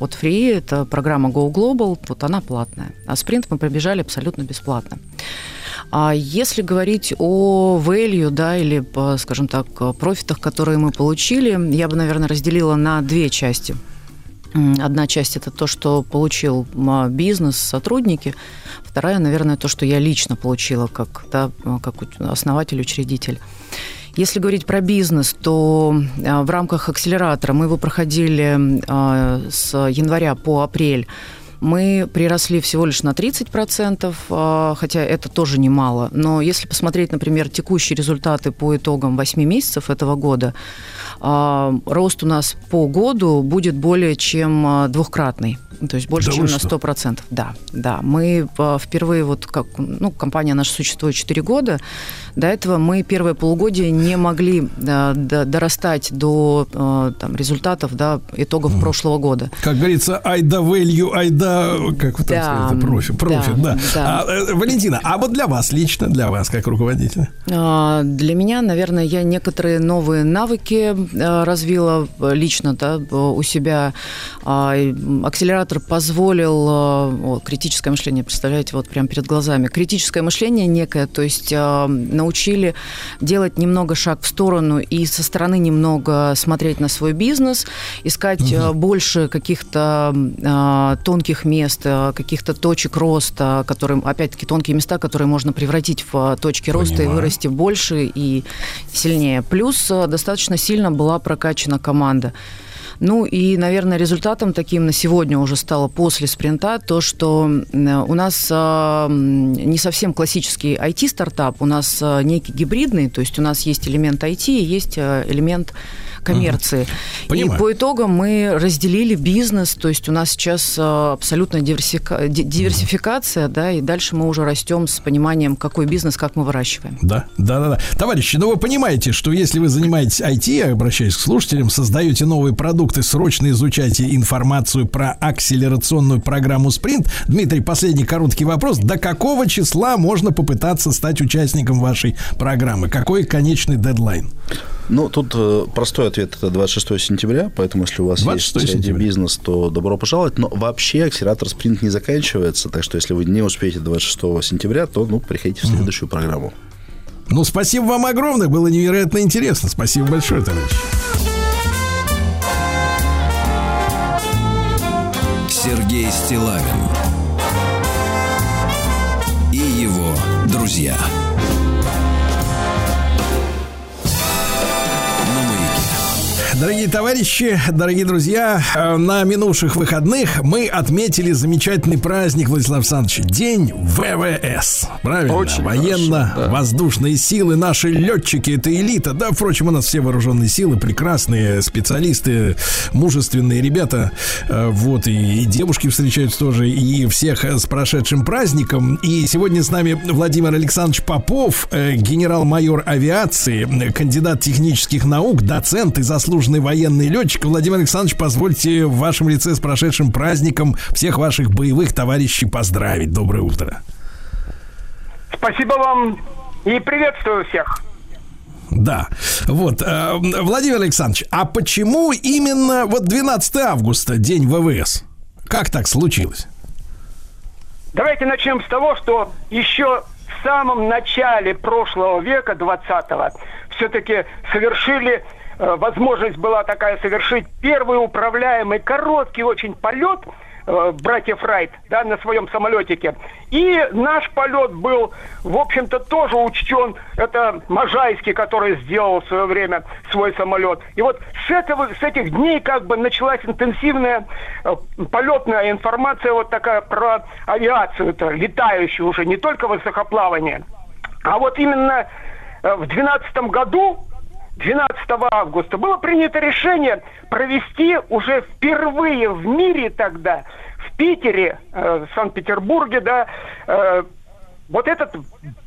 K: от Free. Это программа Go Global. Вот она платная. А спринт мы пробежали абсолютно бесплатно. А если говорить о value, да, или, скажем так, профитах, которые мы получили, я бы, наверное, разделила на две части. Одна часть это то, что получил м, бизнес, сотрудники. Вторая, наверное, то, что я лично получила как, да, как у- основатель, учредитель. Если говорить про бизнес, то а, в рамках акселератора мы его проходили а, с января по апрель. Мы приросли всего лишь на 30%, а, хотя это тоже немало. Но если посмотреть, например, текущие результаты по итогам 8 месяцев этого года, а, рост у нас по году будет более чем а, двухкратный. То есть больше,
C: Да
K: чем на
C: что?
K: 100%. Да, да. Мы впервые, вот как, ну, компания наша существует 4 года, до этого мы первое полугодие не могли да, до- дорастать до э, там, результатов, да, итогов прошлого года.
C: Как говорится, айда value, айда, как вы там
K: Да,
C: сказали, профи, профит, да.
K: да, да.
C: А, э, Валентина, а вот для вас лично, для вас как руководителя?
K: А, Для меня, наверное, я некоторые новые навыки э, развила лично да, у себя. А, акселератор позволил о, критическое мышление, представляете, вот прямо перед глазами. Критическое мышление некое, то есть научили делать немного шаг в сторону и со стороны немного смотреть на свой бизнес, искать угу. больше каких-то тонких мест, каких-то точек роста, которые, опять-таки, тонкие места, которые можно превратить в точки роста Понимаю. и вырасти больше и сильнее. Плюс достаточно сильно была прокачана команда. Ну и, наверное, результатом таким на сегодня уже стало после спринта то, что у нас не совсем классический IT-стартап, у нас некий гибридный, то есть у нас есть элемент IT и есть элемент коммерции. Угу. И по итогам мы разделили бизнес, то есть у нас сейчас э, абсолютная диверсифика... диверсификация, угу. да, и дальше мы уже растем с пониманием, какой бизнес, как мы выращиваем.
C: Да, да, да, да. Товарищи, ну вы понимаете, что если вы занимаетесь IT, я обращаюсь к слушателям, создаете новые продукты, срочно изучайте информацию про акселерационную программу Sprint. Дмитрий, последний короткий вопрос. До какого числа можно попытаться стать участником вашей программы? Какой конечный дедлайн?
J: Ну, тут э, простой ответ это 26 сентября, поэтому если у вас есть бизнес, то добро пожаловать. Но вообще акселератор спринт не заканчивается, так что если вы не успеете 26 сентября, то ну, приходите в следующую mm-hmm. программу.
C: Ну, спасибо вам огромное, было невероятно интересно. Спасибо большое, товарищ.
A: Сергей Стилавин и его друзья.
C: Дорогие товарищи, дорогие друзья, э, на минувших выходных мы отметили замечательный праздник, Владислав Александрович, День ВВС. Правильно? Очень Военно-воздушные да. силы, наши летчики, это элита. Да, впрочем, у нас все вооруженные силы, прекрасные специалисты, мужественные ребята. Э, вот, и, и девушки встречаются тоже, и всех с прошедшим праздником. И сегодня с нами Владимир Александрович Попов, э, генерал-майор авиации, кандидат технических наук, доцент и заслуженный заслуженный военный летчик. Владимир Александрович, позвольте в вашем лице с прошедшим праздником всех ваших боевых товарищей поздравить. Доброе утро.
L: Спасибо вам и приветствую всех.
C: Да. Вот. Э, Владимир Александрович, а почему именно вот 12 августа, день ВВС? Как так случилось?
L: Давайте начнем с того, что еще в самом начале прошлого века, 20-го, все-таки совершили возможность была такая совершить первый управляемый короткий очень полет э, братьев Райт, да, на своем самолетике. И наш полет был, в общем-то, тоже учтен. Это Можайский, который сделал в свое время свой самолет. И вот с, этого, с этих дней как бы началась интенсивная э, полетная информация вот такая про авиацию, это летающую уже, не только воздухоплавание. А вот именно э, в 2012 году 12 августа было принято решение провести уже впервые в мире тогда, в Питере, э, в Санкт-Петербурге, да, э, вот этот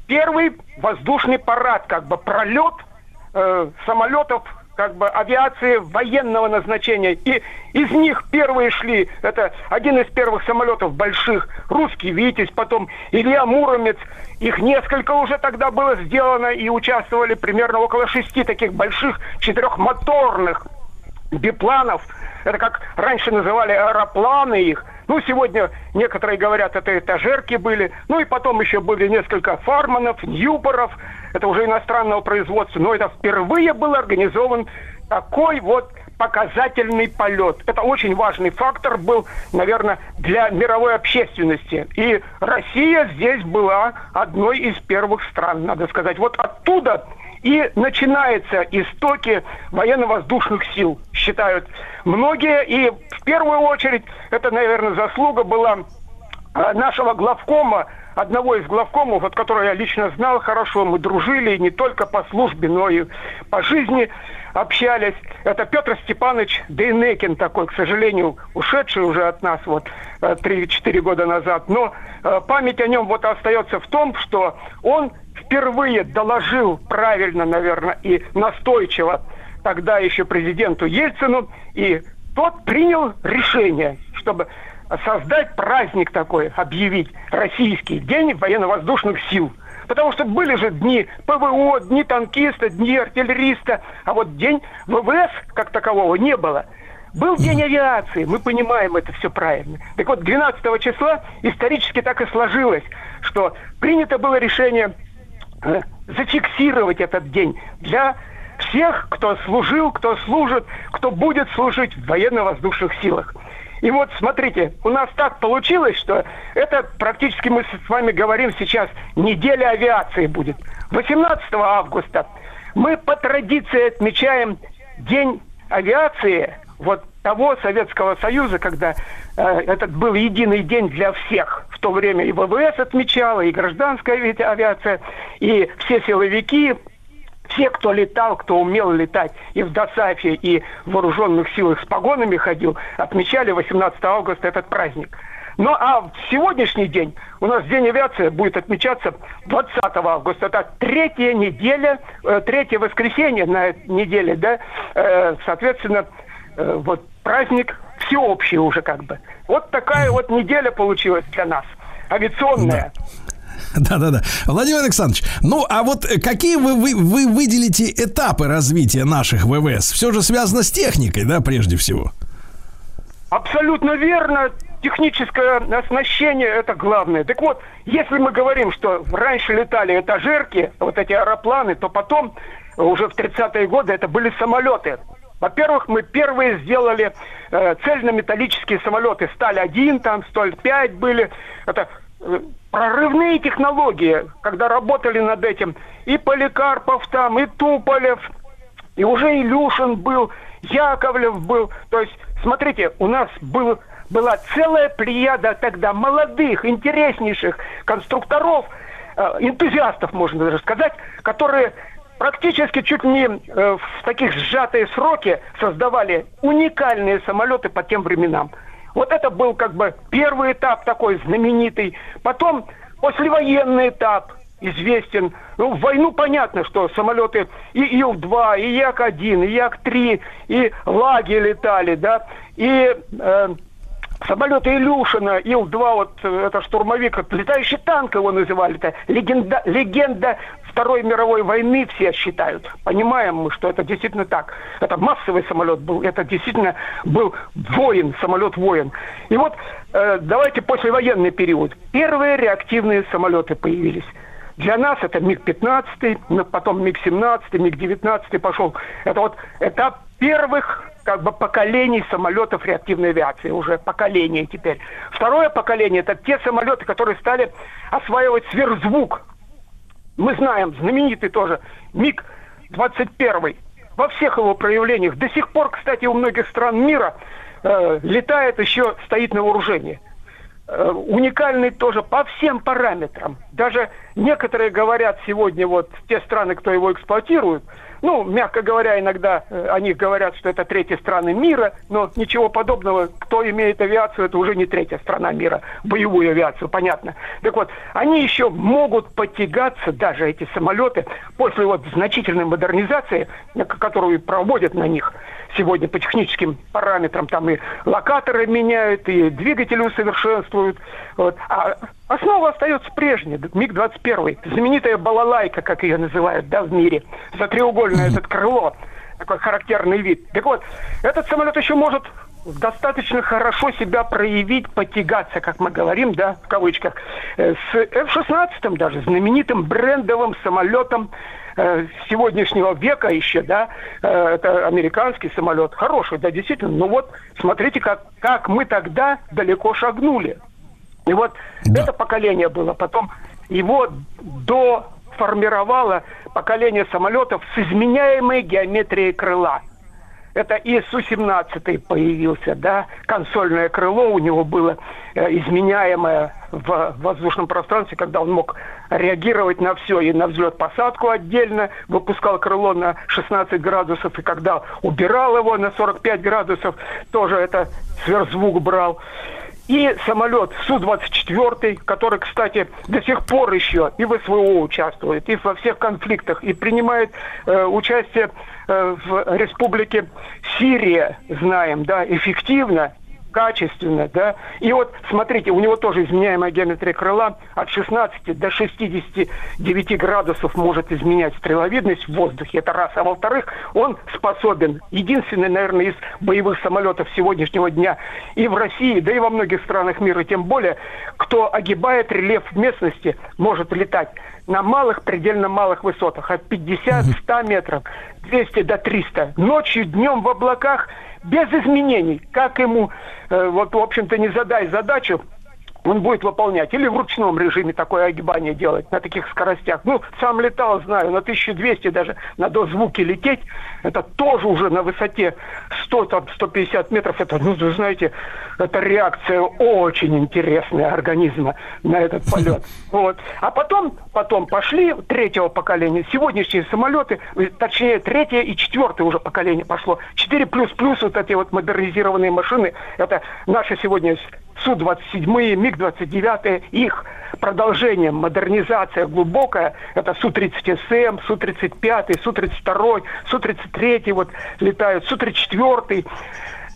L: первый воздушный парад, как бы пролет э, самолетов как бы авиации военного назначения. И из них первые шли, это один из первых самолетов больших, русский «Витязь», потом Илья Муромец. Их несколько уже тогда было сделано и участвовали примерно около шести таких больших четырехмоторных бипланов. Это как раньше называли аэропланы их. Ну, сегодня некоторые говорят, это этажерки были. Ну, и потом еще были несколько фарманов, ньюборов – это уже иностранного производства, но это впервые был организован такой вот показательный полет. Это очень важный фактор был, наверное, для мировой общественности. И Россия здесь была одной из первых стран, надо сказать. Вот оттуда и начинаются истоки военно-воздушных сил, считают многие. И в первую очередь это, наверное, заслуга была э, нашего главкома одного из главкомов, от которого я лично знал хорошо, мы дружили не только по службе, но и по жизни общались. Это Петр Степанович Дейнекин такой, к сожалению, ушедший уже от нас вот 3-4 э, года назад. Но э, память о нем вот остается в том, что он впервые доложил правильно, наверное, и настойчиво тогда еще президенту Ельцину, и тот принял решение, чтобы создать праздник такой, объявить российский день военно-воздушных сил. Потому что были же дни ПВО, дни танкиста, дни артиллериста, а вот день ВВС как такового не было. Был день авиации, мы понимаем это все правильно. Так вот, 12 числа исторически так и сложилось, что принято было решение э, зафиксировать этот день для всех, кто служил, кто служит, кто будет служить в военно-воздушных силах. И вот смотрите, у нас так получилось, что это практически мы с вами говорим сейчас, неделя авиации будет. 18 августа мы по традиции отмечаем День авиации вот того Советского Союза, когда э, этот был единый день для всех. В то время и ВВС отмечала, и гражданская ави- авиация, и все силовики, все, кто летал, кто умел летать, и в ДОСАФе, и в вооруженных силах с погонами ходил, отмечали 18 августа этот праздник. Ну а в сегодняшний день у нас День авиации будет отмечаться 20 августа. Это третья неделя, э, третье воскресенье на неделе, да, Э, соответственно, э, вот праздник всеобщий уже как бы. Вот такая вот неделя получилась для нас, авиационная.
C: Да-да-да. Владимир Александрович, ну а вот э, какие вы, вы, вы выделите этапы развития наших ВВС? Все же связано с техникой, да, прежде всего?
L: Абсолютно верно. Техническое оснащение – это главное. Так вот, если мы говорим, что раньше летали этажерки, вот эти аэропланы, то потом, уже в 30-е годы, это были самолеты. Во-первых, мы первые сделали э, цельнометаллические самолеты. Сталь-1, там Сталь-5 были. Это э, прорывные технологии, когда работали над этим. И Поликарпов там, и Туполев, и уже Илюшин был, Яковлев был. То есть, смотрите, у нас был, была целая плеяда тогда молодых, интереснейших конструкторов, э, энтузиастов, можно даже сказать, которые практически чуть не э, в таких сжатые сроки создавали уникальные самолеты по тем временам. Вот это был как бы первый этап такой знаменитый. Потом послевоенный этап известен. Ну, в войну понятно, что самолеты и Ил-2, и Як-1, и Як-3, и Лаги летали, да, и э, самолеты Илюшина, Ил-2, вот э, это штурмовик, летающий танк его называли, это легенда, легенда Второй мировой войны все считают. Понимаем мы, что это действительно так. Это массовый самолет был, это действительно был воин, самолет-воин. И вот э, давайте послевоенный период. Первые реактивные самолеты появились. Для нас это МиГ-15, ну, потом МиГ-17, МиГ-19 пошел. Это вот этап первых как бы поколений самолетов реактивной авиации, уже поколение теперь. Второе поколение это те самолеты, которые стали осваивать сверхзвук. Мы знаем, знаменитый тоже МиГ-21 во всех его проявлениях. До сих пор, кстати, у многих стран мира э, летает еще, стоит на вооружении. Э, уникальный тоже по всем параметрам. Даже некоторые говорят сегодня, вот те страны, кто его эксплуатирует, ну, мягко говоря, иногда э, о них говорят, что это третьи страны мира, но ничего подобного. Кто имеет авиацию, это уже не третья страна мира, боевую авиацию, понятно. Так вот, они еще могут потягаться, даже эти самолеты, после вот значительной модернизации, э, которую проводят на них сегодня по техническим параметрам, там и локаторы меняют, и двигатели усовершенствуют. Вот. А основа остается прежняя, МиГ-21, знаменитая балалайка, как ее называют, да, в мире, за треугольное этот крыло, такой характерный вид. Так вот, этот самолет еще может достаточно хорошо себя проявить, потягаться, как мы говорим, да, в кавычках, э, с F-16 даже, знаменитым брендовым самолетом э, сегодняшнего века еще, да, э, это американский самолет, хороший, да, действительно, ну вот, смотрите, как, как мы тогда далеко шагнули. И вот это поколение было, потом его доформировало поколение самолетов с изменяемой геометрией крыла. Это и Су-17 появился, да, консольное крыло у него было э, изменяемое в воздушном пространстве, когда он мог реагировать на все, и на взлет-посадку отдельно, выпускал крыло на 16 градусов, и когда убирал его на 45 градусов, тоже это сверхзвук брал. И самолет Су-24, который, кстати, до сих пор еще и в СВО участвует, и во всех конфликтах, и принимает э, участие э, в республике Сирия, знаем, да, эффективно, качественно, да. И вот, смотрите, у него тоже изменяемая геометрия крыла от 16 до 69 градусов может изменять стреловидность в воздухе. Это раз. А во-вторых, он способен, единственный, наверное, из боевых самолетов сегодняшнего дня и в России, да и во многих странах мира, тем более, кто огибает рельеф местности, может летать на малых, предельно малых высотах, от 50-100 метров, 200 до 300. Ночью, днем в облаках без изменений. Как ему, э, вот, в общем-то, не задай задачу, он будет выполнять. Или в ручном режиме такое огибание делать на таких скоростях. Ну, сам летал, знаю, на 1200 даже на дозвуке лететь, это тоже уже на высоте 100, там, 150 метров. Это, ну, вы знаете, это реакция очень интересная организма на этот полет. Вот. А потом, потом пошли третьего поколения. Сегодняшние самолеты, э, точнее, третье и четвертое уже поколение пошло. 4 плюс-плюс вот эти вот модернизированные машины, это наши сегодня Су-27, МиГ-29, их продолжение, модернизация глубокая, это Су-30СМ, Су-35, Су-32, Су-33 вот летают, Су-34,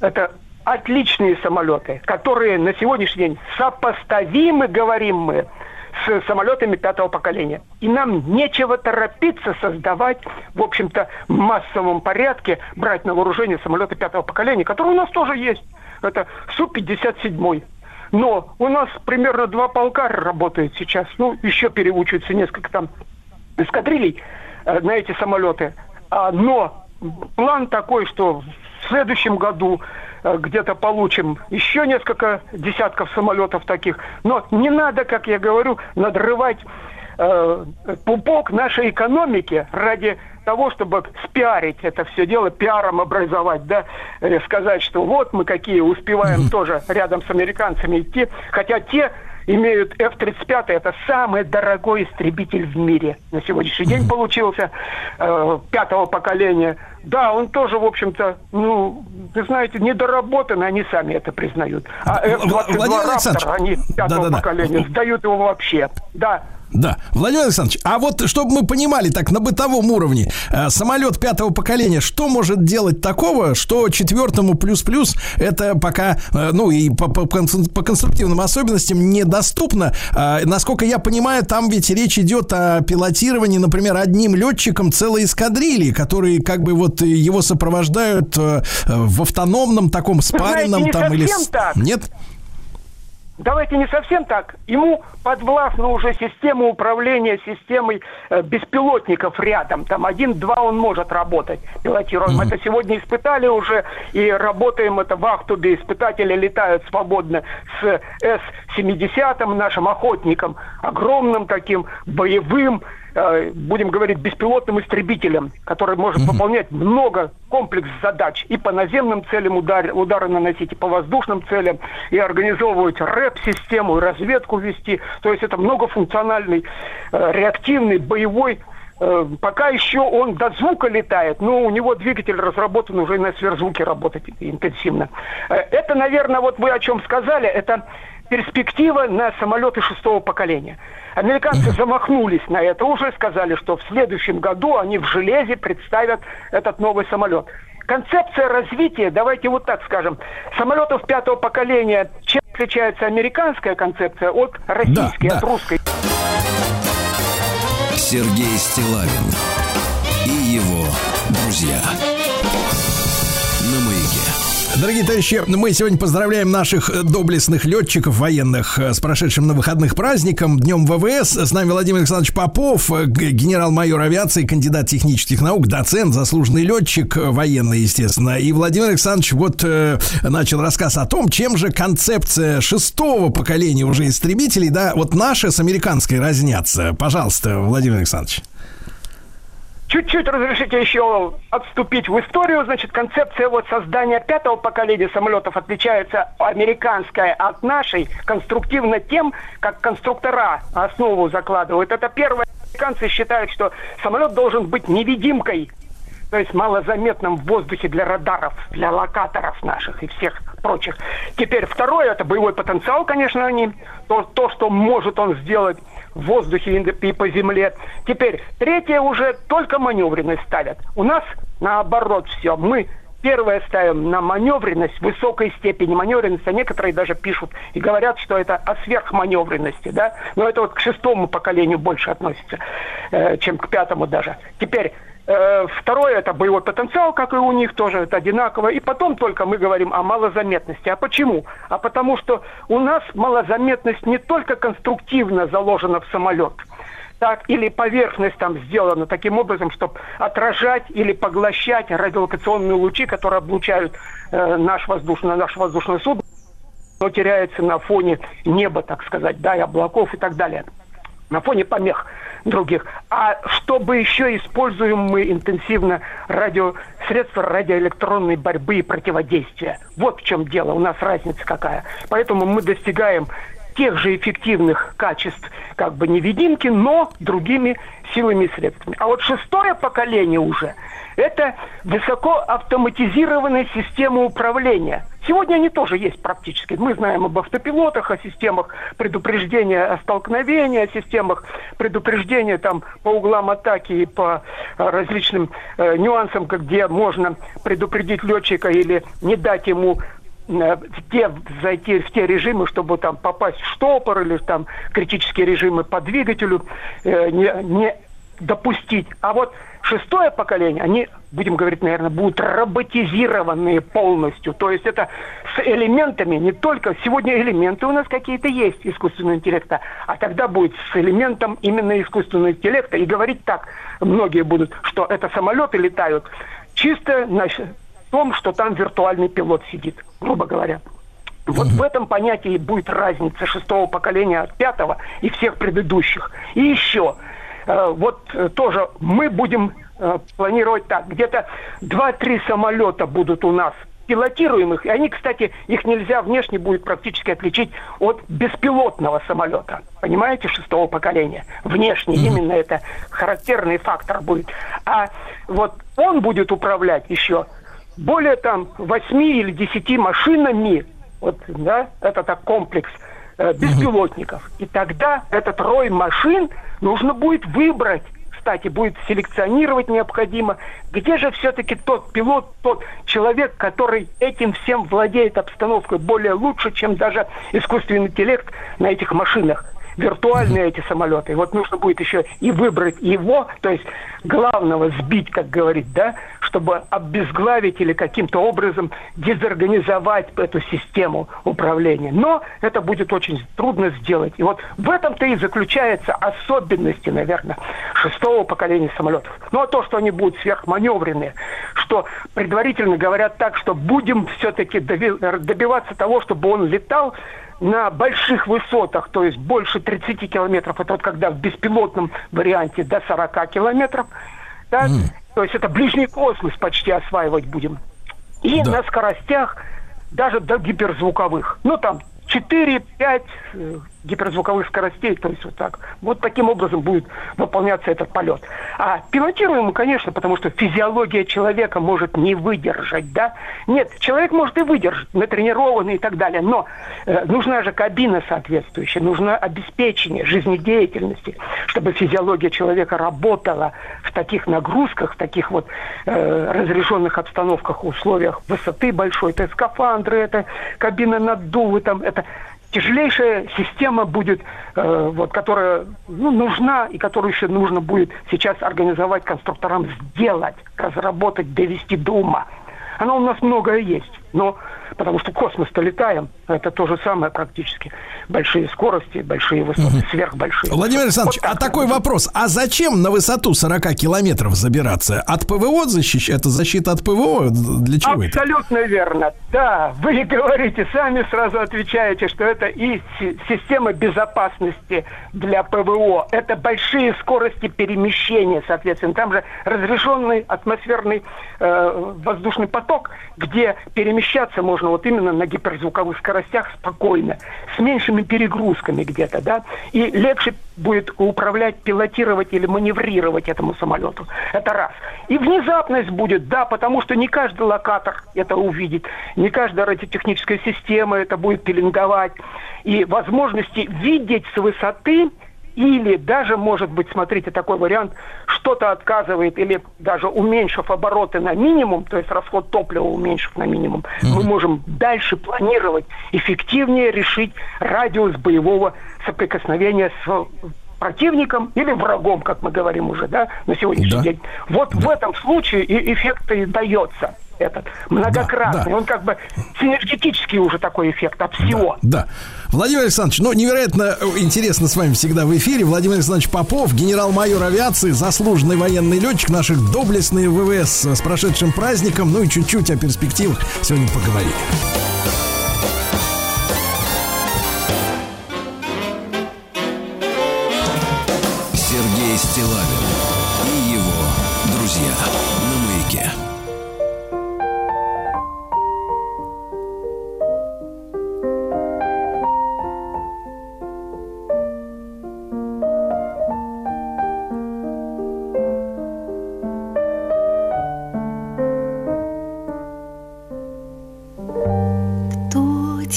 L: это отличные самолеты, которые на сегодняшний день сопоставимы, говорим мы, с самолетами пятого поколения. И нам нечего торопиться создавать, в общем-то, в массовом порядке, брать на вооружение самолеты пятого поколения, которые у нас тоже есть. Это Су-57. Но у нас примерно два полка работает сейчас. Ну, еще переучиваются несколько там эскадрилей э, на эти самолеты. А, но план такой, что в следующем году э, где-то получим еще несколько десятков самолетов таких. Но не надо, как я говорю, надрывать э, пупок нашей экономики ради того, чтобы спиарить это все дело, пиаром образовать, да, э, сказать, что вот мы какие успеваем тоже рядом с американцами идти, хотя те имеют F-35, это самый дорогой истребитель в мире. На сегодняшний день получился э, пятого поколения. Да, он тоже, в общем-то, ну, вы знаете, недоработанный, они сами это признают. А F-22 Раптор, они пятого да, да, поколения, да. сдают его вообще. Да,
C: да, Владимир Александрович, а вот чтобы мы понимали так на бытовом уровне, э, самолет пятого поколения, что может делать такого, что четвертому плюс-плюс это пока, э, ну и по, по, по конструктивным особенностям недоступно. Э, насколько я понимаю, там ведь речь идет о пилотировании, например, одним летчиком целой эскадрильи, которые как бы вот его сопровождают э, в автономном таком спаренном там или...
L: Так.
C: Нет?
L: Давайте не совсем так. Ему подвластна уже система управления системой э, беспилотников рядом. Там один-два он может работать, пилотируем. Mm-hmm. Это сегодня испытали уже и работаем это в Ахтубе. Испытатели летают свободно с С-70, нашим охотником, огромным таким боевым Э, будем говорить, беспилотным истребителем, который может mm-hmm. выполнять много комплекс задач и по наземным целям удар, удары наносить, и по воздушным целям, и организовывать рэп-систему, и разведку вести. То есть это многофункциональный, э, реактивный, боевой э, Пока еще он до звука летает, но у него двигатель разработан уже на сверхзвуке работать интенсивно. Это, наверное, вот вы о чем сказали, это перспектива на самолеты шестого поколения. Американцы замахнулись на это, уже сказали, что в следующем году они в железе представят этот новый самолет. Концепция развития, давайте вот так скажем, самолетов пятого поколения, чем отличается американская концепция от российской, да, да. от русской?
A: Сергей Стилавин и его друзья.
C: Дорогие товарищи, мы сегодня поздравляем наших э, доблестных летчиков военных э, с прошедшим на выходных праздником, Днем ВВС. С нами Владимир Александрович Попов, э, генерал-майор авиации, кандидат технических наук, доцент, заслуженный летчик военный, естественно. И Владимир Александрович вот э, начал рассказ о том, чем же концепция шестого поколения уже истребителей, да, вот наша с американской разнятся. Пожалуйста, Владимир Александрович.
L: Чуть-чуть разрешите еще отступить в историю. Значит, концепция вот создания пятого поколения самолетов отличается американская от нашей конструктивно тем, как конструктора основу закладывают. Это первое. Американцы считают, что самолет должен быть невидимкой, то есть малозаметным в воздухе для радаров, для локаторов наших и всех прочих. Теперь второе, это боевой потенциал, конечно, они, то, то что может он сделать в воздухе и по земле. Теперь третье уже только маневренность ставят. У нас наоборот все. Мы первое ставим на маневренность, высокой степени маневренности, а некоторые даже пишут и говорят, что это о сверхманевренности, да, но это вот к шестому поколению больше относится, э, чем к пятому даже. Теперь Э, Второе – это боевой потенциал, как и у них тоже, это одинаково. И потом только мы говорим о малозаметности. А почему? А потому что у нас малозаметность не только конструктивно заложена в самолет, так, или поверхность там сделана таким образом, чтобы отражать или поглощать радиолокационные лучи, которые облучают э, наш воздушный, наш воздушное судно, но теряется на фоне неба, так сказать, да, и облаков и так далее, на фоне помех других. А чтобы еще используем мы интенсивно радио, средства радиоэлектронной борьбы и противодействия. Вот в чем дело, у нас разница какая. Поэтому мы достигаем тех же эффективных качеств, как бы невидимки, но другими силами и средствами. А вот шестое поколение уже – это высоко автоматизированная система управления. Сегодня они тоже есть практически. Мы знаем об автопилотах, о системах предупреждения о столкновении, о системах предупреждения там, по углам атаки и по э, различным э, нюансам, где можно предупредить летчика или не дать ему в те, зайти в те режимы, чтобы там попасть в штопор или там критические режимы по двигателю э, не, не допустить. А вот шестое поколение, они, будем говорить, наверное, будут роботизированные полностью. То есть это с элементами, не только... Сегодня элементы у нас какие-то есть искусственного интеллекта, а тогда будет с элементом именно искусственного интеллекта. И говорить так многие будут, что это самолеты летают чисто на том, что там виртуальный пилот сидит, грубо говоря. Вот в этом понятии будет разница шестого поколения от пятого и всех предыдущих. И еще, Э, вот э, тоже мы будем э, планировать так. Где-то 2-3 самолета будут у нас пилотируемых. И они, кстати, их нельзя внешне будет практически отличить от беспилотного самолета. Понимаете, шестого поколения. Внешне mm-hmm. именно это характерный фактор будет. А вот он будет управлять еще более там 8 или 10 машинами. Вот, да, это так комплекс э, беспилотников. И тогда этот рой машин нужно будет выбрать кстати, будет селекционировать необходимо. Где же все-таки тот пилот, тот человек, который этим всем владеет обстановкой более лучше, чем даже искусственный интеллект на этих машинах? Виртуальные эти самолеты. Вот нужно будет еще и выбрать его, то есть главного сбить, как говорит, да, чтобы обезглавить или каким-то образом дезорганизовать эту систему управления. Но это будет очень трудно сделать. И вот в этом-то и заключается особенности, наверное, шестого поколения самолетов. Ну а то, что они будут сверхманевренные, что предварительно говорят так, что будем все-таки добиваться того, чтобы он летал на больших высотах, то есть больше 30 километров, это вот когда в беспилотном варианте до 40 километров, так? Mm. то есть это ближний космос почти осваивать будем. И да. на скоростях даже до гиперзвуковых. Ну, там 4-5 гиперзвуковых скоростей, то есть вот так. Вот таким образом будет выполняться этот полет. А пилотируем, конечно, потому что физиология человека может не выдержать, да? Нет, человек может и выдержать, натренированный и так далее, но э, нужна же кабина соответствующая, нужно обеспечение жизнедеятельности, чтобы физиология человека работала в таких нагрузках, в таких вот э, разрешенных обстановках, условиях высоты большой, это скафандры, это кабина наддувы, там, это тяжелейшая система будет, э, вот, которая ну, нужна и которую еще нужно будет сейчас организовать конструкторам, сделать, разработать, довести до ума. Она у нас многое есть, но потому что космос-то летаем, это то же самое практически. Большие скорости, большие высоты, угу. сверхбольшие.
C: Владимир Александрович, вот а такой вопрос. А зачем на высоту 40 километров забираться? От ПВО защищать? Это защита от ПВО? Для чего
L: Абсолютно
C: это?
L: верно. Да, вы говорите, сами сразу отвечаете, что это и система безопасности для ПВО. Это большие скорости перемещения, соответственно. Там же разрешенный атмосферный э, воздушный поток, где перемещаться можно вот именно на гиперзвуковых скоростях спокойно, с меньшими перегрузками где-то, да, и легче будет управлять, пилотировать или маневрировать этому самолету. Это раз. И внезапность будет, да, потому что не каждый локатор это увидит, не каждая радиотехническая система это будет пеленговать. И возможности видеть с высоты или даже, может быть, смотрите, такой вариант, что-то отказывает или даже уменьшив обороты на минимум, то есть расход топлива уменьшив на минимум, мы можем дальше планировать, эффективнее решить радиус боевого соприкосновения с противником или врагом, как мы говорим уже, да, на сегодняшний
C: Да.
L: день. Вот в этом случае и эффект и дается этот многократный.
C: да.
L: Он как бы синергетический уже такой эффект от всего.
C: Да. Владимир Александрович, ну, невероятно э, интересно с вами всегда в эфире. Владимир Александрович Попов, генерал-майор авиации, заслуженный военный летчик, наших доблестные ВВС с прошедшим праздником. Ну и чуть-чуть о перспективах сегодня поговорили.
A: Сергей Стилавин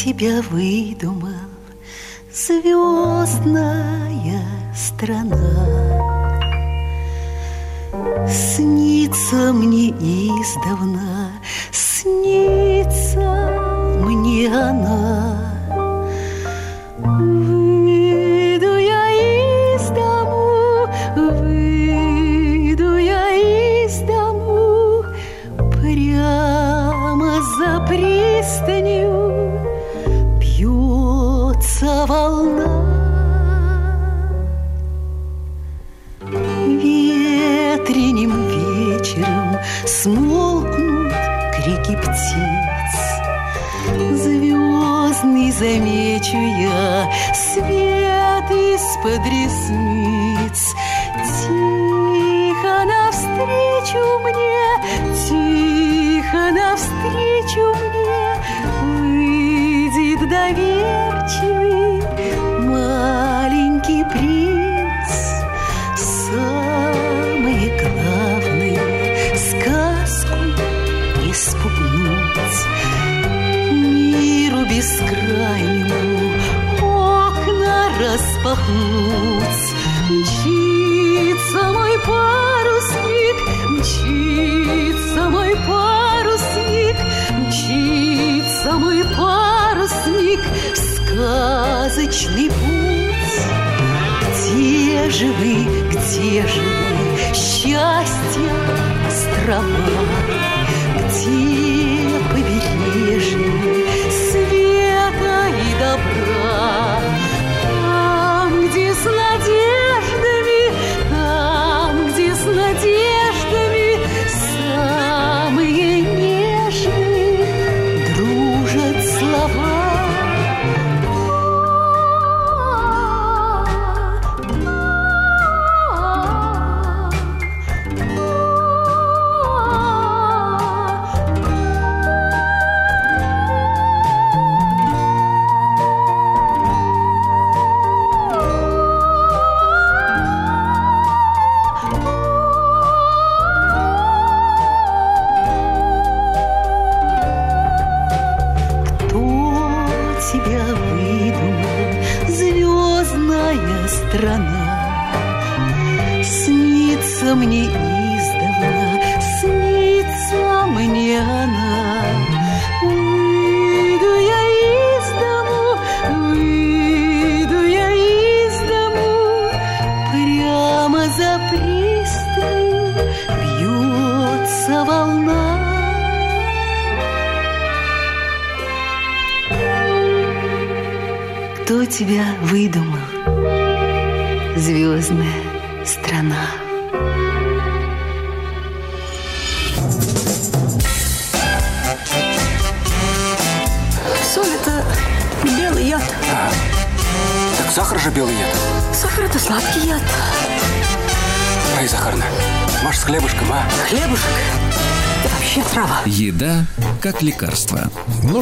M: тебя выдумал, звездная страна? Снится мне издавна, снится мне она.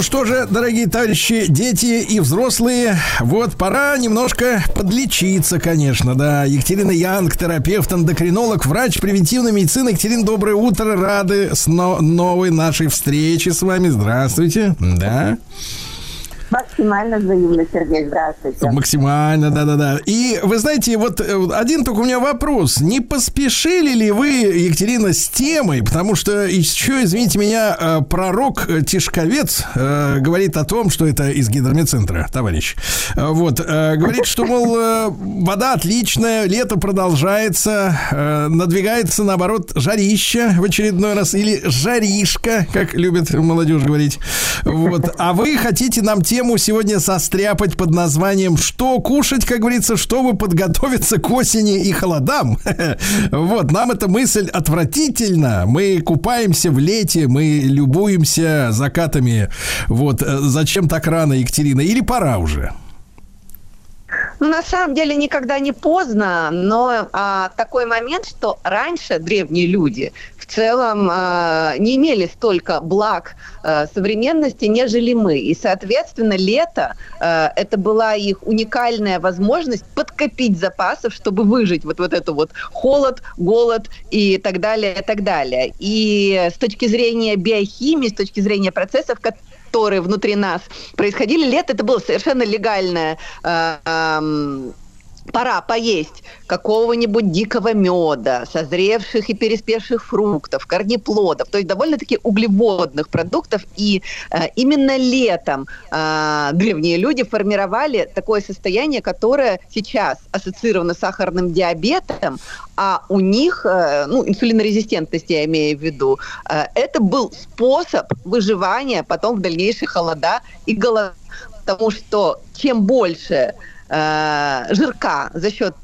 C: Что же, дорогие товарищи, дети и взрослые, вот пора немножко подлечиться, конечно, да. Екатерина Янг, терапевт, эндокринолог, врач превентивной медицины. Екатерина, доброе утро, рады с но- новой нашей встрече с вами. Здравствуйте, да.
N: Максимально взаимно, Сергей, здравствуйте.
C: Максимально, да-да-да. И вы знаете, вот э, один только у меня вопрос. Не поспешили ли вы, Екатерина, с темой? Потому что еще, извините меня, э, пророк э, Тишковец говорит о том, что это из гидромедцентра, товарищ. Вот, говорит, что, мол, вода отличная, лето продолжается, надвигается, наоборот, жарище в очередной раз, или жаришка, как любят молодежь говорить. Вот. А вы хотите нам тему сегодня состряпать под названием «Что кушать?», как говорится, чтобы подготовиться к осени и холодам. Вот, нам эта мысль отвратительна. Мы купаемся в лете, мы любуемся закатами. Вот, э, зачем так рано, Екатерина? Или пора уже?
N: Ну, на самом деле, никогда не поздно, но а, такой момент, что раньше древние люди в целом а, не имели столько благ а, современности, нежели мы. И, соответственно, лето а, это была их уникальная возможность подкопить запасов, чтобы выжить вот, вот эту вот холод, голод и так далее, и так далее. И с точки зрения биохимии, с точки зрения процессов, которые внутри нас происходили, лето это было совершенно легальное э, эм, пора поесть какого-нибудь дикого меда, созревших и переспевших фруктов, корнеплодов, то есть довольно-таки углеводных продуктов. И э, именно летом э, древние люди формировали такое состояние, которое сейчас ассоциировано с сахарным диабетом, а у них, э, ну, инсулинорезистентность я имею в виду, э, это был способ выживания потом в дальнейшие холода и голода. Потому что чем больше э, жирка за счет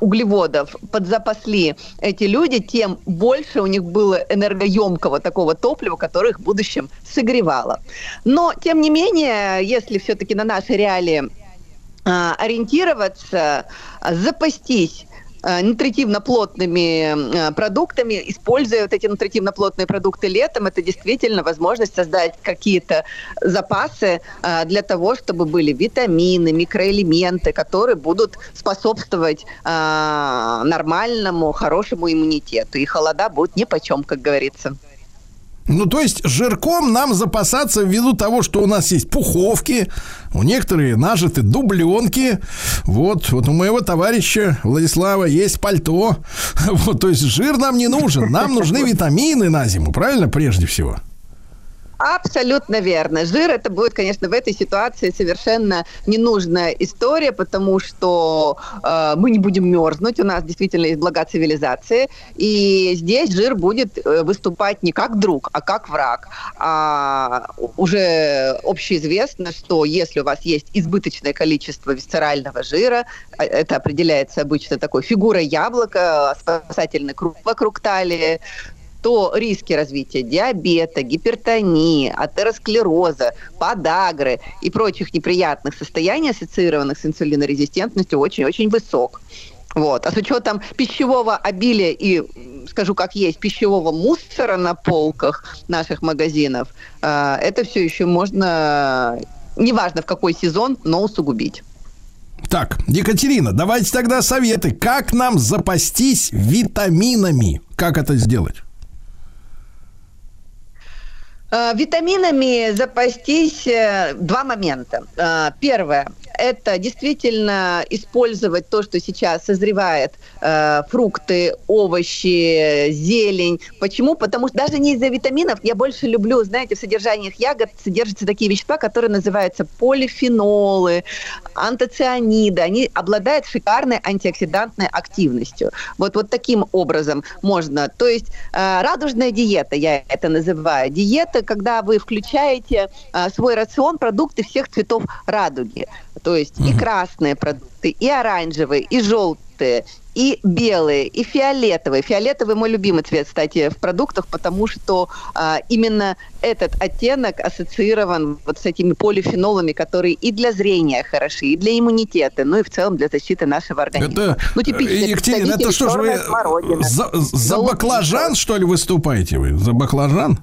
N: углеводов подзапасли эти люди, тем больше у них было энергоемкого такого топлива, которое их в будущем согревало. Но, тем не менее, если все-таки на наши реалии э, ориентироваться, запастись нутритивно-плотными э, продуктами, используя вот эти нутритивно-плотные продукты летом, это действительно возможность создать какие-то запасы э, для того, чтобы были витамины, микроэлементы, которые будут способствовать э, нормальному, хорошему иммунитету. И холода будут ни почем, как говорится.
C: Ну, то есть жирком нам запасаться ввиду того, что у нас есть пуховки, у некоторых нажиты дубленки. Вот, вот у моего товарища Владислава есть пальто. Вот, то есть жир нам не нужен. Нам нужны витамины на зиму, правильно, прежде всего?
N: Абсолютно верно. Жир это будет, конечно, в этой ситуации совершенно ненужная история, потому что э, мы не будем мерзнуть, у нас действительно есть блага цивилизации, и здесь жир будет э, выступать не как друг, а как враг. А уже общеизвестно, что если у вас есть избыточное количество висцерального жира, э, это определяется обычно такой фигурой яблока, спасательный круг вокруг талии, то риски развития диабета, гипертонии, атеросклероза, подагры и прочих неприятных состояний, ассоциированных с инсулинорезистентностью, очень-очень высок. Вот. А с учетом пищевого обилия и, скажу как есть, пищевого мусора на полках наших магазинов, э, это все еще можно, неважно в какой сезон, но усугубить.
C: Так, Екатерина, давайте тогда советы. Как нам запастись витаминами? Как это сделать?
N: Э, Витаминами запастись э, два момента. Э, Первое – это действительно использовать то, что сейчас созревает, фрукты, овощи, зелень. Почему? Потому что даже не из-за витаминов, я больше люблю, знаете, в содержаниях ягод содержатся такие вещества, которые называются полифенолы, антоцианиды. Они обладают шикарной антиоксидантной активностью. Вот, вот таким образом можно. То есть радужная диета, я это называю. Диета, когда вы включаете э, свой рацион продукты всех цветов радуги. То есть и красные продукты, и оранжевые, и желтые, и белые, и фиолетовые. Фиолетовый мой любимый цвет, кстати, в продуктах, потому что а, именно этот оттенок ассоциирован вот с этими полифенолами, которые и для зрения хороши, и для иммунитета, ну и в целом для защиты нашего организма.
C: Это,
N: ну, типичный
C: Екатерина, это что же вы за, за баклажан, что ли, выступаете вы? За баклажан?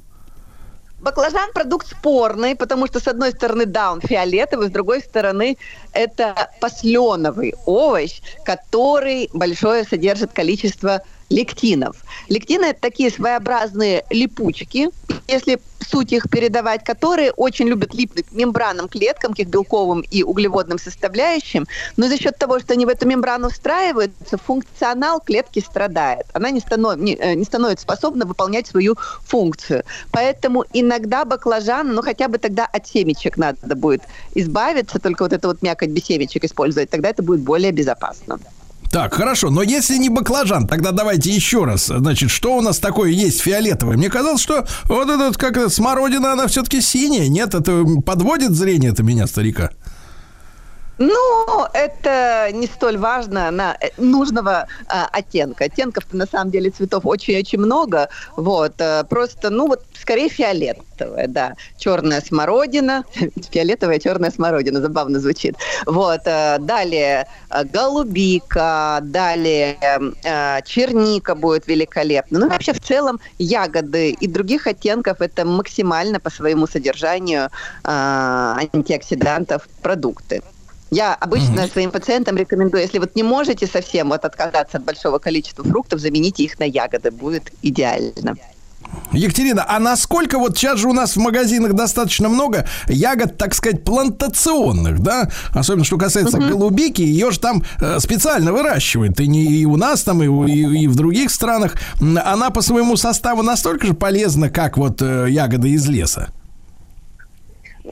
N: Баклажан продукт спорный, потому что с одной стороны, да, он фиолетовый, с другой стороны, это посленовый овощ, который большое содержит количество лектинов. Лектины – это такие своеобразные липучки. Если суть их передавать, которые очень любят липнуть к мембранным клеткам, к их белковым и углеводным составляющим, но за счет того, что они в эту мембрану встраиваются, функционал клетки страдает. Она не, станов... не, э, не становится способна выполнять свою функцию. Поэтому иногда баклажан, ну хотя бы тогда от семечек надо будет избавиться, только вот это вот мякоть без семечек использовать, тогда это будет более безопасно.
C: Так, хорошо, но если не баклажан, тогда давайте еще раз. Значит, что у нас такое есть фиолетовое? Мне казалось, что вот этот, как смородина, она все-таки синяя. Нет, это подводит зрение это меня, старика.
N: Ну, это не столь важно на э, нужного а, оттенка. Оттенков на самом деле цветов очень-очень много. Вот, а, просто, ну вот, скорее фиолетовая, да. Черная смородина, фиолетовая черная смородина, забавно звучит. Вот, а, далее а, голубика, далее а, черника будет великолепно. Ну, вообще, в целом, ягоды и других оттенков это максимально по своему содержанию а, антиоксидантов продукты. Я обычно mm-hmm. своим пациентам рекомендую, если вот не можете совсем вот отказаться от большого количества фруктов, замените их на ягоды, будет идеально.
C: Екатерина, а насколько вот сейчас же у нас в магазинах достаточно много ягод, так сказать, плантационных, да? Особенно что касается uh-huh. голубики, ее же там э, специально выращивают. И не и у нас там, и, и, и в других странах. Она по своему составу настолько же полезна, как вот э, ягоды из леса.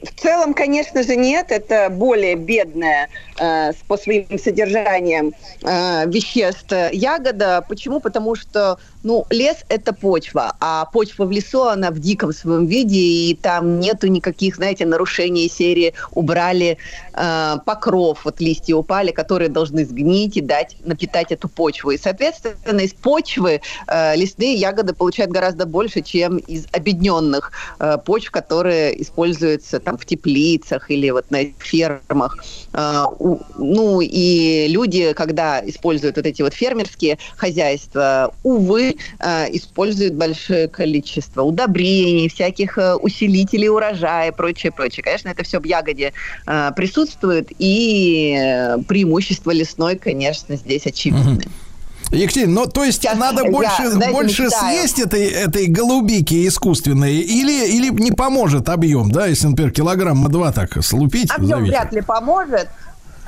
N: В целом, конечно же, нет. Это более бедная э, по своим содержаниям э, веществ ягода. Почему? Потому что ну, лес – это почва, а почва в лесу, она в диком своем виде, и там нету никаких, знаете, нарушений серии «убрали э, покров, вот листья упали, которые должны сгнить и дать, напитать эту почву». И, соответственно, из почвы э, лесные ягоды получают гораздо больше, чем из обедненных э, почв, которые используются там в теплицах или вот на фермах. Э, у, ну, и люди, когда используют вот эти вот фермерские хозяйства, увы, э, используют большое количество удобрений, всяких э, усилителей урожая и прочее, прочее. Конечно, это все в ягоде э, присутствует, и э, преимущество лесной, конечно, здесь очевидны.
C: Екатерина, ну то есть Сейчас надо больше, я, больше мечтаю. съесть этой, этой голубики искусственной или, или не поможет объем, да, если, например, килограмма два так слупить?
N: Объем вряд ли поможет.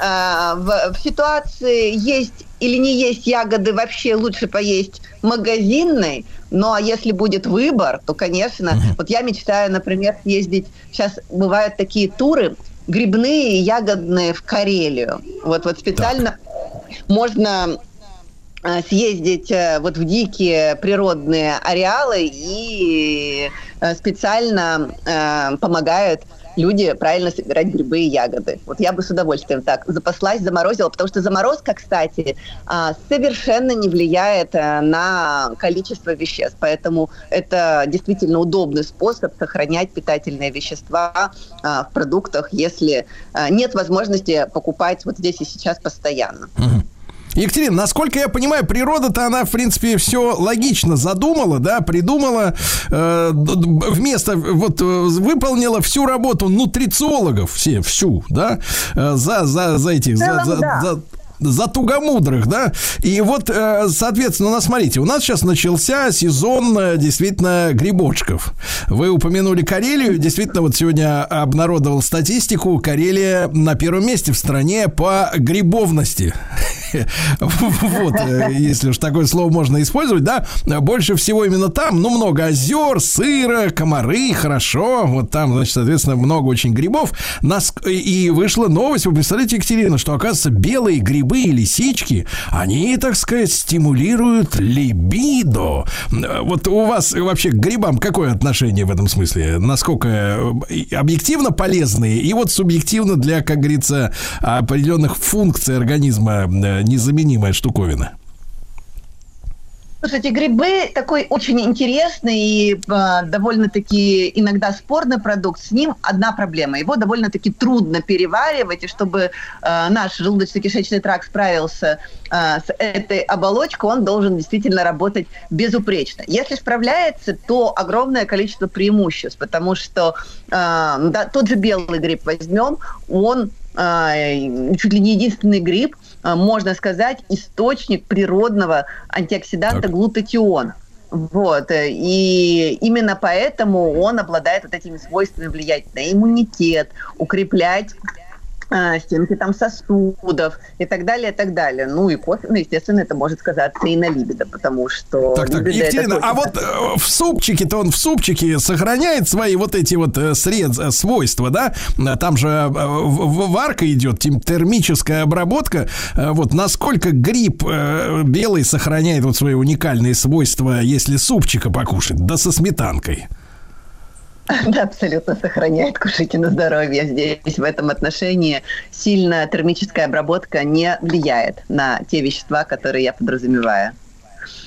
N: Э, в, в ситуации есть или не есть ягоды, вообще лучше поесть магазинной. Ну, а если будет выбор, то, конечно, uh-huh. вот я мечтаю, например, ездить. Сейчас бывают такие туры грибные и ягодные в Карелию. Вот, вот специально так. можно э, съездить э, вот в дикие природные ареалы и специально э, помогают люди правильно собирать грибы и ягоды. Вот я бы с удовольствием так запаслась, заморозила, потому что заморозка, кстати, а, совершенно не влияет э, на количество веществ. Поэтому это действительно удобный способ сохранять питательные вещества а, в продуктах, если а, нет возможности покупать вот здесь и сейчас постоянно.
C: Угу. Екатерина, насколько я понимаю, природа-то она, в принципе, все логично задумала, да, придумала, э, вместо, вот, выполнила всю работу нутрициологов, все, всю, да, э, за, за, за этих, за, за, за, за тугомудрых, да. И вот, э, соответственно, ну, смотрите, у нас сейчас начался сезон э, действительно грибочков. Вы упомянули Карелию. Действительно, вот сегодня обнародовал статистику. Карелия на первом месте в стране по грибовности. Вот, э, если уж такое слово можно использовать, да. Больше всего именно там, ну, много озер, сыра, комары, хорошо. Вот там, значит, соответственно, много очень грибов. Нас, и вышла новость, вы представляете, Екатерина, что, оказывается, белые грибы и лисички, они, так сказать, стимулируют либидо. Вот у вас вообще к грибам какое отношение в этом смысле? Насколько э, объективно полезные и вот субъективно для, как говорится, определенных функций организма э, незаменимая штуковина?
N: Слушайте, грибы такой очень интересный и э, довольно-таки иногда спорный продукт. С ним одна проблема. Его довольно-таки трудно переваривать, и чтобы э, наш желудочно-кишечный тракт справился э, с этой оболочкой, он должен действительно работать безупречно. Если справляется, то огромное количество преимуществ, потому что э, да, тот же белый гриб возьмем, он чуть ли не единственный гриб, можно сказать, источник природного антиоксиданта так. глутатиона. Вот, э, и именно поэтому он обладает вот этими свойствами влиять на иммунитет, укреплять а, стенки там сосудов и так далее, и так далее. Ну и кофе, естественно, это может сказаться и на либидо, потому что...
C: Так, так, Екатерина, а вот э, в супчике-то он в супчике сохраняет свои вот эти вот э, сред, э, свойства, да? Э, Там же варка идет, термическая обработка. Вот насколько гриб белый сохраняет вот свои уникальные свойства, если супчика покушать, да со сметанкой?
N: Да, абсолютно сохраняет. Кушайте на здоровье. Здесь в этом отношении сильная термическая обработка не влияет на те вещества, которые я подразумеваю.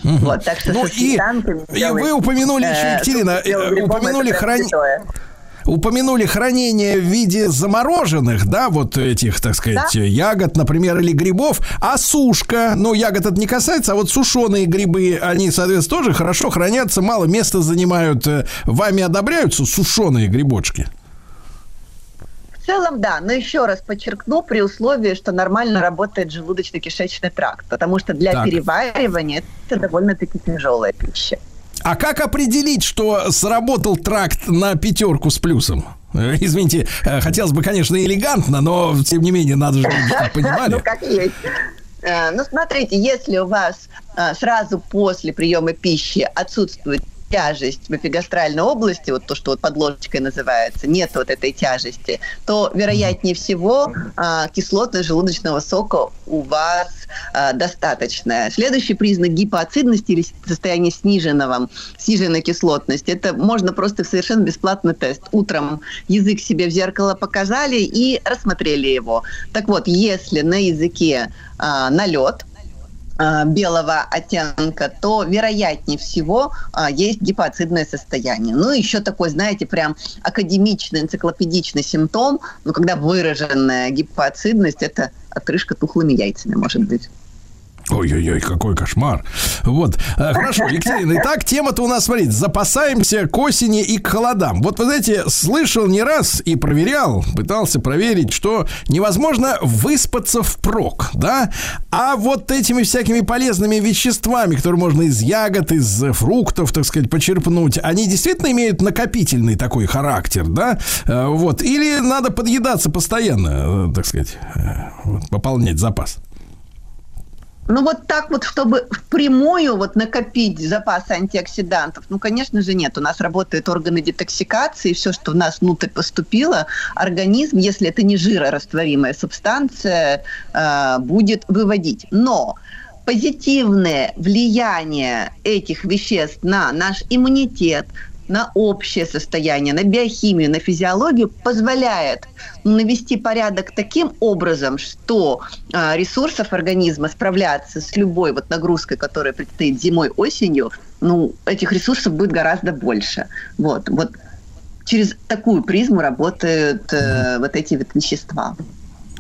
N: Вот, так что
C: Ну и- и
N: делать,
C: вы упомянули еще,
N: э,
C: Екатерина,
N: с белым
C: э, упомянули
N: святое.
C: Упомянули хранение в виде замороженных, да, вот этих, так сказать,
N: Да.
C: ягод, например, или грибов, а сушка, ну, ягод это не касается, а вот сушеные грибы, они, соответственно, тоже хорошо хранятся, мало места занимают. Э, Вами одобряются сушеные грибочки?
N: В целом, да, но еще раз подчеркну, при условии, что нормально работает желудочно-кишечный тракт, потому что для
C: Так.
N: переваривания это довольно-таки тяжелая пища.
C: А как определить, что сработал тракт на пятерку с плюсом? Э, Извините, э, хотелось бы, конечно, элегантно, но тем не менее надо же, понимали.
N: Ну, как есть. Э, Ну, смотрите, если у вас сразу после приема пищи отсутствует тяжесть в эпигастральной области, вот то, что вот под называется, нет вот этой тяжести, то, вероятнее всего, а, кислотность желудочного сока у вас а, достаточная. Следующий признак гипоацидности или состояние сниженного, сниженной кислотности, это можно просто совершенно бесплатный тест. Утром язык себе в зеркало показали и рассмотрели его. Так вот, если на языке а, налет, белого оттенка, то вероятнее всего а, есть гипоцидное состояние. Ну, еще такой, знаете, прям академичный, энциклопедичный симптом, но когда выраженная гипоцидность, это отрыжка тухлыми яйцами, может быть.
C: Ой-ой-ой, какой кошмар. Вот, э, хорошо, Екатерина, итак, тема-то у нас, смотрите, запасаемся к осени и к холодам. Вот, вы знаете, слышал не раз и проверял, пытался проверить, что невозможно выспаться впрок, да? А вот этими всякими полезными веществами, которые можно из ягод, из фруктов, так сказать, почерпнуть, они действительно имеют накопительный такой характер, да? Э, Вот, или надо подъедаться постоянно, э, так сказать, пополнять запас?
N: Ну вот так вот, чтобы впрямую вот накопить запас антиоксидантов, ну, конечно же, нет. У нас работают органы детоксикации, все, что в нас внутрь поступило, организм, если это не жирорастворимая субстанция, э, будет выводить. Но позитивное влияние этих веществ на наш иммунитет, на общее состояние, на биохимию, на физиологию позволяет навести порядок таким образом, что а, ресурсов организма справляться с любой вот нагрузкой, которая предстоит зимой, осенью, ну, этих ресурсов будет гораздо больше. Вот, вот через такую призму работают э, вот эти вот вещества.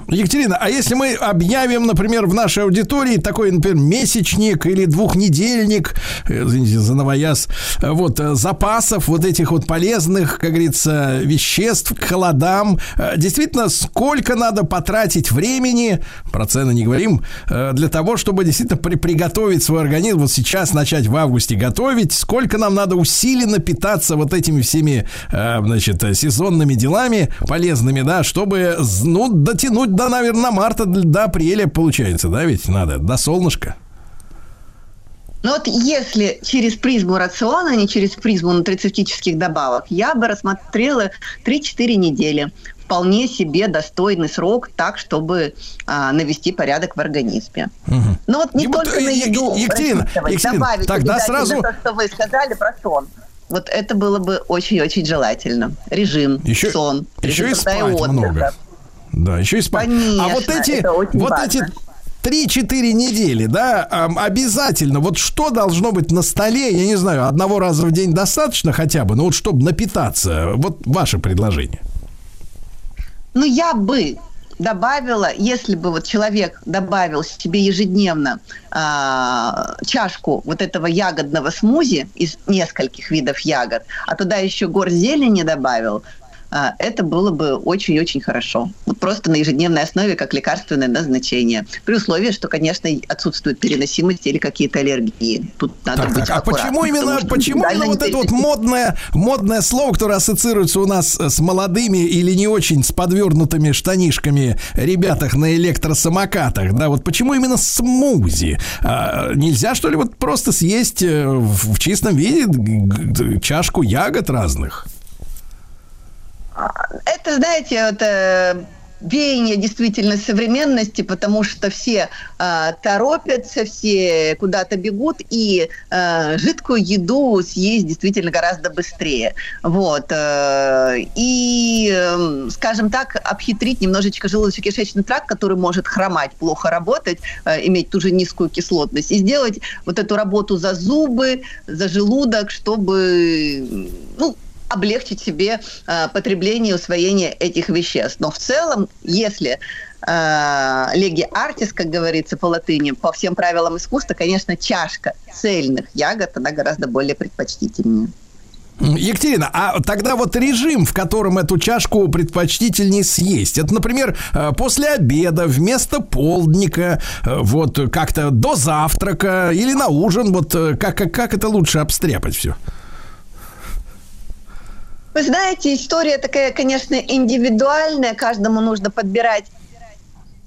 C: Екатерина, а если мы объявим, например, в нашей аудитории такой, например, месячник или двухнедельник, э, извините за новояз, э, вот, э, запасов вот этих вот полезных, как говорится, веществ к холодам, действительно, сколько надо потратить времени, про цены не говорим, для того, чтобы действительно при- приготовить свой организм, вот сейчас начать в августе готовить, сколько нам надо усиленно питаться вот этими всеми, значит, сезонными делами полезными, да, чтобы, ну, дотянуть до, наверное, марта, до апреля, получается, да, ведь надо, до солнышка.
N: Но вот если через призму рациона, а не через призму нутрицептических добавок, я бы рассмотрела 3-4 недели. Вполне себе достойный срок, так, чтобы а, навести порядок в организме. Но вот не
C: И вот,
N: только на
C: э, Е-
N: еду
C: Екатерина, Екатерина,
N: добавить
C: тогда сразу-
N: то, что вы сказали про сон. Вот это было бы очень-очень желательно. Режим,
C: Еще,
N: сон,
C: еще
N: режим
C: и спать
N: отдыха.
C: много. Да, еще и спать. а вот
N: Конечно,
C: эти, вот
N: важно.
C: эти 3-4 недели, да, обязательно, вот что должно быть на столе, я не знаю, одного раза в день достаточно хотя бы, ну вот чтобы напитаться, вот ваше предложение.
N: Ну, я бы добавила, если бы вот человек добавил себе ежедневно а, чашку вот этого ягодного смузи из нескольких видов ягод, а туда еще гор зелени добавил, это было бы очень-очень хорошо. Вот просто на ежедневной основе, как лекарственное назначение. При условии, что, конечно, отсутствует переносимость или какие-то аллергии. Тут надо
C: Так,
N: быть
C: так, а почему именно,
N: что
C: почему именно вот это вот модное, модное слово, которое ассоциируется у нас с молодыми или не очень с подвернутыми штанишками ребятах на электросамокатах, да, вот почему именно смузи? А, нельзя, что ли, вот просто съесть э, в, чистом виде чашку ягод разных?
N: Это, знаете, вот, э, веяние действительно современности, потому что все э, торопятся, все куда-то бегут, и э, жидкую еду съесть действительно гораздо быстрее. Вот. э, и, э, скажем так, обхитрить немножечко желудочно-кишечный тракт, который может хромать, плохо работать, э, иметь ту же низкую кислотность, и сделать вот эту работу за зубы, за желудок, чтобы, ну, облегчить себе э, потребление и усвоение этих веществ. Но в целом, если э, леги артис, как говорится по латыни, по всем правилам искусства, конечно, чашка цельных ягод, она гораздо более предпочтительнее.
C: Екатерина, а тогда вот режим, в котором эту чашку предпочтительнее съесть, это, например, э, после обеда, вместо полдника, э, вот как-то до завтрака или на ужин, вот как, как, как это лучше обстряпать все?
N: Вы знаете, история такая, конечно, индивидуальная, каждому нужно подбирать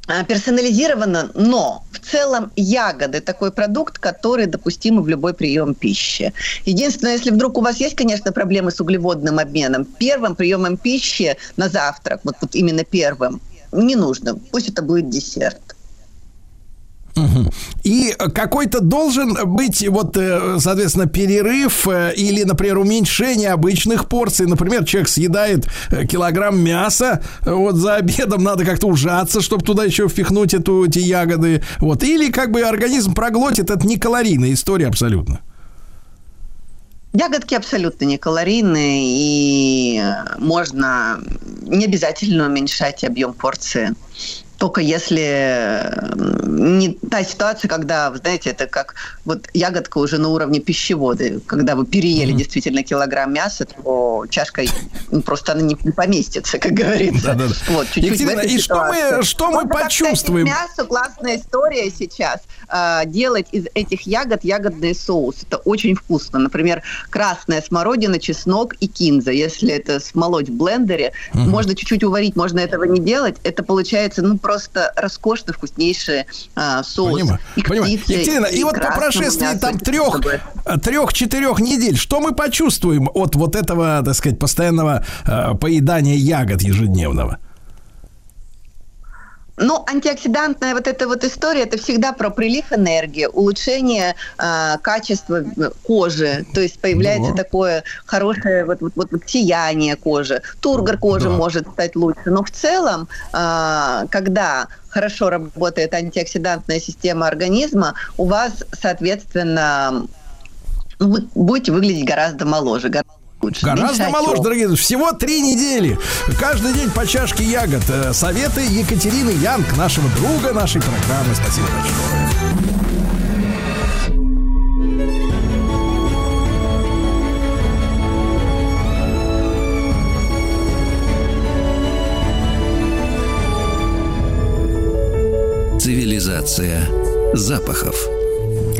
N: а, персонализированно, но в целом ягоды такой продукт, который допустим в любой прием пищи. Единственное, если вдруг у вас есть, конечно, проблемы с углеводным обменом, первым приемом пищи на завтрак, вот, вот именно первым, не нужно. Пусть это будет десерт.
C: Мгм. И какой-то должен быть, вот, э, соответственно, перерыв э, или, например, уменьшение обычных порций. Например, человек съедает э, килограмм мяса, вот за обедом надо как-то ужаться, чтобы туда еще впихнуть эту, эти ягоды. Вот. Или как бы организм проглотит, это не калорийная история абсолютно.
N: Ягодки абсолютно не калорийные, и можно не обязательно уменьшать объем порции. Только если не та ситуация, когда, вы знаете, это как вот ягодка уже на уровне пищевода, когда вы переели действительно килограмм мяса, то чашка ну, просто она не, не поместится, как говорится.
C: Да-да-да.
N: Вот, чуть-чуть в
C: Екатерина,
N: этой
C: и что мы- что мы
N: кстати,
C: почувствуем?
N: мясо классная история сейчас. а, делать из этих ягод ягодный соус. Это очень вкусно. Например, красная смородина, чеснок и кинза. Если это смолоть в блендере, можно чуть-чуть уварить, можно этого не делать. Это получается, ну, просто роскошно вкуснейший а, соус.
C: Понимаю.
N: И
C: понимаю. Екатерина, и, вот по прошествии там
N: и
C: трех, трех-четырех недель, что мы почувствуем от вот этого, так сказать, постоянного э, поедания ягод ежедневного?
N: Ну, антиоксидантная вот эта вот история, это всегда про прилив энергии, улучшение э, качества кожи, то есть появляется
C: Да.
N: такое хорошее вот, вот, вот, вот сияние кожи, тургор кожи
C: Да.
N: может стать лучше, но в целом, э, когда хорошо работает антиоксидантная система организма, у вас, соответственно, будете выглядеть гораздо моложе, гораздо лучше.
C: Гораздо моложе, дорогие друзья. Всего три недели. Каждый день по чашке ягод. Э, Советы Екатерины Янг, нашего друга нашей программы. Спасибо большое.
A: Цивилизация запахов.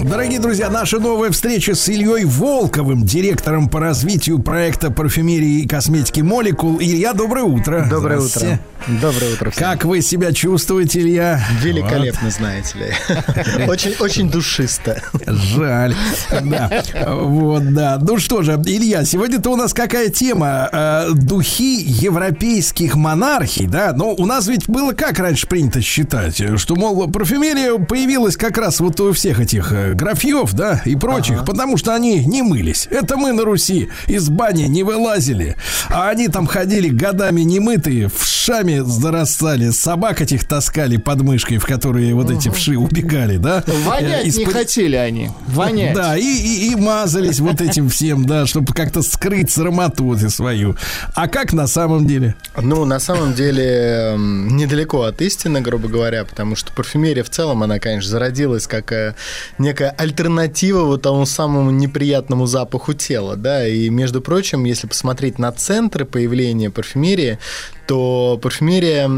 C: Дорогие друзья, наша новая встреча с Ильей Волковым, директором по развитию проекта парфюмерии и косметики «Молекул». Илья, доброе утро.
O: Доброе утро. Доброе утро. всем.
C: Как вы себя чувствуете, Илья?
O: Великолепно, знаете ли. Очень, очень душисто.
C: Жаль. Да. Вот, да. Ну что же, Илья, сегодня-то у нас какая тема? Э, Духи европейских монархий, да? Но у нас ведь было как раньше принято считать, что, мол, парфюмерия появилась как раз вот у всех этих э, графьев, да, и прочих, потому что они не мылись. Это мы на Руси из бани не вылазили, а они там ходили годами немытые, вшами зарастали, собак этих таскали под мышкой, в которые вот эти вши убегали, да?
D: Вонять
C: Э,
D: не
C: из-под-
D: хотели они. Вонять.
C: да, и, и, и мазались вот этим всем, да, чтобы как-то скрыть срамоту свою. А как на самом деле?
O: Ну, на самом деле, недалеко от истины, грубо говоря, потому что парфюмерия в целом, она, конечно, зародилась как э, некая альтернатива вот тому самому неприятному запаху тела, да, и, между прочим, если посмотреть на центры появления парфюмерии, то парфюмерия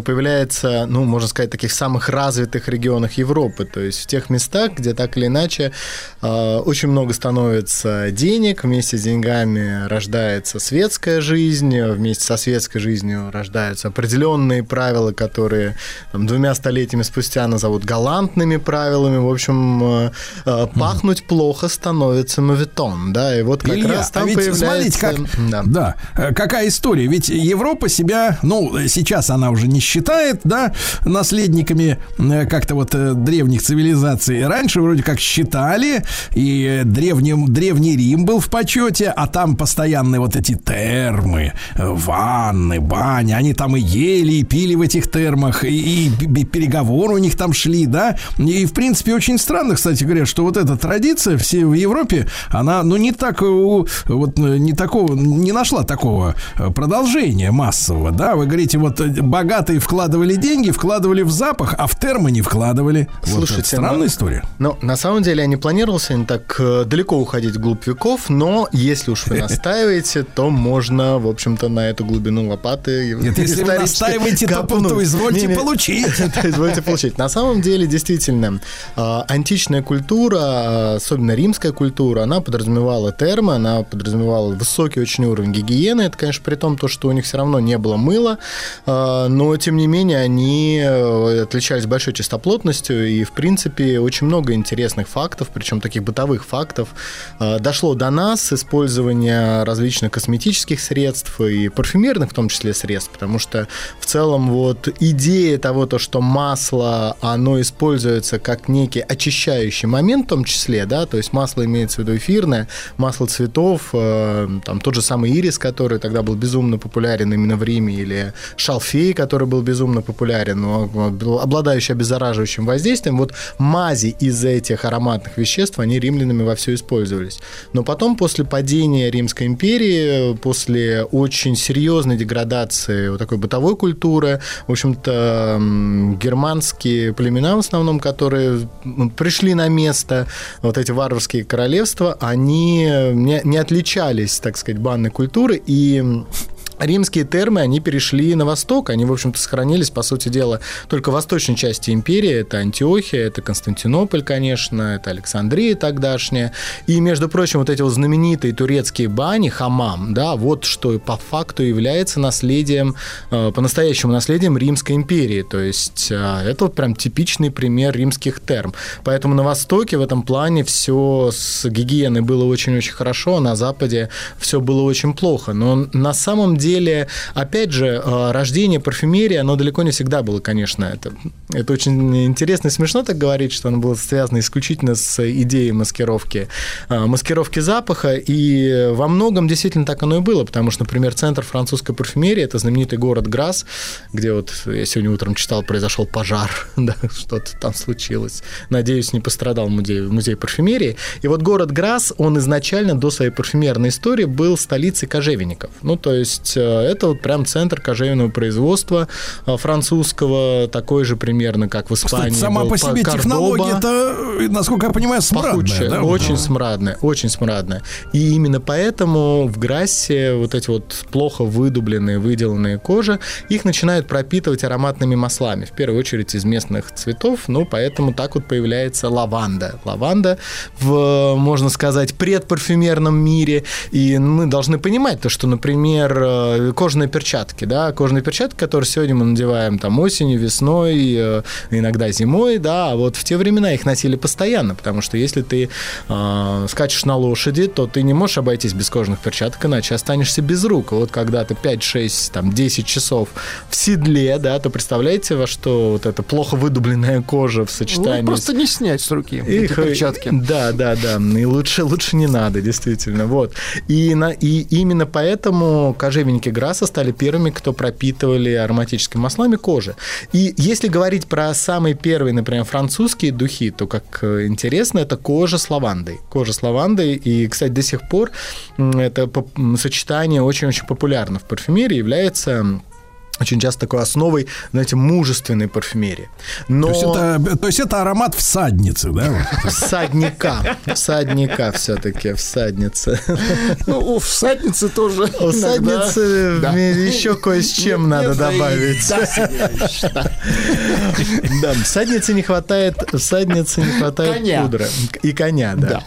O: появляется, ну, можно сказать, в таких самых развитых регионах Европы, то есть в тех местах, где так или иначе э, очень много становится денег, вместе с деньгами рождается светская жизнь, вместе со светской жизнью рождаются определенные правила, которые там, двумя столетиями спустя назовут галантными правилами, в общем, э, э, пахнуть плохо становится моветон, да, и вот как
C: Илья,
O: раз там
C: а ведь
O: появляется...
C: смотрите, как, да. э, какая история. Ведь Европа себя, ну, сейчас она уже не считает, да, наследниками э, как-то вот э, древних цивилизаций. Раньше вроде как считали, и древним, древний Рим был в почете, а там постоянные вот эти термы, э, ванны, бани, они там и ели, и пили в этих термах, и, и переговоры у них там шли, да. И, в принципе, очень странно, кстати говоря, что вот эта традиция все в Европе, она, ну, не так, вот, не такого, не нашла такого продолжения массового, да. Вы говорите, вот э, богатые вкладывали деньги, вкладывали в запах, а в термо не вкладывали. Вот это
O: Слушайте,
C: странная
O: ну,
C: история.
O: Ну, на самом деле я не планировал сегодня так э, далеко уходить вглубь веков, но если уж вы настаиваете, то можно, в общем-то, на эту глубину лопаты
C: Нет, если вы настаиваете, то- то извольте
O: Не-не,
C: получить.
O: то извольте получить. На самом деле, действительно, э, античная культура, особенно римская культура, она подразумевала термо, она подразумевала высокий очень уровень гигиены. Это, конечно, при том, то, что у них все равно не было мыла, э, но, тем не менее, они э, отличались большой чистоплотностью, и, в принципе, очень много интересных фактов, причем таких бытовых фактов, э, дошло до нас с использования различных косметических средств и парфюмерных, в том числе, средств, потому что в целом вот идея того, то, что масло, оно используется как некий очищающий момент в том числе, да, то есть масло имеется в виду эфирное, масло цветов, э, там тот же самый ирис, который тогда был безумно популярен именно в Риме, или шалфей, который был безумно популярен, но обладающий обеззараживающим воздействием, вот мази из этих ароматных веществ, они римлянами вовсю использовались. Но потом, после падения Римской империи, после очень серьезной деградации вот такой бытовой культуры, в общем-то, германские племена в основном, которые м, пришли на место, вот эти варварские королевства, они не, не отличались, так сказать, банной культуры, и Римские термы, они перешли на восток, они, в общем-то, сохранились, по сути дела, только в восточной части империи, это Антиохия, это Константинополь, конечно, это Александрия тогдашняя, и, между прочим, вот эти вот знаменитые турецкие бани, хамам, да, вот что по факту является наследием, э, по-настоящему наследием Римской империи, то есть э, это вот прям типичный пример римских терм, поэтому на востоке в этом плане все с гигиеной было очень-очень хорошо, а на западе все было очень плохо, но на самом деле, опять же, э, рождение парфюмерии, оно далеко не всегда было, конечно, это, это очень интересно и смешно так говорить, что оно было связано исключительно с идеей маскировки, э, маскировки запаха, и во многом действительно так оно и было, потому что, например, центр французской парфюмерии, это знаменитый город Грасс, где вот я сегодня утром читал, произошел пожар, да, что-то там случилось. Надеюсь, не пострадал музей, музей парфюмерии. И вот город Грасс, он изначально до своей парфюмерной истории был столицей кожевенников. Ну, то есть это вот прям центр кожевенного производства э, французского, такой же примерно, как в Испании.
C: Кстати, сама
O: был
C: по себе
O: Кордоба.
C: технология это, насколько я понимаю, смрадная,
O: Пахучая,
C: да?
O: очень смрадная, очень смрадная. И именно поэтому в Грассе вот эти вот плохо выдубленные, выделанные кожи, их начинают пропитывать ароматными маслами, в первую очередь из местных цветов, ну, поэтому так вот появляется лаванда. Лаванда в, можно сказать, предпарфюмерном мире, и мы должны понимать то, что, например, э, кожаные перчатки, да, кожаные перчатки, которые сегодня мы надеваем там осенью, весной, э, иногда зимой, да, а вот в те времена их носили постоянно, потому что если ты э, скачешь на лошади, то ты не можешь обойтись без кожаных перчаток, иначе останешься без рук. Вот когда ты 5, 6, там, 10 часов в седле, да, то представляете, во что вот эта плохо выдубленная кожа в сочетании
D: Ну, просто не снять с руки эти
O: их,
D: перчатки.
O: Да, да, да. И лучше, лучше не надо, действительно. Вот. И, на, и именно поэтому кожевенники Грасса стали первыми, кто пропитывали ароматическими маслами кожи. И если говорить про самые первые, например, французские духи, то, как э, интересно, это кожа с лавандой. Кожа с лавандой. И, кстати, до сих пор это сочетание очень-очень популярно в парфюмерии, является очень часто такой основой, знаете, мужественной парфюмерии. Но...
C: То, есть это, то есть это аромат всадницы, да?
O: Всадника. Всадника все-таки, всадница.
D: Ну, у всадницы тоже
O: У всадницы
D: Да.
O: еще кое с чем надо добавить.
D: Да, да.
O: Всаднице не хватает, всаднице не хватает
D: Коня.
O: пудры. И коня, да.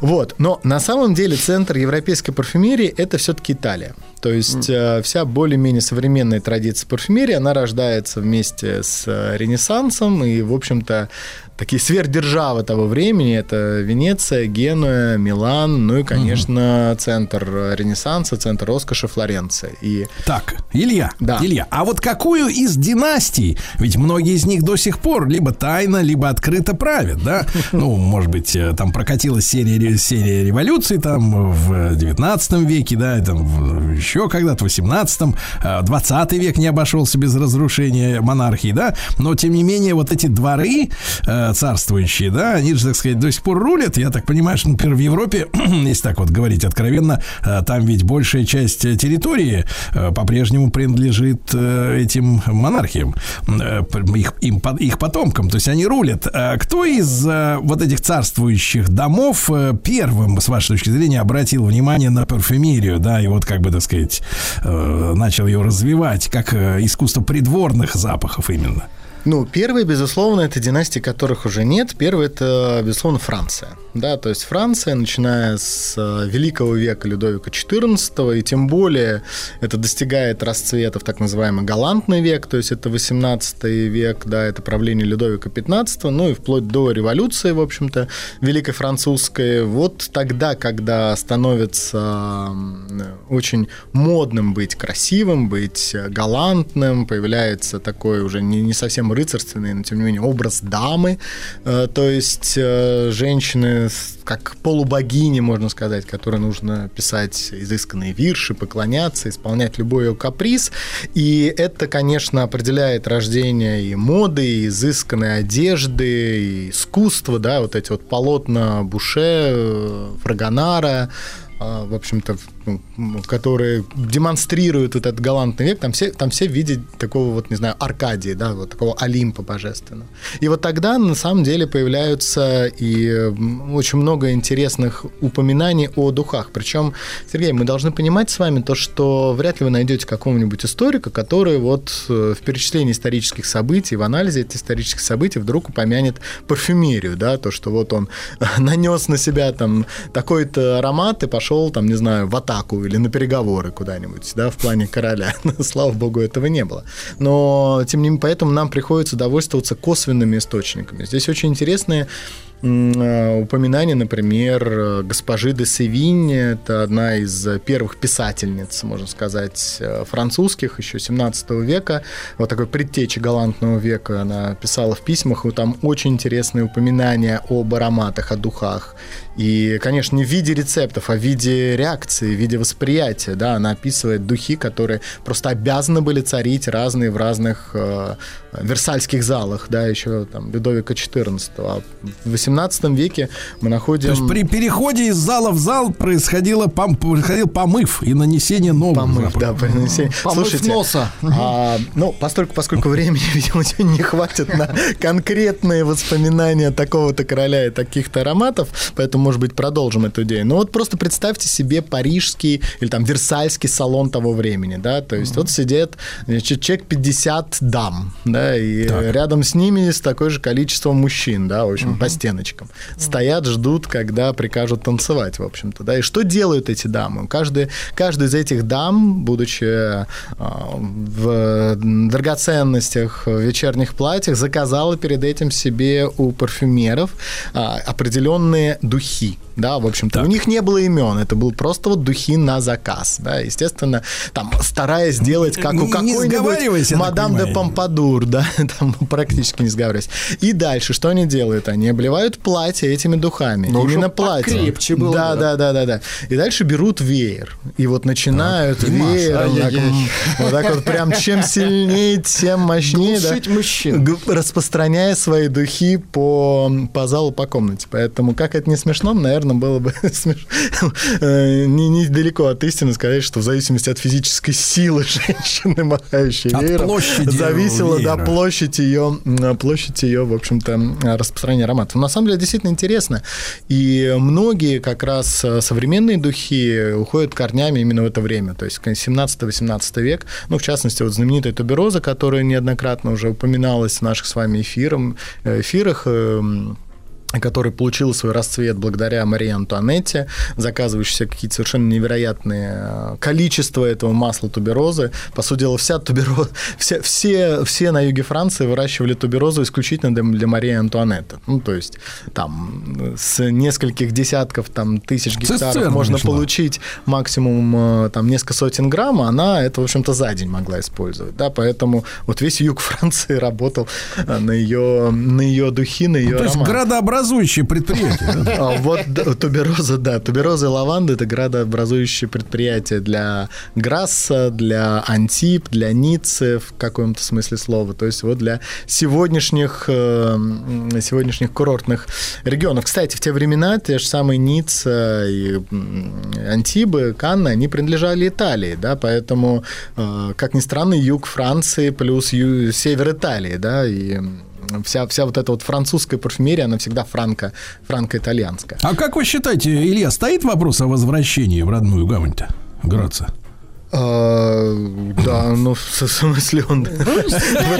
O: Вот, но на самом деле центр европейской парфюмерии – это все-таки Италия. То есть вся более-менее современная традиция парфюмерии, она рождается вместе с э, Ренессансом, и, в общем-то, такие сверхдержавы того времени – это Венеция, Генуя, Милан, ну и, конечно, центр э, Ренессанса, центр роскоши Флоренция. И
C: Так, Илья,
O: Да.
C: Илья, а вот какую из династий, ведь многие из них до сих пор либо тайно, либо открыто правят, да? Ну, может быть, э, там прокатилась серия, серия революций там в 19 веке, да, там еще когда-то в 18 э, 20 век не обошелся без разрушения монархии, да? Но, тем не менее, вот эти дворы э, царствующие, да, они же, так сказать, до сих пор рулят. Я так понимаю, что, например, в Европе, если так вот говорить откровенно, э, там ведь большая часть территории э, по-прежнему принадлежит э, этим монархиям, их, им, их потомкам, то есть они рулят. А Кто из вот этих царствующих домов первым, с вашей точки зрения, обратил внимание на парфюмерию, да, и вот как бы, так сказать, начал ее развивать, как искусство придворных запахов именно?
O: Ну, первый, безусловно, это династии, которых уже нет. Первый это, безусловно, Франция. Да, то есть Франция, начиная с э, Великого века Людовика XIV, и тем более это достигает расцвета в так называемый галантный век, то есть это 18 век, да, это правление Людовика XV, ну и вплоть до революции, в общем-то, Великой Французской. Вот тогда, когда становится очень модным быть красивым, быть э, галантным, появляется такой уже не, не совсем рыцарственный, но тем не менее образ дамы, Э, то есть э, женщины как полубогини, можно сказать, которой нужно писать изысканные вирши, поклоняться, исполнять любой ее каприз. И это, конечно, определяет рождение и моды, и изысканной одежды, и искусства, да, вот эти вот полотна Буше, э, Фрагонара, в общем-то, которые демонстрируют этот галантный век, там все, там все видят такого вот, не знаю, Аркадии, да, вот такого Олимпа божественного. И вот тогда на самом деле появляются и очень много интересных упоминаний о духах. Причем, Сергей, мы должны понимать с вами то, что вряд ли вы найдете какого-нибудь историка, который вот э, в перечислении исторических событий, в анализе этих исторических событий вдруг упомянет парфюмерию, да, то, что вот он нанес на себя там такой-то аромат и пошел там, не знаю, в атаку или на переговоры куда-нибудь, да, в плане короля. Слава богу, этого не было. Но, тем не менее, поэтому нам приходится довольствоваться косвенными источниками. Здесь очень интересные э, упоминания, например, э, госпожи де Севинь, это одна из э, первых писательниц, можно сказать, французских, еще 17 века, вот такой предтечи галантного века, она писала в письмах, и там очень интересные упоминания об ароматах, о духах. И, конечно, не в виде рецептов, а в виде реакции, в виде восприятия, да, она описывает духи, которые просто обязаны были царить разные в разных версальских залах, да, еще там Людовика XIV. А в 18 веке мы находим...
C: То есть при переходе из зала в зал происходило пом- происходил помыв и нанесение новых
O: Помыв,
C: запахов.
O: да, принесение.
D: Помыв
O: Слушайте,
D: носа.
O: а, ну, поскольку, поскольку времени, видимо, не хватит на конкретные воспоминания такого-то короля и таких-то ароматов, поэтому, может быть, продолжим эту идею. Но вот просто представьте себе парижский или там версальский салон того времени, да, то есть вот сидят значит, человек 50 дам, да, и рядом с ними с такое же количество мужчин, да, в общем, по стеночкам. Стоят, ждут, когда прикажут танцевать, в общем-то, да. И что делают эти дамы? Каждый, каждый из этих дам, будучи а, в драгоценностях, в вечерних платьях, заказала перед этим себе у парфюмеров а, определенные духи. Да, в общем-то, у них не было имен, это был просто вот духи на заказ, да, естественно, там стараясь сделать как у
C: Не- сговаривайся,
O: какой-нибудь
C: так
O: мадам де. Помпадур, да, там практически не сговариваясь. И дальше, что они делают? Они обливают платье этими духами.
D: Ну,
O: Именно платье.
D: покрепче было,
O: Да,
D: да.
O: да, да, да. И дальше берут веер. И вот начинают
D: Маша.
O: веером. так, вот так вот прям чем сильнее, тем мощнее. да,
D: мужчин.
O: распространяя свои духи по, по залу, по комнате. Поэтому, как это не смешно, наверное, было бы смешно. Э, не- Недалеко от истины сказать, что в зависимости от физической силы женщины, махающей
C: От
O: веером,
C: площади
O: зависела да. Площадь ее, площадь ее, в общем-то, распространения ароматов. На самом деле, действительно интересно. И многие как раз э, современные духи уходят корнями именно в это время, то есть 17-18 век. Ну, в частности, вот знаменитая тубероза, которая неоднократно уже упоминалась в наших с вами эфиром, э, эфирах, эм, который получил свой расцвет благодаря Марии Антуанетте, заказывающей какие-то совершенно невероятные э, количество этого масла туберозы. По сути дела, вся тубероза, все, все, все на юге Франции выращивали туберозу исключительно для, для Марии Антуанетты. Ну, то есть там с нескольких десятков там, тысяч гектаров
C: Цистерна
O: можно
C: шла.
O: получить максимум э, там несколько сотен грамм, а она это, в общем-то, за день могла использовать. Да, поэтому вот весь юг Франции работал э, на ее, на ее духи, на ее
C: Ну, То есть
O: аромат.
C: Градообразующее предприятие.
O: А, Вот тубероза, да, тубероза и лаванда это градообразующие предприятия для Грасса, для Антип, для Ниццы в каком-то смысле слова. То есть вот для сегодняшних, э, сегодняшних курортных регионов. Кстати, в те времена те же самые Ницца и Антибы, Канны, они принадлежали Италии, да, поэтому, э, как ни странно, юг Франции плюс север Италии, да, и вся, вся вот эта вот французская парфюмерия, она всегда франко, франко-итальянская.
C: А как вы считаете, Илья, стоит вопрос о возвращении в родную гавань-то? Граца.
O: А, да, ну, в смысле, он в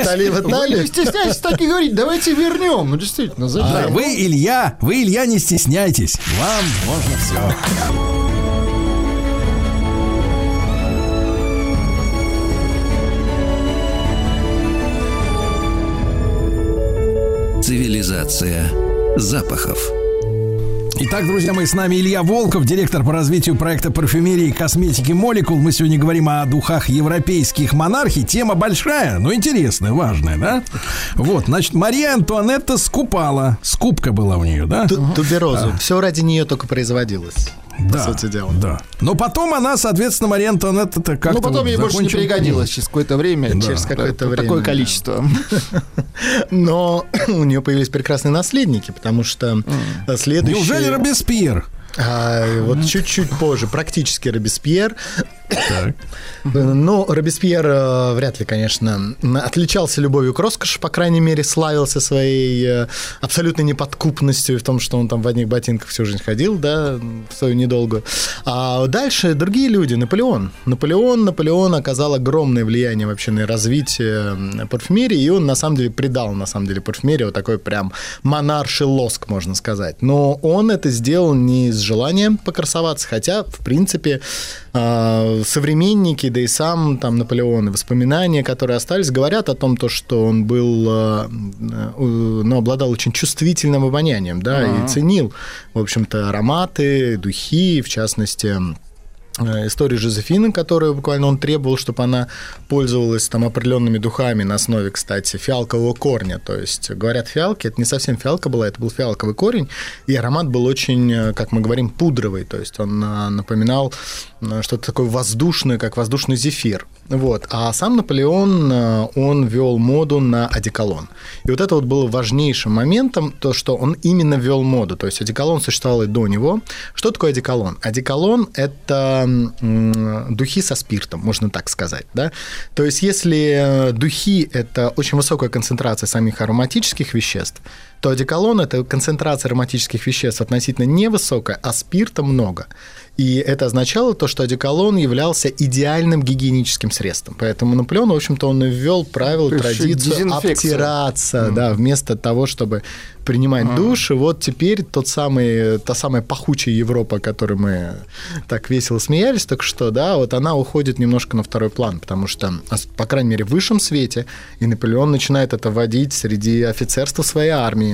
O: Италии, в
D: Вы не
O: Италии.
D: стесняйтесь так и говорить, давайте вернем. Ну, действительно,
C: Да,
D: зачем?
C: вы, Илья, вы, Илья, не стесняйтесь. Вам можно все.
A: Цивилизация запахов.
C: Итак, друзья мои, с нами Илья Волков, директор по развитию проекта парфюмерии и косметики «Молекул». Мы сегодня говорим о духах европейских монархий. Тема большая, но интересная, важная, да? Вот, значит, Мария Антуанетта скупала. Скупка была у нее, да?
O: Ту- Туберозу. Все ради нее только производилось.
C: Да,
O: По сути дела.
C: да. Но потом она, соответственно, Мария Антуанетта как-то
D: Ну, потом
C: вот
D: ей больше не
C: закончила-
D: пригодилось через какое-то время.
C: Да.
D: Через
O: Какое-то
D: такое
O: время, да.
D: количество.
O: Но у нее появились прекрасные наследники, потому что следующий...
C: Неужели Робеспьер?
O: А, вот чуть-чуть позже, практически Робеспьер. Ну, Робеспьер э, вряд ли, конечно, отличался любовью к роскоши, по крайней мере, славился своей э, абсолютной неподкупностью в том, что он там в одних ботинках всю жизнь ходил, да, в свою недолгую. А дальше другие люди, Наполеон. Наполеон, Наполеон оказал огромное влияние вообще на развитие парфюмерии, и он, на самом деле, придал, на самом деле, парфюмерии вот такой прям монарший лоск, можно сказать. Но он это сделал не из желания покрасоваться, хотя, в принципе, современники, да и сам там Наполеон, и воспоминания, которые остались, говорят о том, то, что он был, а, э, ну, обладал очень чувствительным обонянием, да,
D: Ага.
O: и ценил, в общем-то, ароматы, духи, в частности, историю Жозефины, которую буквально он требовал, чтобы она пользовалась там определенными духами на основе, кстати, фиалкового корня. То есть, говорят, фиалки, это не совсем фиалка была, это был фиалковый корень, и аромат был очень, э, как мы говорим, пудровый. То есть, он э, напоминал э, что-то такое воздушное, как воздушный зефир. Вот. А сам Наполеон, э, он вел моду на одеколон. И вот это вот было важнейшим моментом, то, что он именно ввел моду. То есть одеколон существовал и до него. Что такое одеколон? Одеколон – это духи со спиртом, можно так сказать. Да? То есть если э, духи – это очень высокая концентрация самих ароматических веществ, то одеколон – это концентрация ароматических веществ относительно невысокая, а спирта много. И это означало то, что одеколон являлся идеальным гигиеническим средством. Поэтому Наполеон, в общем-то, он ввел правила,
D: То
O: традицию обтираться, да, вместо того, чтобы принимать душ. И вот теперь тот самый, та самая пахучая Европа, о которой мы так весело смеялись только что, да, вот она уходит немножко на второй план, потому что, по крайней мере, в высшем свете, и Наполеон начинает это вводить среди офицерства своей армии.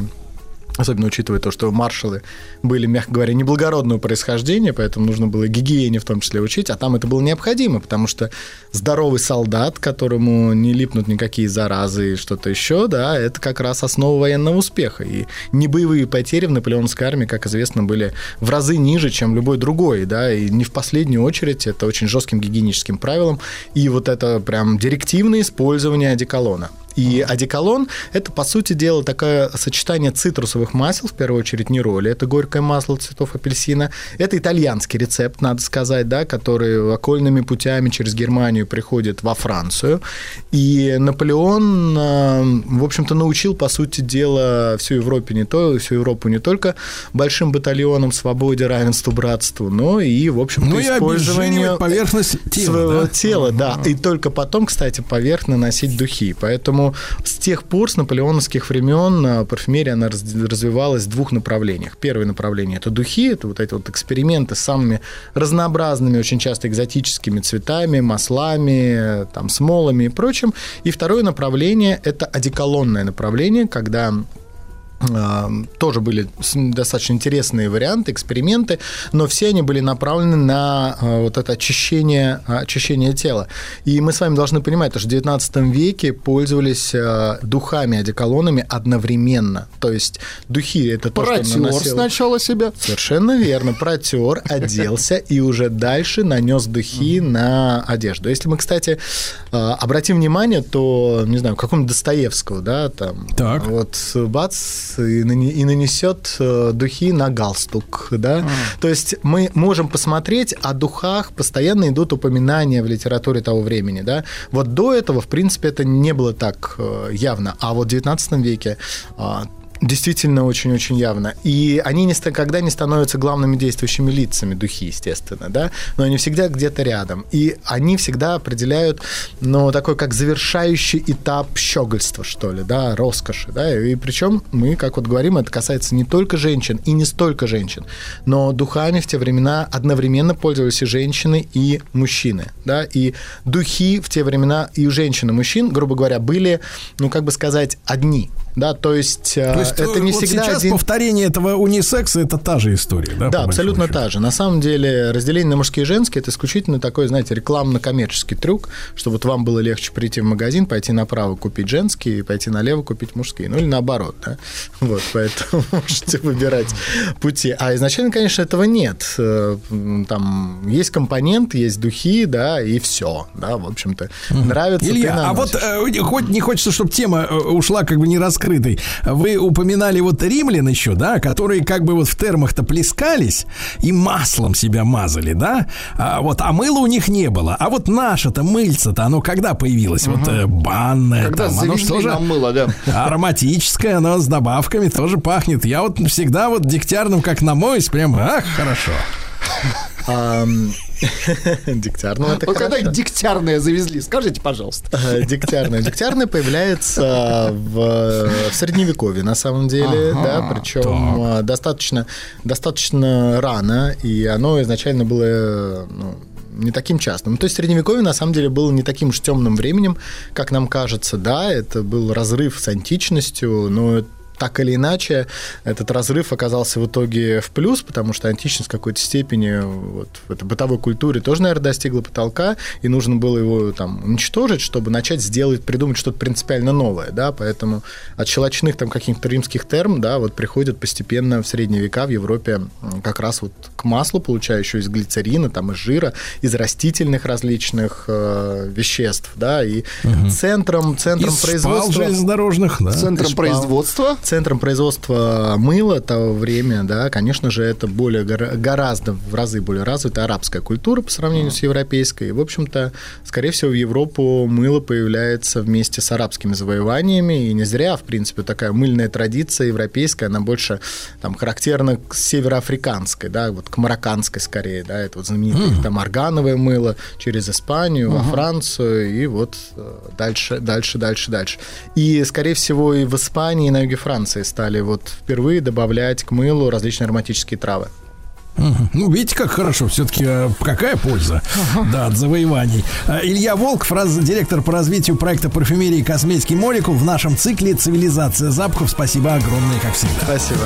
O: Особенно учитывая то, что маршалы были, мягко говоря, неблагородного происхождения, поэтому нужно было гигиене в том числе учить, а там это было необходимо, потому что здоровый солдат, которому не липнут никакие заразы и что-то еще, да, это как раз основа военного успеха. И небоевые потери в наполеонской армии, как известно, были в разы ниже, чем любой другой, да, и не в последнюю очередь это очень жестким гигиеническим правилам, и вот это прям директивное использование одеколона. И одеколон – это, по сути дела, такое сочетание цитрусовых масел, в первую очередь нероли, это горькое масло цветов апельсина. Это итальянский рецепт, надо сказать, да, который окольными путями через Германию приходит во Францию. И Наполеон, э, в общем-то, научил, по сути дела, всю Европу не то, всю Европу не только большим батальоном свободе, равенству, братству, но и, в общем-то,
C: Ну и
O: использованию
C: обезжиривать поверхность тела,
O: своего
C: да?
O: тела, да. И только потом, кстати, поверх наносить духи. Поэтому с тех пор, с наполеоновских времен, э, парфюмерия она раз- развивалась в двух направлениях. Первое направление – это духи, это вот эти вот эксперименты с самыми разнообразными, очень часто экзотическими цветами, маслами, там, смолами и прочим. И второе направление – это одеколонное направление, когда тоже были достаточно интересные варианты, эксперименты, но все они были направлены на а, вот это очищение, а, очищение тела. И мы с вами должны понимать, что в 19 веке пользовались а, духами, одеколонами одновременно. То есть духи – это то, что
D: Протер
O: наносил...
D: сначала себя.
O: Совершенно верно. Протер, оделся и уже дальше нанес духи на одежду. Если мы, кстати, обратим внимание, то, не знаю, какому Достоевского, да, там,
C: Так.
O: вот бац, и, нане- и нанесет э, духи на галстук, да. То есть мы можем посмотреть, о духах постоянно идут упоминания в литературе того времени, да. Вот до этого, в принципе, это не было так э, явно, а вот в 19 веке а, Действительно, очень-очень явно. И они не, ста- когда не становятся главными действующими лицами, духи, естественно, да, но они всегда где-то рядом. И они всегда определяют, ну, такой как завершающий этап щегольства, что ли, да, роскоши, да, и причем мы, как вот говорим, это касается не только женщин и не столько женщин, но духами в те времена одновременно пользовались и женщины, и мужчины, да, и духи в те времена и у женщин, и мужчин, грубо говоря, были, ну, как бы сказать, одни, да, то есть, э,
C: То есть
O: это не
C: вот
O: всегда
C: сейчас
O: один...
C: повторение этого унисекса это та же история, да?
O: Да, абсолютно та же. На самом деле разделение на мужские и женские это исключительно такой, знаете, рекламно-коммерческий трюк, чтобы вот вам было легче прийти в магазин, пойти направо купить женские, и пойти налево купить мужские. Ну или наоборот, да. Вот, поэтому можете выбирать пути. А изначально, конечно, этого нет. Э, Там есть компонент, есть духи, да, и все, да, в общем-то. Нравится,
C: Илья, а вот э, хоть не хочется, чтобы тема э, ушла как бы не раскрытой. Вы упоминали вот римлян еще, да, которые как бы вот в термах-то плескались и маслом себя мазали, да? А вот, а мыла у них не было. А вот наше-то мыльце-то, оно когда появилось? Вот э, банное
D: Когда
C: там, оно что же
D: мыло, да.
C: ароматическое, оно с добавками тоже пахнет. Я вот всегда вот дегтярным как намоюсь, прям, ах, хорошо.
O: Ам, Дегтярного это
D: Вот когда дегтярное завезли, скажите, пожалуйста.
O: Дегтярное. Дегтярное появляется в, в средневековье, на самом деле,
D: Ага,
O: да, причем э, достаточно, достаточно рано, и оно изначально было ну, не таким частым. То есть средневековье на самом деле было не таким уж темным временем, как нам кажется, да, это был разрыв с античностью, но так или иначе, этот разрыв оказался в итоге в плюс, потому что античность в какой-то степени вот, в этой бытовой культуре тоже, наверное, достигла потолка, и нужно было его там уничтожить, чтобы начать сделать, придумать что-то принципиально новое, да, поэтому от щелочных там каких-то римских терм, да, вот приходят постепенно в средние века в Европе как раз вот к маслу, получающему из глицерина, там, из жира, из растительных различных э, веществ, да, и центром, центром
C: Из
O: производства...
C: железнодорожных, да.
D: Центром производства.
O: Центром производства мыла того время, да, конечно же, это более гора- гораздо в разы более развитая арабская культура по сравнению с европейской. И, в общем-то, скорее всего, в Европу мыло появляется вместе с арабскими завоеваниями, и не зря, в принципе, такая мыльная традиция европейская, она больше там характерна к североафриканской, да, вот к марокканской скорее, да, это вот знаменитое там органовое мыло через Испанию, во Францию, и вот э, дальше, дальше, дальше, дальше. И, скорее всего, и в Испании, и на юге Франции стали вот впервые добавлять к мылу различные ароматические травы.
C: Ну, видите, как хорошо. Все-таки какая польза да, от завоеваний. Э, Илья Волков, раз- директор по развитию проекта парфюмерии и косметики Молекул в нашем цикле «Цивилизация запахов». Спасибо огромное, как всегда.
O: Спасибо.